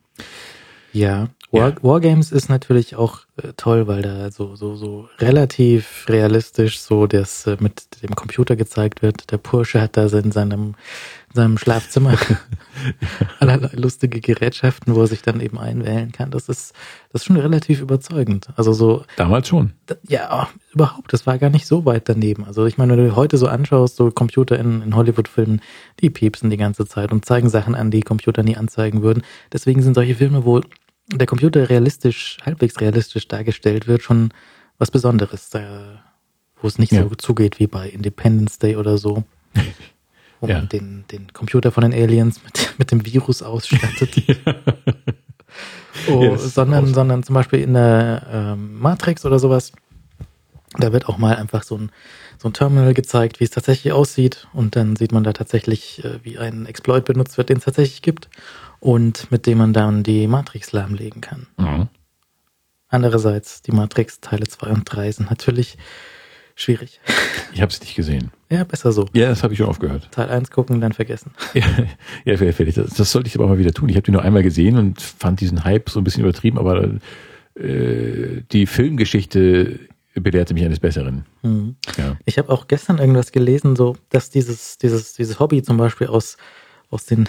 B: Ja, War,
C: Ja.
B: Wargames ist natürlich auch äh, toll, weil da so, so, so relativ realistisch so das äh, mit dem Computer gezeigt wird. Der Porsche hat da in seinem, in seinem Schlafzimmer allerlei lustige Gerätschaften, wo er sich dann eben einwählen kann. Das ist, das ist schon relativ überzeugend. Also so,
C: Damals schon.
B: ja, überhaupt, das war gar nicht so weit daneben. Also ich meine, wenn du heute so anschaust, so Computer in, in Hollywood-Filmen, die piepsen die ganze Zeit und zeigen Sachen an, die Computer nie anzeigen würden. Deswegen sind solche Filme, wo der Computer realistisch, halbwegs realistisch dargestellt wird, schon was Besonderes, da, wo es nicht
C: Ja.
B: so zugeht wie bei Independence Day oder so. Wo
C: Ja.
B: man den, den Computer von den Aliens mit, mit dem Virus ausstattet. Oh,
C: Ja, das ist
B: sondern, sondern zum Beispiel in der ähm, Matrix oder sowas, da wird auch mal einfach so ein, so ein Terminal gezeigt, wie es tatsächlich aussieht. Und dann sieht man da tatsächlich, äh, wie ein Exploit benutzt wird, den es tatsächlich gibt. Und mit dem man dann die Matrix lahmlegen kann.
C: Mhm.
B: Andererseits, die Matrix Teile 2 und 3 sind natürlich schwierig.
C: Ich habe es nicht gesehen.
B: Ja, besser so.
C: Ja, das habe ich schon aufgehört.
B: Teil 1 gucken, dann vergessen.
C: Ja, ja vielleicht, das, das sollte ich aber mal wieder tun. Ich habe die nur einmal gesehen und fand diesen Hype so ein bisschen übertrieben, aber äh, die Filmgeschichte belehrte mich eines Besseren.
B: Mhm.
C: Ja.
B: Ich habe auch gestern irgendwas gelesen, so dass dieses, dieses, dieses Hobby zum Beispiel aus, aus den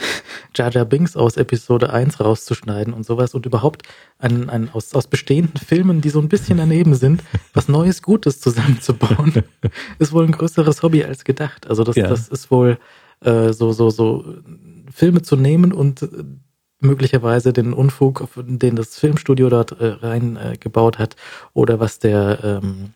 B: Jar Jar Binks aus Episode 1 rauszuschneiden und sowas und überhaupt an, an, aus, aus bestehenden Filmen, die so ein bisschen daneben sind, was Neues Gutes zusammenzubauen, ist wohl ein größeres Hobby als gedacht. Also das,
C: Ja.
B: das ist wohl äh, so, so, so Filme zu nehmen und äh, möglicherweise den Unfug, den das Filmstudio dort äh, rein äh, hat oder was der ähm,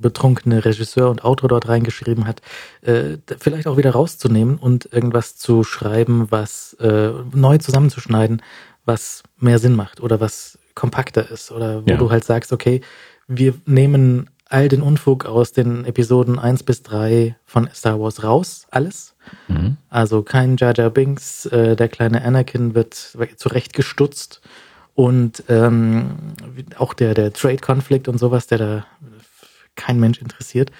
B: betrunkene Regisseur und Autor dort reingeschrieben hat, äh, vielleicht auch wieder rauszunehmen und irgendwas zu schreiben, was äh, neu zusammenzuschneiden, was mehr Sinn macht oder was kompakter ist oder wo
C: Ja.
B: du halt sagst, okay, wir nehmen all den Unfug aus den Episoden 1 bis 3 von Star Wars raus, alles.
C: Mhm.
B: Also kein Jar Jar Binks, äh, der kleine Anakin wird zurechtgestutzt und ähm, auch der, der Trade-Konflikt und sowas, der da kein Mensch interessiert,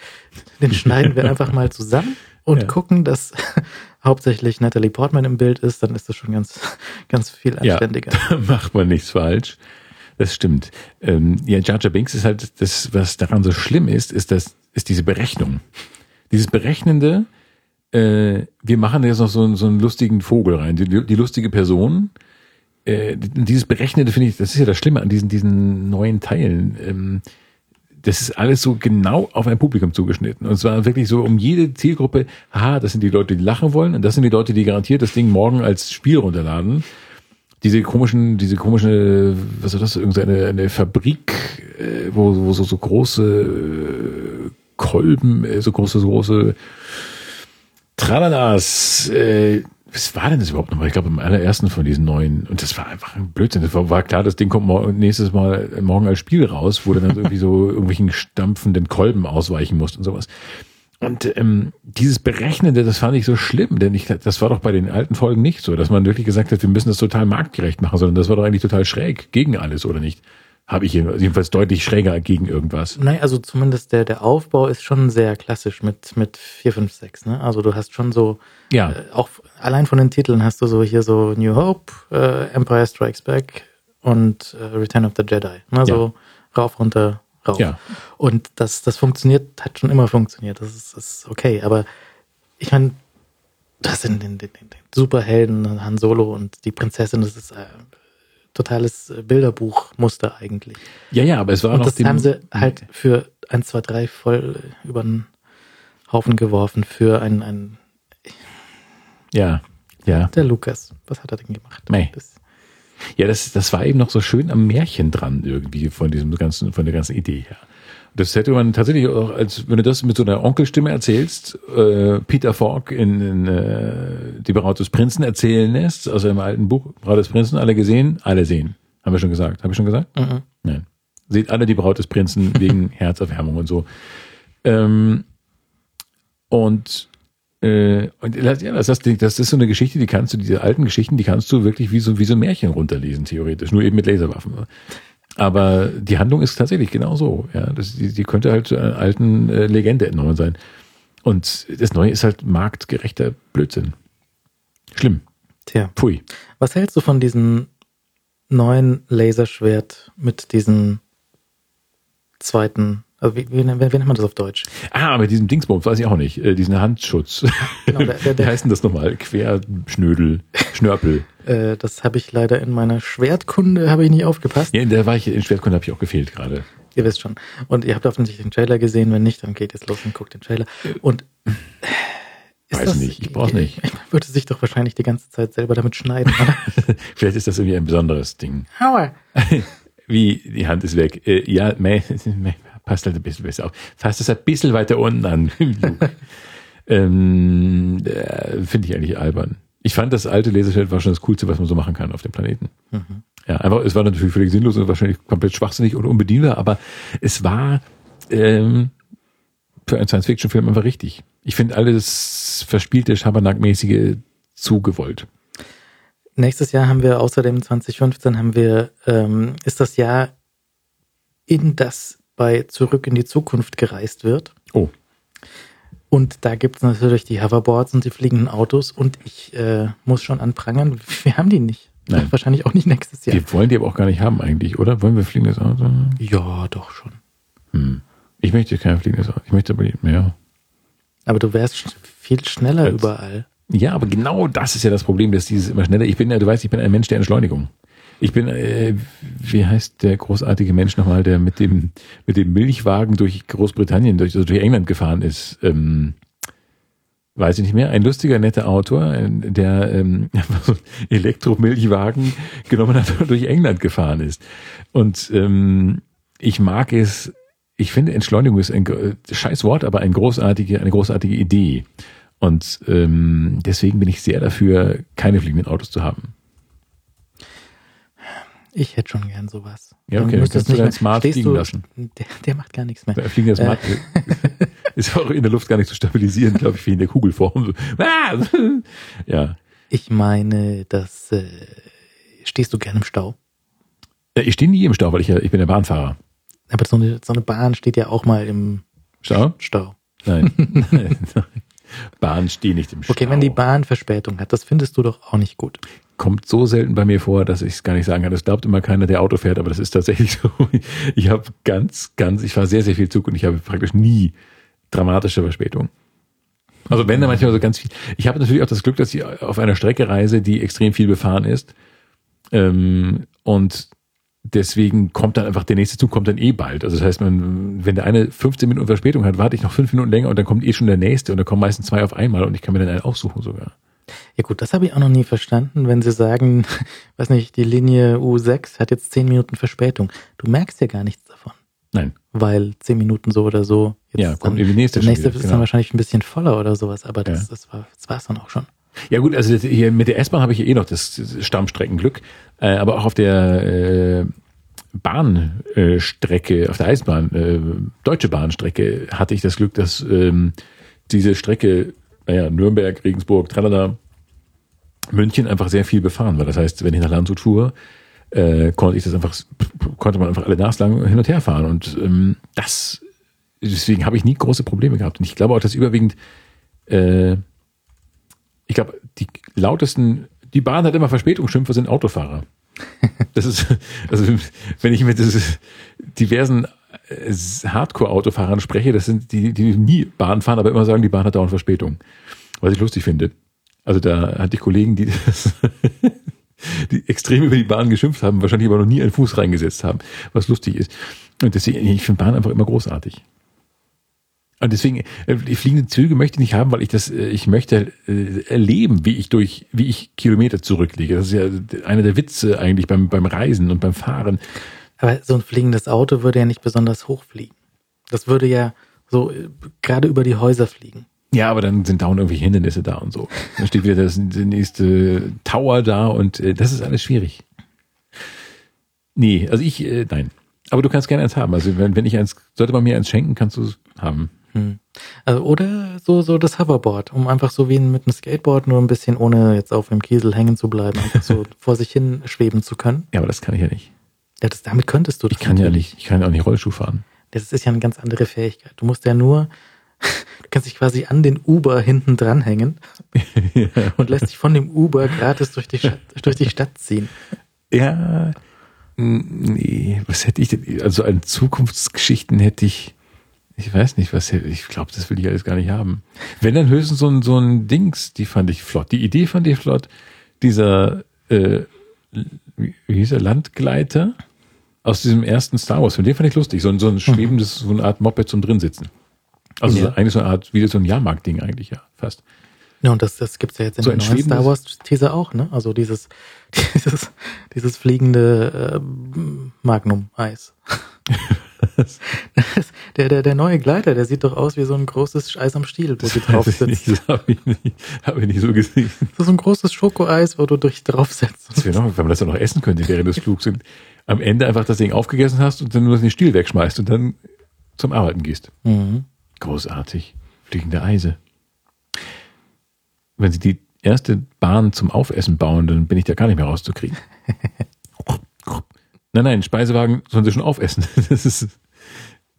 B: den schneiden wir einfach mal zusammen und
C: Ja.
B: gucken, dass hauptsächlich Natalie Portman im Bild ist, dann ist das schon ganz, ganz viel
C: Ja,
B: anständiger.
C: da macht man nichts falsch. Das stimmt. Ähm, ja, Jar Jar Binks ist halt das, was daran so schlimm ist, ist das, ist diese Berechnung. Dieses Berechnende, äh, wir machen jetzt noch so, einen- so einen lustigen Vogel rein, die, die lustige Person. Äh, dieses Berechnende finde ich, das ist ja das Schlimme an diesen, diesen neuen Teilen. Ähm, das ist alles so genau auf ein Publikum zugeschnitten. Und zwar wirklich so um jede Zielgruppe, haha, das sind die Leute, die lachen wollen und das sind die Leute, die garantiert das Ding morgen als Spiel runterladen. Diese komischen, diese komische, was ist das, irgendeine eine Fabrik, äh, wo, wo so, so große äh, Kolben, äh, so große, so große Tralalas, äh, was war denn das überhaupt nochmal? Ich glaube, im allerersten von diesen neuen, und das war einfach ein Blödsinn. Das war, war klar, das Ding kommt mor- nächstes Mal äh, morgen als Spiel raus, wo du dann irgendwie so irgendwelchen stampfenden Kolben ausweichen musst und sowas. Und ähm, dieses Berechnende, das fand ich so schlimm, denn ich, das war doch bei den alten Folgen nicht so, dass man wirklich gesagt hat, wir müssen das total marktgerecht machen, sondern das war doch eigentlich total schräg gegen alles, oder nicht? Habe ich jedenfalls jedenfalls deutlich schräger gegen irgendwas.
B: Nein, also zumindest der, der Aufbau ist schon sehr klassisch mit, mit 4, 5, 6. Ne? Also du hast schon so,
C: Ja,
B: äh, auch allein von den Titeln hast du so hier so New Hope, äh, Empire Strikes Back und äh, Return of the Jedi. Ne? So rauf, runter, rauf.
C: Ja.
B: Und das, das funktioniert, hat schon immer funktioniert. Das ist, das ist okay. Aber ich meine, das sind den, den, den, den Superhelden, Han Solo und die Prinzessin, das ist äh, totales Bilderbuchmuster eigentlich.
C: ja, ja, aber es war
B: Und
C: noch
B: das haben sie halt für 1, 2, 3 voll über den Haufen geworfen für ein, ein
C: Ja, ja.
B: der Lukas. Was hat er denn gemacht?
C: Nee.
B: Das,
C: Ja, das, das war eben noch so schön am Märchen dran irgendwie von diesem ganzen, von der ganzen Idee her. Das hätte man tatsächlich auch, als wenn du das mit so einer Onkelstimme erzählst, äh, Peter Falk in, in äh, Die Braut des Prinzen erzählen lässt, aus einem alten Buch, Braut des Prinzen, alle gesehen, alle sehen. Haben wir schon gesagt. Habe ich schon gesagt?
B: Mhm.
C: Nein. Seht alle die Braut des Prinzen wegen Herzerwärmung und so. Ähm, und äh, und das- ja, das, das, das ist so eine Geschichte, die kannst du, diese alten Geschichten, die kannst du wirklich wie so, wie so ein Märchen runterlesen, theoretisch, nur eben mit Laserwaffen. Aber die Handlung ist tatsächlich genau so. Ja, das, die, die könnte halt zu einer alten äh, Legende entnommen sein. Und das Neue ist halt marktgerechter Blödsinn. Schlimm.
B: Tja,
C: Pfui.
B: was hältst du von diesem neuen Laserschwert mit diesem zweiten, also wie, wie, wie nennt man das auf Deutsch?
C: Ah, mit diesem Dingsbums weiß ich auch nicht. Äh, diesen Handschutz.
B: Genau, der- der-
C: Wie heißt denn das nochmal? Querschnödel, Schnörpel.
B: Äh, das habe ich leider in meiner Schwertkunde, habe ich nicht aufgepasst.
C: Ja, in der war ich, in Schwertkunde habe ich auch gefehlt gerade.
B: Ihr wisst schon. Und ihr habt offensichtlich den Trailer gesehen. Wenn nicht, dann geht jetzt los und guckt den Trailer. Und ist
C: Weiß nicht, ich brauch's nicht.
B: Man würde sich doch wahrscheinlich die ganze Zeit selber damit schneiden.
C: Vielleicht ist das irgendwie ein besonderes Ding.
B: Aua.
C: Wie, die Hand ist weg. Äh, ja, meh, meh, Passt halt ein bisschen besser auf. Fasst es ein bisschen weiter unten an. ähm, äh, Finde ich eigentlich albern. Ich fand, das alte Laserschwert war schon das Coolste, was man so machen kann auf dem Planeten. Mhm. Ja, einfach, es war natürlich völlig sinnlos und wahrscheinlich komplett schwachsinnig und unbedienbar, aber es war ähm, für einen Science-Fiction-Film einfach richtig. Ich finde alles verspielte, Schabernack-mäßige zu gewollt.
B: Nächstes Jahr haben wir außerdem 2015 haben wir, ähm, ist das Jahr, in das bei Zurück in die Zukunft gereist wird.
C: Oh.
B: Und da gibt es natürlich die Hoverboards und die fliegenden Autos und ich äh, muss schon anprangern, wir haben die nicht.
C: Nein.
B: Wahrscheinlich auch nicht nächstes Jahr.
C: Wir wollen die aber auch gar nicht haben eigentlich, oder? Wollen wir fliegendes Auto?
B: Ja, doch schon.
C: Hm. Ich möchte kein fliegendes Auto. Ich möchte aber mehr.
B: Aber du wärst viel schneller Als, überall.
C: Ja, aber genau das ist ja das Problem, dass dieses immer schneller. Ich bin ja, du weißt, ich bin ein Mensch der Entschleunigung. Ich bin, äh, wie heißt der großartige Mensch nochmal, der mit dem mit dem Milchwagen durch Großbritannien, durch, also durch England gefahren ist? Ähm, weiß ich nicht mehr. Ein lustiger, netter Autor, der ähm, so Elektromilchwagen genommen hat und durch England gefahren ist. Und ähm, ich mag es. Ich finde, Entschleunigung ist ein äh, scheiß Wort, aber ein großartige, eine großartige Idee. Und ähm, deswegen bin ich sehr dafür, keine fliegenden Autos zu haben.
B: Ich hätte schon gern sowas.
C: Ja, okay, dann kannst du dein Smart fliegen du, lassen.
B: Der, der, macht gar nichts mehr. Der
C: fliegende Smart äh. ist auch in der Luft gar nicht zu stabilisieren, glaube ich, wie in der Kugelform. ja.
B: Ich meine, das äh, stehst du gern im Stau?
C: Ja, ich stehe nie im Stau, weil ich ja, ich bin der Bahnfahrer.
B: Aber so eine, so eine Bahn steht ja auch mal im
C: Stau.
B: Stau.
C: Nein. Bahn steht nicht im Stau.
B: Okay, wenn die Bahn Verspätung hat, das findest du doch auch nicht gut
C: kommt so selten bei mir vor, dass ich es gar nicht sagen kann. Das glaubt immer keiner, der Auto fährt, aber das ist tatsächlich so. Ich habe ganz, ganz, ich fahre sehr, sehr viel Zug und ich habe praktisch nie dramatische Verspätung. Also wenn da manchmal so ganz viel. Ich habe natürlich auch das Glück, dass ich auf einer Strecke reise, die extrem viel befahren ist. Ähm, und deswegen kommt dann einfach der nächste Zug kommt dann eh bald. Also das heißt, man, wenn der eine 15 Minuten Verspätung hat, warte ich noch fünf Minuten länger und dann kommt eh schon der nächste und dann kommen meistens zwei auf einmal und ich kann mir dann einen aussuchen sogar.
B: Ja gut, das habe ich auch noch nie verstanden, wenn sie sagen, weiß nicht, die Linie U6 hat jetzt zehn Minuten Verspätung. Du merkst ja gar nichts davon.
C: Nein.
B: Weil zehn Minuten so oder so.
C: Jetzt ja, kommt dann, die nächste.
B: Der nächste ist genau. dann wahrscheinlich ein bisschen voller oder sowas, aber das, ja. das war das war's dann auch schon.
C: Ja gut, also hier mit der S-Bahn habe ich eh noch das Stammstreckenglück, äh, aber auch auf der äh, Bahnstrecke, auf der Eisbahn, äh, deutsche Bahnstrecke hatte ich das Glück, dass ähm, diese Strecke naja, Nürnberg, Regensburg, tralala, München einfach sehr viel befahren war. Das heißt, wenn ich nach Landshut fuhr, äh, konnte ich das einfach, konnte man einfach alle nachslang hin und her fahren. Und ähm, das, deswegen habe ich nie große Probleme gehabt. Und ich glaube auch, dass überwiegend, äh, ich glaube, die lautesten, die Bahn hat immer Verspätungsschimpfer, sind Autofahrer. Das ist, also wenn ich mit diversen Hardcore-Autofahrern spreche, das sind die, die nie Bahn fahren, aber immer sagen, die Bahn hat dauernd Verspätung. Was ich lustig finde. Also da hatte ich Kollegen, die das, die extrem über die Bahn geschimpft haben, wahrscheinlich aber noch nie einen Fuß reingesetzt haben, was lustig ist. Und deswegen, ich finde Bahn einfach immer großartig. Und deswegen, äh, die fliegenden Züge möchte ich nicht haben, weil ich das, äh, ich möchte erleben, wie ich durch, wie ich Kilometer zurücklege. Das ist ja einer der Witze eigentlich beim, beim Reisen und beim Fahren.
B: Aber so ein fliegendes Auto würde ja nicht besonders hoch fliegen. Das würde ja so äh, gerade über die Häuser fliegen.
C: Ja, aber dann sind dauernd irgendwelche Hindernisse da und so. Dann steht wieder das, der nächste Tower da und äh, das ist alles schwierig. Nee, also ich, äh, nein. Aber du kannst gerne eins haben. Also wenn, wenn ich eins, sollte man mir eins schenken, kannst du es haben. Hm.
B: Also, oder so, so das Hoverboard, um einfach so wie mit einem Skateboard nur ein bisschen ohne jetzt auf dem Kiesel hängen zu bleiben, einfach so vor sich hin schweben zu können.
C: Ja, aber das kann ich ja nicht.
B: Ja, das, damit könntest du
C: das. Ich kann ja nicht, ich kann ja auch nicht Rollschuh fahren.
B: Das ist ja eine ganz andere Fähigkeit. Du musst ja nur, du kannst dich quasi an den Uber hinten dranhängen ja. und lässt dich von dem Uber gratis durch die, Stadt, durch die Stadt ziehen.
C: Ja, nee, was hätte ich denn, also an Zukunftsgeschichten hätte ich, ich weiß nicht, was hätte, ich glaube, das will ich alles gar nicht haben. Wenn dann höchstens so ein, so ein Dings, die fand ich flott. Die Idee fand ich flott. Dieser, äh, wie hieß er, Landgleiter? Aus diesem ersten Star Wars Film. Den fand ich lustig. So ein, so ein schwebendes, so eine Art Moped zum Drinsitzen. Also ja. eigentlich so eine Art, wie so ein Jahrmarkt-Ding eigentlich, ja, fast.
B: Ja, und das, das gibt's ja jetzt in so der neuen Star Wars Teaser auch, ne? Also dieses, dieses, dieses fliegende äh, Magnum-Eis. der, der, der neue Gleiter, der sieht doch aus wie so ein großes Eis am Stiel, wo du drauf sitzt.
C: Das habe ich, nicht- hab ich nicht so gesehen.
B: Das ist so ein großes Schokoeis, wo du dich drauf setzt.
C: Das wäre noch, wenn man das dann noch essen könnte während des Flugs und am Ende einfach das Ding aufgegessen hast und dann nur den Stiel wegschmeißt und dann zum Arbeiten gehst.
B: Mhm.
C: Großartig. Fliegende Eise. Wenn sie die erste Bahn zum Aufessen bauen, dann bin ich da gar nicht mehr rauszukriegen. nein, nein, Speisewagen sollen sie schon aufessen. Das ist,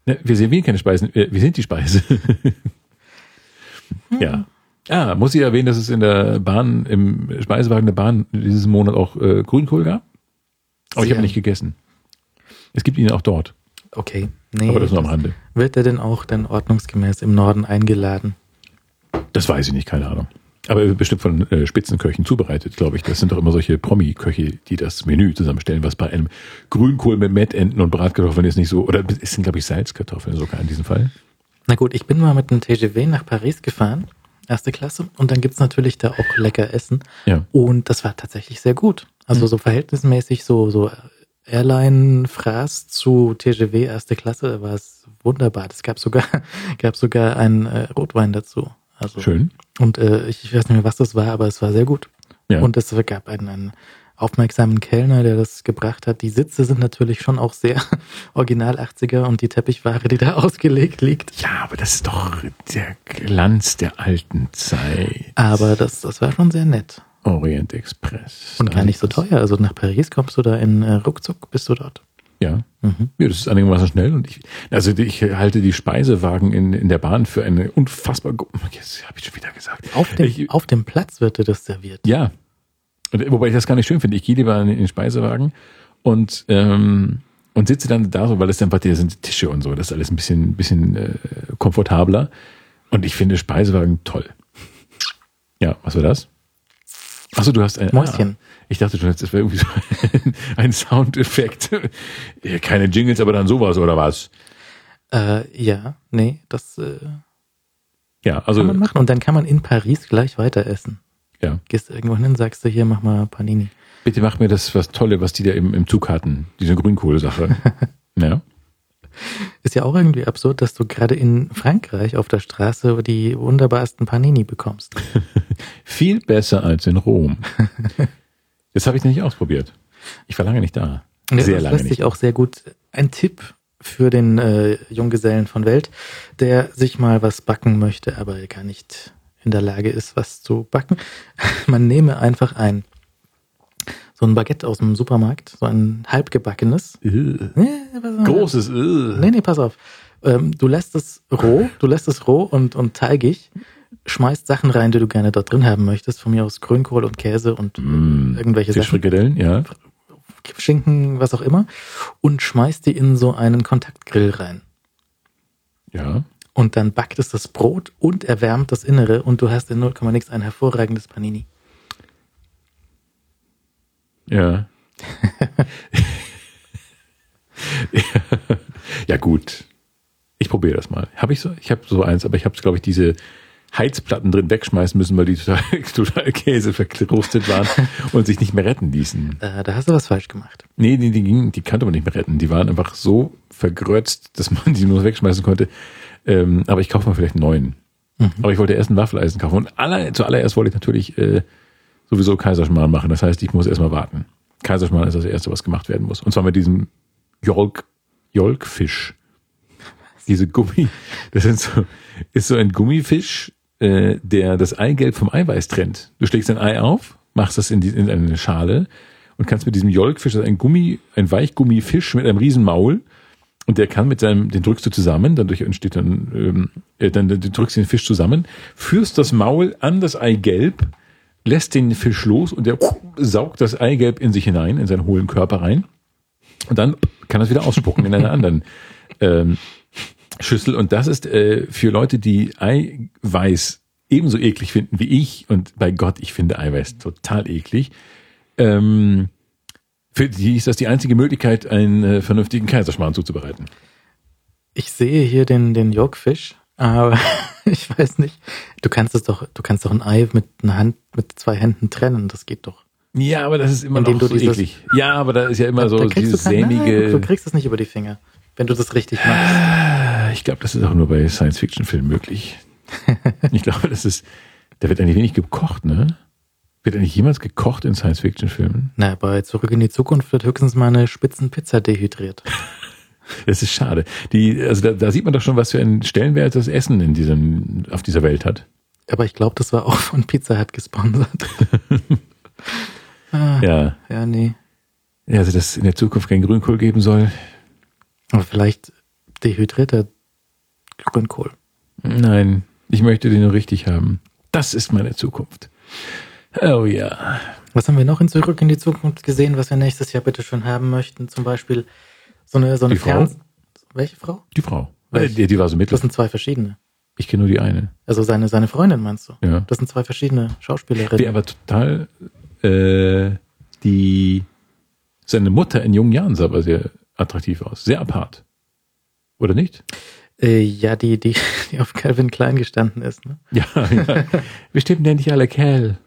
C: ne, wir servieren keine Speisen, wir, wir sind die Speise. ja. Ah, muss ich erwähnen, dass es in der Bahn, im Speisewagen der Bahn dieses Monat auch äh, Grünkohl gab? Aber ich
B: Sehr.
C: habe nicht gegessen. Es gibt ihn auch dort,
B: Okay. Nee,
C: aber das nur am Rande.
B: wird er denn auch dann ordnungsgemäß im Norden eingeladen?
C: Das weiß ich nicht, keine Ahnung. Aber bestimmt von äh, Spitzenköchen zubereitet, glaube ich. Das sind doch immer solche Promi-Köche, die das Menü zusammenstellen, was bei einem Grünkohl mit Mettenten und Bratkartoffeln ist nicht so, oder es sind, glaube ich, Salzkartoffeln sogar in diesem Fall.
B: Na gut, ich bin mal mit einem TGV nach Paris gefahren, erste Klasse, und dann gibt's natürlich da auch lecker Essen.
C: Ja.
B: Und das war tatsächlich sehr gut. Also
C: Mhm.
B: so verhältnismäßig so, so Airline-Fraß zu TGV erste Klasse war es wunderbar. Es gab sogar, gab sogar einen äh, Rotwein dazu. Also,
C: Schön.
B: Und äh, ich, ich weiß nicht mehr, was das war, aber es war sehr gut.
C: Ja.
B: Und es gab einen, einen aufmerksamen Kellner, der das gebracht hat. Die Sitze sind natürlich schon auch sehr original 80er und die Teppichware, die da ausgelegt liegt.
C: ja, aber das ist doch der Glanz der alten Zeit.
B: Aber das, das war schon sehr nett.
C: Orient Express.
B: Und gar nicht so teuer. Also nach Paris kommst du da in äh, ruckzuck, bist du dort.
C: Ja.
B: Mhm.
C: Ja, das ist einigermaßen schnell und ich, also ich halte die Speisewagen in, in der Bahn für eine unfassbar, jetzt habe ich schon wieder gesagt.
B: Auf dem,
C: Ich-
B: auf dem Platz wird dir das serviert.
C: Ja. Und, wobei ich das gar nicht schön finde. Ich gehe lieber in den Speisewagen und, ähm, und sitze dann da so, weil es einfach, da sind Tische und so, das ist alles ein bisschen, bisschen äh, komfortabler. Und ich finde Speisewagen toll. Ja, was war das? Achso, du hast ein
B: Mäuschen.
C: Ah, ich dachte schon, das wäre irgendwie so ein, ein Soundeffekt. Ja, Keine Jingles, aber dann sowas oder was?
B: Äh, ja, nee, das äh,
C: Ja, also
B: kann man machen. Und dann kann man in Paris gleich weiter essen.
C: ja.
B: Gehst irgendwo hin, sagst du, hier, mach mal Panini.
C: Bitte mach mir das was Tolle, was die da im, im Zug hatten, diese Grünkohlsache. ja.
B: Ist ja auch irgendwie absurd, dass du gerade in Frankreich auf der Straße die wunderbarsten Panini bekommst.
C: Viel besser als in Rom. Das habe ich nicht ausprobiert. Ich war lange nicht da. Sehr
B: das
C: lange
B: lässt
C: nicht.
B: sich auch sehr gut. Ein Tipp für den äh, Junggesellen von Welt, der sich mal was backen möchte, aber gar nicht in der Lage ist, was zu backen. Man nehme einfach ein so ein Baguette aus dem Supermarkt, so ein halbgebackenes.
C: Äh. Großes. Äh.
B: Nee, nee, pass auf. Ähm, du lässt es roh, du lässt es roh und, und teigig, schmeißt Sachen rein, die du gerne dort drin haben möchtest. Von mir aus Grünkohl und Käse und
C: Mm,
B: irgendwelche Sachen.
C: Fischfrikadellen, ja.
B: Schinken, was auch immer, und schmeißt die in so einen Kontaktgrill rein.
C: Ja.
B: Und dann backt es das Brot und erwärmt das Innere und du hast in 0, nix ein hervorragendes Panini.
C: Ja. ja, gut. Ich probiere das mal. Habe ich so? Ich habe so eins, aber ich habe, glaube ich, diese Heizplatten drin wegschmeißen müssen, weil die total, total Käse verkrustet waren und sich nicht mehr retten ließen.
B: Äh, da hast du was falsch gemacht.
C: Nee, die, die, gingen, die konnte man nicht mehr retten. Die waren einfach so vergrötzt, dass man die nur wegschmeißen konnte. Ähm, aber ich kaufe mal vielleicht einen neuen. Aber ich wollte erst ein Waffeleisen kaufen. Und aller, zuallererst wollte ich natürlich äh, sowieso Kaiserschmarrn machen. Das heißt, ich muss erstmal warten. Kaiserschmarrn ist das Erste, was gemacht werden muss. Und zwar mit diesem Jolk, Jolkfisch. Diese Gummi, das sind so, ist so ein Gummifisch, äh, der das Eigelb vom Eiweiß trennt. Du schlägst ein Ei auf, machst das in, die, in eine Schale und kannst mit diesem Jolkfisch, das ist ein Gummi, ein Weichgummifisch mit einem riesen Maul, und der kann mit seinem, den drückst du zusammen, dadurch entsteht dann, ähm, äh, dann, dann drückst du den Fisch zusammen, führst das Maul an das Eigelb, lässt den Fisch los und der saugt das Eigelb in sich hinein, in seinen hohlen Körper rein. Und dann kann das wieder ausspucken in einer anderen ähm, Schüssel. Und das ist äh, für Leute, die Eiweiß ebenso eklig finden wie ich. Und bei Gott, ich finde Eiweiß total eklig. Ähm, für die ist das die einzige Möglichkeit, einen äh, vernünftigen Kaiserschmarrn zuzubereiten.
B: Ich sehe hier den, den Yorkfisch, aber ich weiß nicht. Du kannst es doch, du kannst doch ein Ei mit einer Hand, mit zwei Händen trennen. Das geht doch.
C: Ja, aber das ist immer
B: Indem
C: noch so
B: dieses-
C: eklig. Ja, aber da ist ja immer so
B: da
C: dieses
B: du kein, nein,
C: sämige.
B: du kriegst es nicht über die Finger. wenn du das richtig machst.
C: Ich glaube, das ist auch nur bei Science-Fiction-Filmen möglich. ich glaube, das ist, da wird eigentlich wenig gekocht, ne? Wird eigentlich jemals gekocht in Science-Fiction-Filmen?
B: Na, bei Zurück in die Zukunft wird höchstens mal eine Spitzenpizza dehydriert.
C: Das ist schade. Die, also da, da sieht man doch schon, was für einen Stellenwert das Essen in diesem, auf dieser Welt hat.
B: Aber ich glaube, das war auch von Pizza Hut gesponsert. ah,
C: Ja.
B: ja, nee.
C: ja, also dass es in der Zukunft kein Grünkohl geben soll.
B: Aber vielleicht dehydrierter Grünkohl.
C: Nein, ich möchte den nur richtig haben. Das ist meine Zukunft. Oh ja.
B: Was haben wir noch in Zurück in die Zukunft gesehen, was wir nächstes Jahr bitte schon haben möchten? Zum Beispiel so eine, so eine
C: Die Frau?
B: Fernseh... Welche Frau?
C: Die Frau.
B: Welche?
C: Die, die war so mittel.
B: Das sind zwei verschiedene.
C: Ich kenne nur die eine.
B: Also seine, seine Freundin meinst du?
C: Ja.
B: Das sind zwei verschiedene
C: Die
B: Schauspielerinnen.
C: aber total, äh, die, seine Mutter in jungen Jahren sah aber sehr attraktiv aus. Sehr apart. Oder nicht?
B: Äh, ja, die, die, die auf Calvin Klein gestanden ist. Ne?
C: Ja, ja. Wir stimmen ja nicht alle Kerl.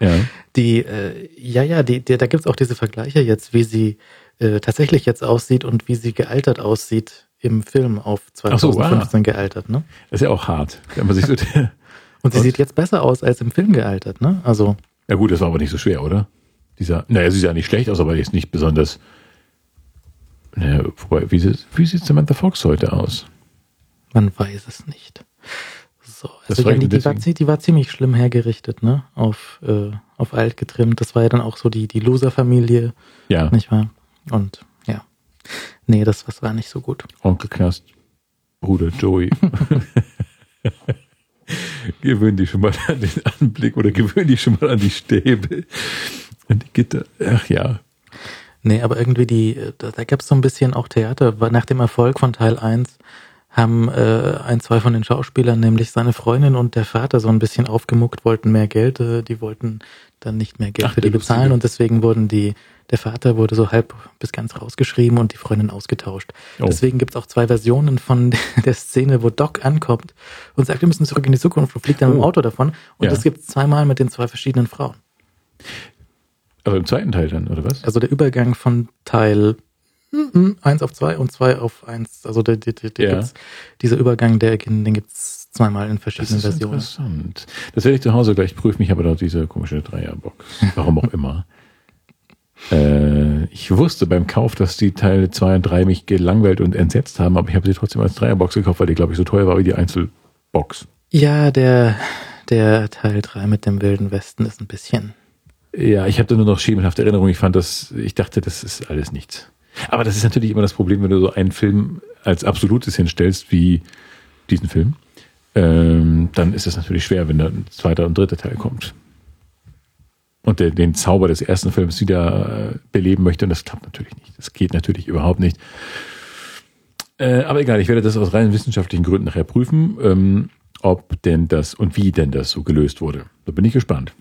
C: Ja.
B: Die, äh, ja, ja, die, die, da gibt's auch diese Vergleiche jetzt, wie sie äh, tatsächlich jetzt aussieht und wie sie gealtert aussieht im Film auf
C: so, ah.
B: 2015 gealtert. Ne?
C: Das ist ja auch hart. Wenn man sich so,
B: Und sie sieht jetzt besser aus als im Film gealtert. Ne? Also
C: ja gut, das war aber nicht so schwer, oder? Dieser, naja, sie sieht ja nicht schlecht aus, aber jetzt nicht besonders. Naja, wobei, wie, sieht- wie sieht Samantha Fox heute aus?
B: man weiß es nicht. So, also ja, die, die, war, die war ziemlich schlimm hergerichtet, ne? Auf, äh, auf alt getrimmt. Das war ja dann auch so die, die Loser-Familie,
C: Ja,
B: nicht wahr? Und ja. Nee, das was war nicht so gut.
C: Onkel Knast, Bruder Joey. gewöhn dich schon mal an den Anblick oder gewöhn dich schon mal an die Stäbe. An die Gitter. Ach ja.
B: Nee, aber irgendwie die, äh, da, da gab es so ein bisschen auch Theater, nach dem Erfolg von Teil 1 haben äh, ein, zwei von den Schauspielern, nämlich seine Freundin und der Vater, so ein bisschen aufgemuckt, wollten mehr Geld, äh, die wollten dann nicht mehr Geld
C: Ach,
B: für die bezahlen
C: lustige.
B: und deswegen wurden die, der Vater wurde so halb bis ganz rausgeschrieben und die Freundin ausgetauscht.
C: Oh.
B: Deswegen gibt's auch zwei Versionen von der Szene, wo Doc ankommt und sagt, wir müssen zurück in die Zukunft und fliegt dann
C: Oh.
B: Auto davon und
C: Ja.
B: das gibt's zweimal mit den zwei verschiedenen Frauen.
C: Aber im zweiten Teil dann, oder was?
B: Also der Übergang von Teil 1 auf 2 und 2 auf 1. Also der, der, der, der
C: Ja.
B: gibt's, dieser Übergang, der, den gibt's zweimal in
C: Das
B: verschiedenen
C: ist
B: Versionen.
C: interessant. Das werde ich zu Hause gleich prüfen. Ich habe dort diese komische Dreierbox. Warum auch immer. Äh, ich wusste beim Kauf, dass die Teile 2 und 3 mich gelangweilt und entsetzt haben, aber ich habe sie trotzdem als Dreierbox gekauft, weil die, glaube ich, so teuer war wie die Einzelbox.
B: Ja, der, der Teil 3 mit dem Wilden Westen ist ein bisschen.
C: Ja, ich habe da nur noch schemenhafte Erinnerungen. Ich fand das, ich dachte, das ist alles nichts. Aber das ist natürlich immer das Problem, wenn du so einen Film als absolutes hinstellst, wie diesen Film, ähm, dann ist es natürlich schwer, wenn dann ein zweiter und dritter Teil kommt. Und der, den Zauber des ersten Films wieder äh, beleben möchte, und das klappt natürlich nicht. Das geht natürlich überhaupt nicht. Äh, aber egal, ich werde das aus rein wissenschaftlichen Gründen nachher prüfen, ähm, ob denn das und wie denn das so gelöst wurde. Da bin ich gespannt.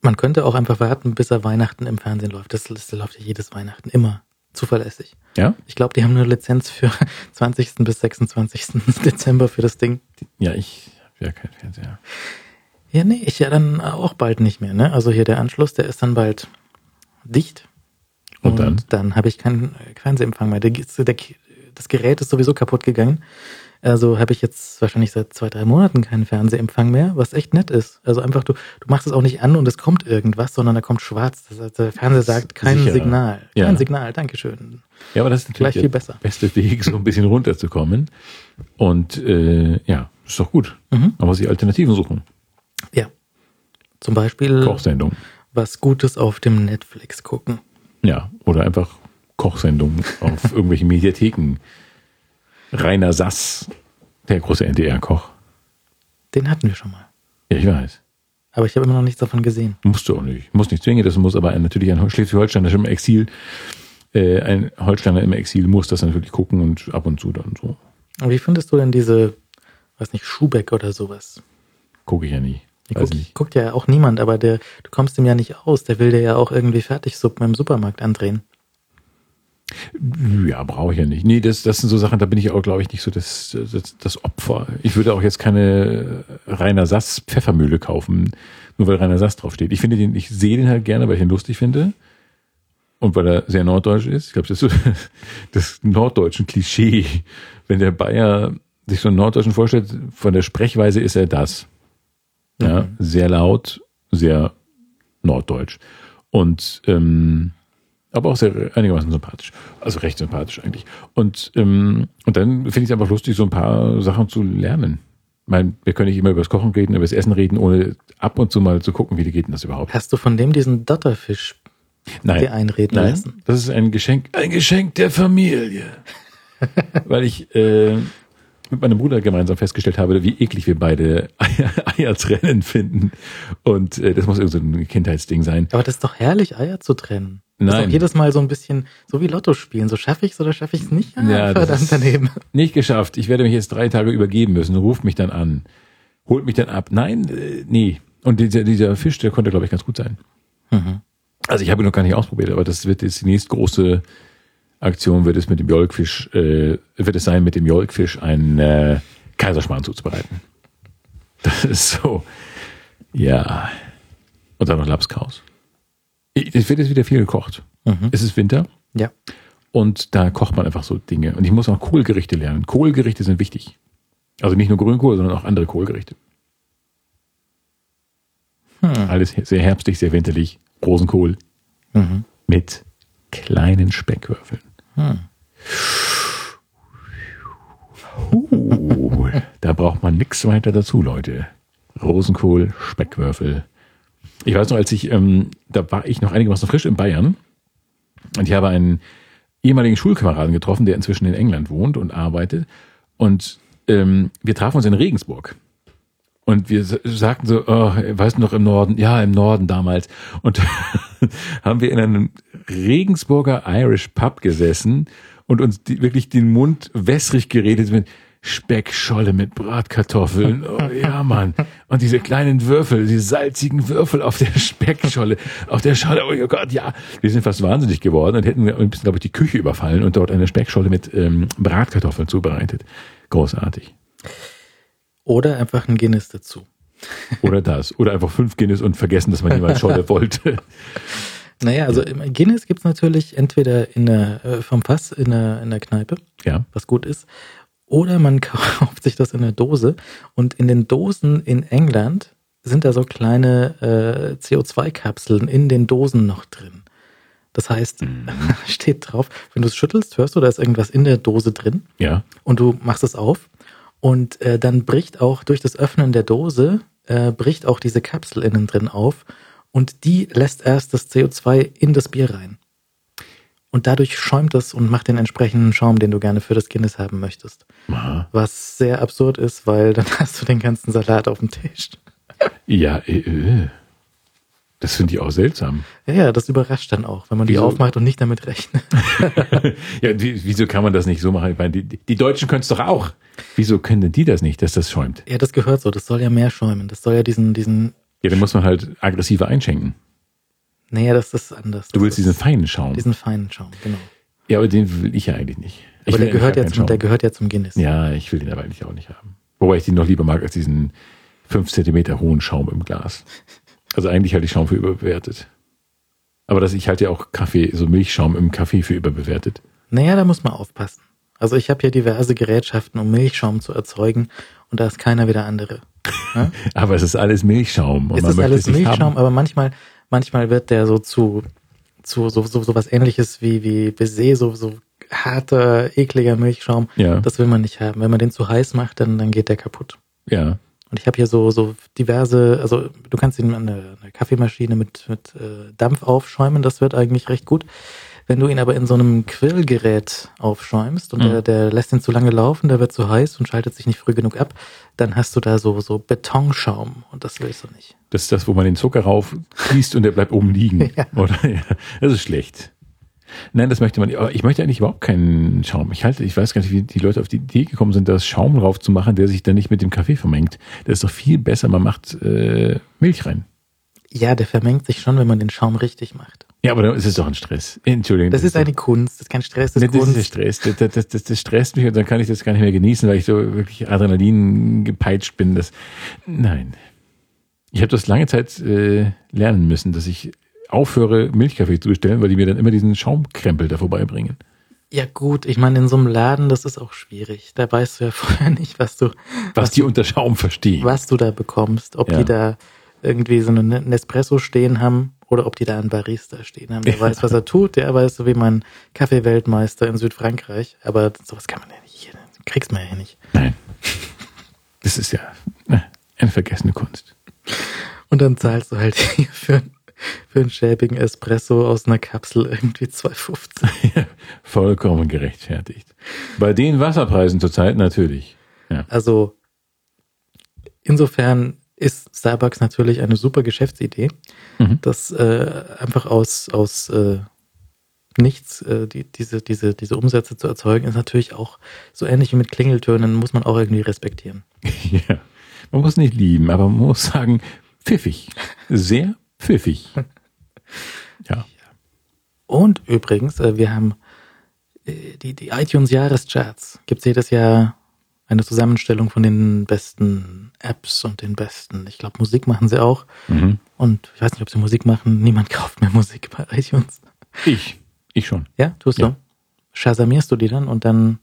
B: Man könnte auch einfach warten, bis er Weihnachten im Fernsehen läuft. Das, das läuft ja jedes Weihnachten immer. Zuverlässig.
C: Ja?
B: Ich glaube, die haben eine Lizenz für 20. bis 26. Dezember für das Ding.
C: Ja, ich habe ja keinen Fernseher.
B: Ja, nee, ich ja dann auch bald nicht mehr, ne? Also hier der Anschluss, der ist dann bald dicht.
C: Und dann?
B: Dann habe ich keinen Fernsehempfang mehr. Der, der, das Gerät ist sowieso kaputt gegangen. Also habe ich jetzt wahrscheinlich seit zwei, drei Monaten keinen Fernsehempfang mehr, was echt nett ist. Also einfach, du, du machst es auch nicht an und es kommt irgendwas, sondern da kommt schwarz. Das heißt, der Fernseher sagt kein
C: Sicherer.
B: Signal.
C: Ja.
B: Kein Signal, Dankeschön.
C: Ja, aber das ist natürlich
B: Gleich
C: der
B: viel besser.
C: beste Weg, so ein bisschen runterzukommen. Und äh, ja, ist doch gut.
B: Mhm.
C: Muss sich Alternativen suchen.
B: Ja. Zum Beispiel
C: Kochsendung.
B: was Gutes auf dem Netflix gucken.
C: Ja, oder einfach Kochsendungen auf irgendwelchen Mediatheken. Rainer Sass, der große NDR-Koch.
B: Den hatten wir schon mal.
C: Ja, ich weiß.
B: Aber ich habe immer noch nichts davon gesehen.
C: Musst du auch nicht. Muss nicht zwingen, das muss aber ein, natürlich ein Schleswig-Holsteiner im Exil, äh, ein Holsteiner im Exil muss das natürlich gucken und ab und zu dann so.
B: Und wie findest du denn diese, weiß nicht, Schubeck oder sowas?
C: Gucke ich ja nie.
B: Guckt,
C: nicht.
B: guckt ja auch niemand, aber der, du kommst ihm ja nicht aus. Der will dir ja auch irgendwie Fertigsuppen im Supermarkt andrehen.
C: Ja, brauche ich ja nicht. Nee, das, das sind so Sachen, da bin ich auch, glaube ich, nicht so das, das, das Opfer. Ich würde auch jetzt keine Rainer Sass Pfeffermühle kaufen, nur weil Rainer Sass draufsteht. Ich finde den, ich sehe den halt gerne, weil ich ihn lustig finde. und weil er sehr norddeutsch ist, ich glaube, das ist so das norddeutschen Klischee. Wenn der Bayer sich so einen Norddeutschen vorstellt, von der Sprechweise ist er das. Ja,
B: Mhm.
C: sehr laut, sehr norddeutsch. Und ähm, aber auch sehr einigermaßen sympathisch. Also recht sympathisch eigentlich. Und, ähm, und dann finde ich es einfach lustig, so ein paar Sachen zu lernen. Ich meine, wir können nicht immer über das Kochen reden, über das Essen reden, ohne ab und zu mal zu gucken, wie geht denn das überhaupt.
B: Hast du von dem diesen Dotterfisch
C: Nein.
B: dir einreden
C: Nein,
B: lassen?
C: das ist ein Geschenk, ein Geschenk der Familie. Weil ich äh, mit meinem Bruder gemeinsam festgestellt habe, wie eklig wir beide Eier, Eier trennen finden. Und äh, das muss irgend so ein Kindheitsding sein.
B: Aber das ist doch herrlich, Eier zu trennen. Das ist
C: Nein.
B: auch jedes Mal so ein bisschen, so wie Lotto spielen. So schaffe ich es oder schaffe ich es nicht? Ah,
C: Ja, das
B: verdammt daneben.
C: Nicht geschafft. Ich werde mich jetzt drei Tage übergeben müssen. Ruft mich dann an. Holt mich dann ab. Nein, äh, nee. Und dieser, dieser Fisch, der konnte, glaube ich, ganz gut sein.
B: Mhm.
C: Also ich habe ihn noch gar nicht ausprobiert, aber das wird jetzt die nächste große Aktion, wird es mit dem Jolkfisch, äh, wird es sein, mit dem Jolkfisch einen äh, Kaiserschmarrn zuzubereiten. Das ist so, ja. Und dann noch Lapskaus. Es wird jetzt wieder viel gekocht.
B: Mhm.
C: Es ist Winter
B: Ja.
C: und da kocht man einfach so Dinge. Und ich muss auch Kohlgerichte lernen. Kohlgerichte sind wichtig. Also nicht nur Grünkohl, sondern auch andere Kohlgerichte.
B: Hm.
C: Alles sehr herbstlich, sehr winterlich. Rosenkohl
B: Mhm.
C: mit kleinen Speckwürfeln.
B: Hm.
C: Uh, da braucht man nichts weiter dazu, Leute. Rosenkohl, Speckwürfel. Ich weiß noch, als ich, ähm, da war ich noch einigermaßen frisch in Bayern und ich habe einen ehemaligen Schulkameraden getroffen, der inzwischen in England wohnt und arbeitet. Und ähm, wir trafen uns in Regensburg. Und wir sagten so, oh, weißt du noch im Norden? Ja, im Norden damals. Und haben wir in einem Regensburger Irish Pub gesessen und uns die, wirklich den Mund wässrig geredet mit Speckscholle mit Bratkartoffeln. Oh, ja, Mann. Und diese kleinen Würfel, diese salzigen Würfel auf der Speckscholle, auf der Scholle. Oh Gott, ja. Wir sind fast wahnsinnig geworden und hätten glaube ich, die Küche überfallen und dort eine Speckscholle mit ähm, Bratkartoffeln zubereitet. Großartig.
B: Oder einfach ein Guinness dazu.
C: Oder das. Oder einfach fünf Guinness und vergessen, dass man jemand Scholle wollte.
B: Naja, also im Guinness gibt's natürlich entweder in der, äh, vom Fass in der, in der Kneipe,
C: Ja.
B: was gut ist, oder man kauft sich das in der Dose. Und in den Dosen in England sind da so kleine äh, CO2-Kapseln in den Dosen noch drin. Das heißt, steht drauf, wenn du es schüttelst, hörst du, da ist irgendwas in der Dose drin
C: Ja.
B: und du machst es auf und äh, dann bricht auch durch das Öffnen der Dose, äh, bricht auch diese Kapsel innen drin auf und die lässt erst das CO2 in das Bier rein. Und dadurch schäumt es und macht den entsprechenden Schaum, den du gerne für das Guinness haben möchtest.
C: Aha.
B: Was sehr absurd ist, weil dann hast du den ganzen Salat auf dem Tisch.
C: Ja, äh, äh. das finde ich auch seltsam.
B: Ja, ja, das überrascht dann auch, wenn man die
C: Wieso?
B: aufmacht und nicht damit rechnet.
C: Ja, wie, wieso kann man das nicht so machen? Ich meine, die, die Deutschen können es doch auch. Wieso können denn die das nicht, dass das schäumt?
B: Ja, das gehört so, das soll ja mehr schäumen. Das soll ja diesen, diesen,
C: Ja, dann muss man halt aggressiver einschenken.
B: Naja, das ist anders.
C: Du willst diesen feinen Schaum.
B: diesen feinen Schaum, genau.
C: Ja, aber den will ich ja eigentlich nicht. Ich
B: Aber der gehört, ja zum, der gehört ja zum Guinness.
C: Ja, ich will den aber eigentlich auch nicht haben. Wobei ich den noch lieber mag als diesen fünf Zentimeter hohen Schaum im Glas. Also eigentlich halte ich Schaum für überbewertet. Aber das, ich halte ja auch Kaffee, so Milchschaum im Kaffee für überbewertet.
B: Naja, da muss man aufpassen. Also ich habe hier diverse Gerätschaften, um Milchschaum zu erzeugen und da ist keiner wie der andere. Ja?
C: Aber es ist alles Milchschaum. Und
B: es ist alles Milchschaum, aber manchmal, manchmal wird der so zu, zu so, so, so was ähnliches wie, wie Baiser, so, so harter, ekliger Milchschaum.
C: Ja.
B: Das will man nicht haben. Wenn man den zu heiß macht, dann, dann geht der kaputt.
C: Ja.
B: Und ich habe hier so, so diverse, also du kannst ihn an an der Kaffeemaschine mit, mit äh, Dampf aufschäumen, das wird eigentlich recht gut. Wenn du ihn aber in so einem Quillgerät aufschäumst und
C: Mhm.
B: der, der lässt ihn zu lange laufen, der wird zu heiß und schaltet sich nicht früh genug ab, dann hast du da so, so Betonschaum und das willst du nicht.
C: Das ist das, wo man den Zucker rauf gießt und der bleibt oben liegen.
B: Ja.
C: Oder? Ja. Das ist schlecht. Nein, das möchte man nicht. Aber ich möchte eigentlich überhaupt keinen Schaum. Ich halte, ich weiß gar nicht, wie die Leute auf die Idee gekommen sind, das Schaum drauf zu machen, der sich dann nicht mit dem Kaffee vermengt. Das ist doch viel besser, man macht äh, Milch rein.
B: Ja, der vermengt sich schon, wenn man den Schaum richtig macht.
C: Ja, aber dann ist es doch ein Stress. Entschuldigung.
B: Das ist eine Kunst, das ist kein Stress, das
C: Nee,
B: ist
C: das ist
B: Kunst.
C: Stress. Das, das, das, das, das stresst mich und dann kann ich das gar nicht mehr genießen, weil ich so wirklich Adrenalin gepeitscht bin. Das, nein. Ich habe das lange Zeit äh, lernen müssen, dass ich aufhöre, Milchkaffee zu bestellen, weil die mir dann immer diesen Schaumkrempel da vorbeibringen.
B: Ja gut, ich meine, in so einem Laden, das ist auch schwierig. Da weißt du ja vorher nicht, was du,
C: Was die unter Schaum verstehen.
B: was du da bekommst. Ob
C: Ja.
B: die da irgendwie so einen Nespresso stehen haben oder ob die da einen Barista stehen haben. Der
C: Ja.
B: weiß, was er tut. Der weiß so wie mein Kaffeeweltmeister in Südfrankreich. Aber sowas kann man ja nicht hier. Kriegst man ja nicht.
C: Nein. Das ist ja ne, eine vergessene Kunst.
B: Und dann zahlst du halt hier für, für einen schäbigen Espresso aus einer Kapsel irgendwie 2,50.
C: Vollkommen gerechtfertigt. Bei den Wasserpreisen zurzeit natürlich. Ja.
B: Also insofern ist Starbucks natürlich eine super Geschäftsidee,
C: Mhm.
B: das äh, einfach aus, aus äh, nichts äh, die, diese, diese, diese Umsätze zu erzeugen, ist natürlich auch so ähnlich wie mit Klingeltönen, muss man auch irgendwie respektieren.
C: ja. Man muss nicht lieben, aber man muss sagen, pfiffig. Sehr pfiffig. Ja.
B: Und übrigens, äh, wir haben äh, die, die iTunes Jahrescharts. Gibt es jedes Jahr eine Zusammenstellung von den besten Apps und den besten, ich glaube, Musik machen sie auch.
C: Mhm.
B: Und ich weiß nicht, ob sie Musik machen. Niemand kauft mehr Musik bei iTunes.
C: Ich. Ich schon.
B: Ja, tust
C: Ja.
B: du? Shazamierst du die dann und dann,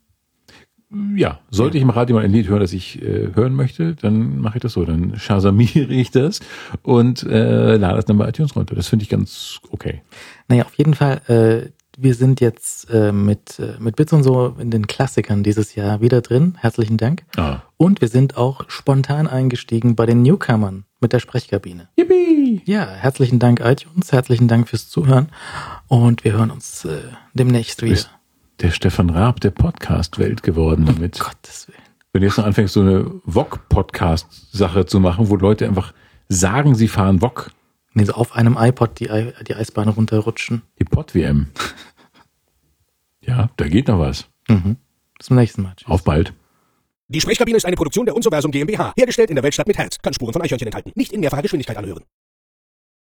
C: Ja, sollte ich im Radio mal ein Lied hören, das ich äh, hören möchte, dann mache ich das so. Dann schasamiere ich das und äh, lade es dann bei iTunes runter. Das finde ich ganz okay.
B: naja, auf jeden Fall, äh, wir sind jetzt äh, mit, äh, mit Bits und so in den Klassikern dieses Jahr wieder drin. Herzlichen Dank.
C: Ah.
B: Und wir sind auch spontan eingestiegen bei den Newcomern mit der Sprechkabine.
C: Yippie!
B: Ja, herzlichen Dank iTunes, herzlichen Dank fürs Zuhören und wir hören uns äh, demnächst wieder.
C: Ist der Stefan Raab der Podcast-Welt geworden damit.
B: Gottes Willen.
C: Wenn du jetzt noch anfängst, so eine VOG-Podcast-Sache zu machen, wo Leute einfach sagen, sie fahren VOG,
B: Nee, so auf einem iPod die, Ei- die Eisbahn runterrutschen.
C: die Pod-WM. ja, da geht noch was.
B: Mhm. Bis zum nächsten Mal. Tschüss.
C: Auf bald.
A: Die Sprechkabine ist eine Produktion der Unsoversum GmbH. Hergestellt in der Weltstadt mit Herz. Kann Spuren von Eichhörnchen enthalten. Nicht in mehrfacher Geschwindigkeit anhören.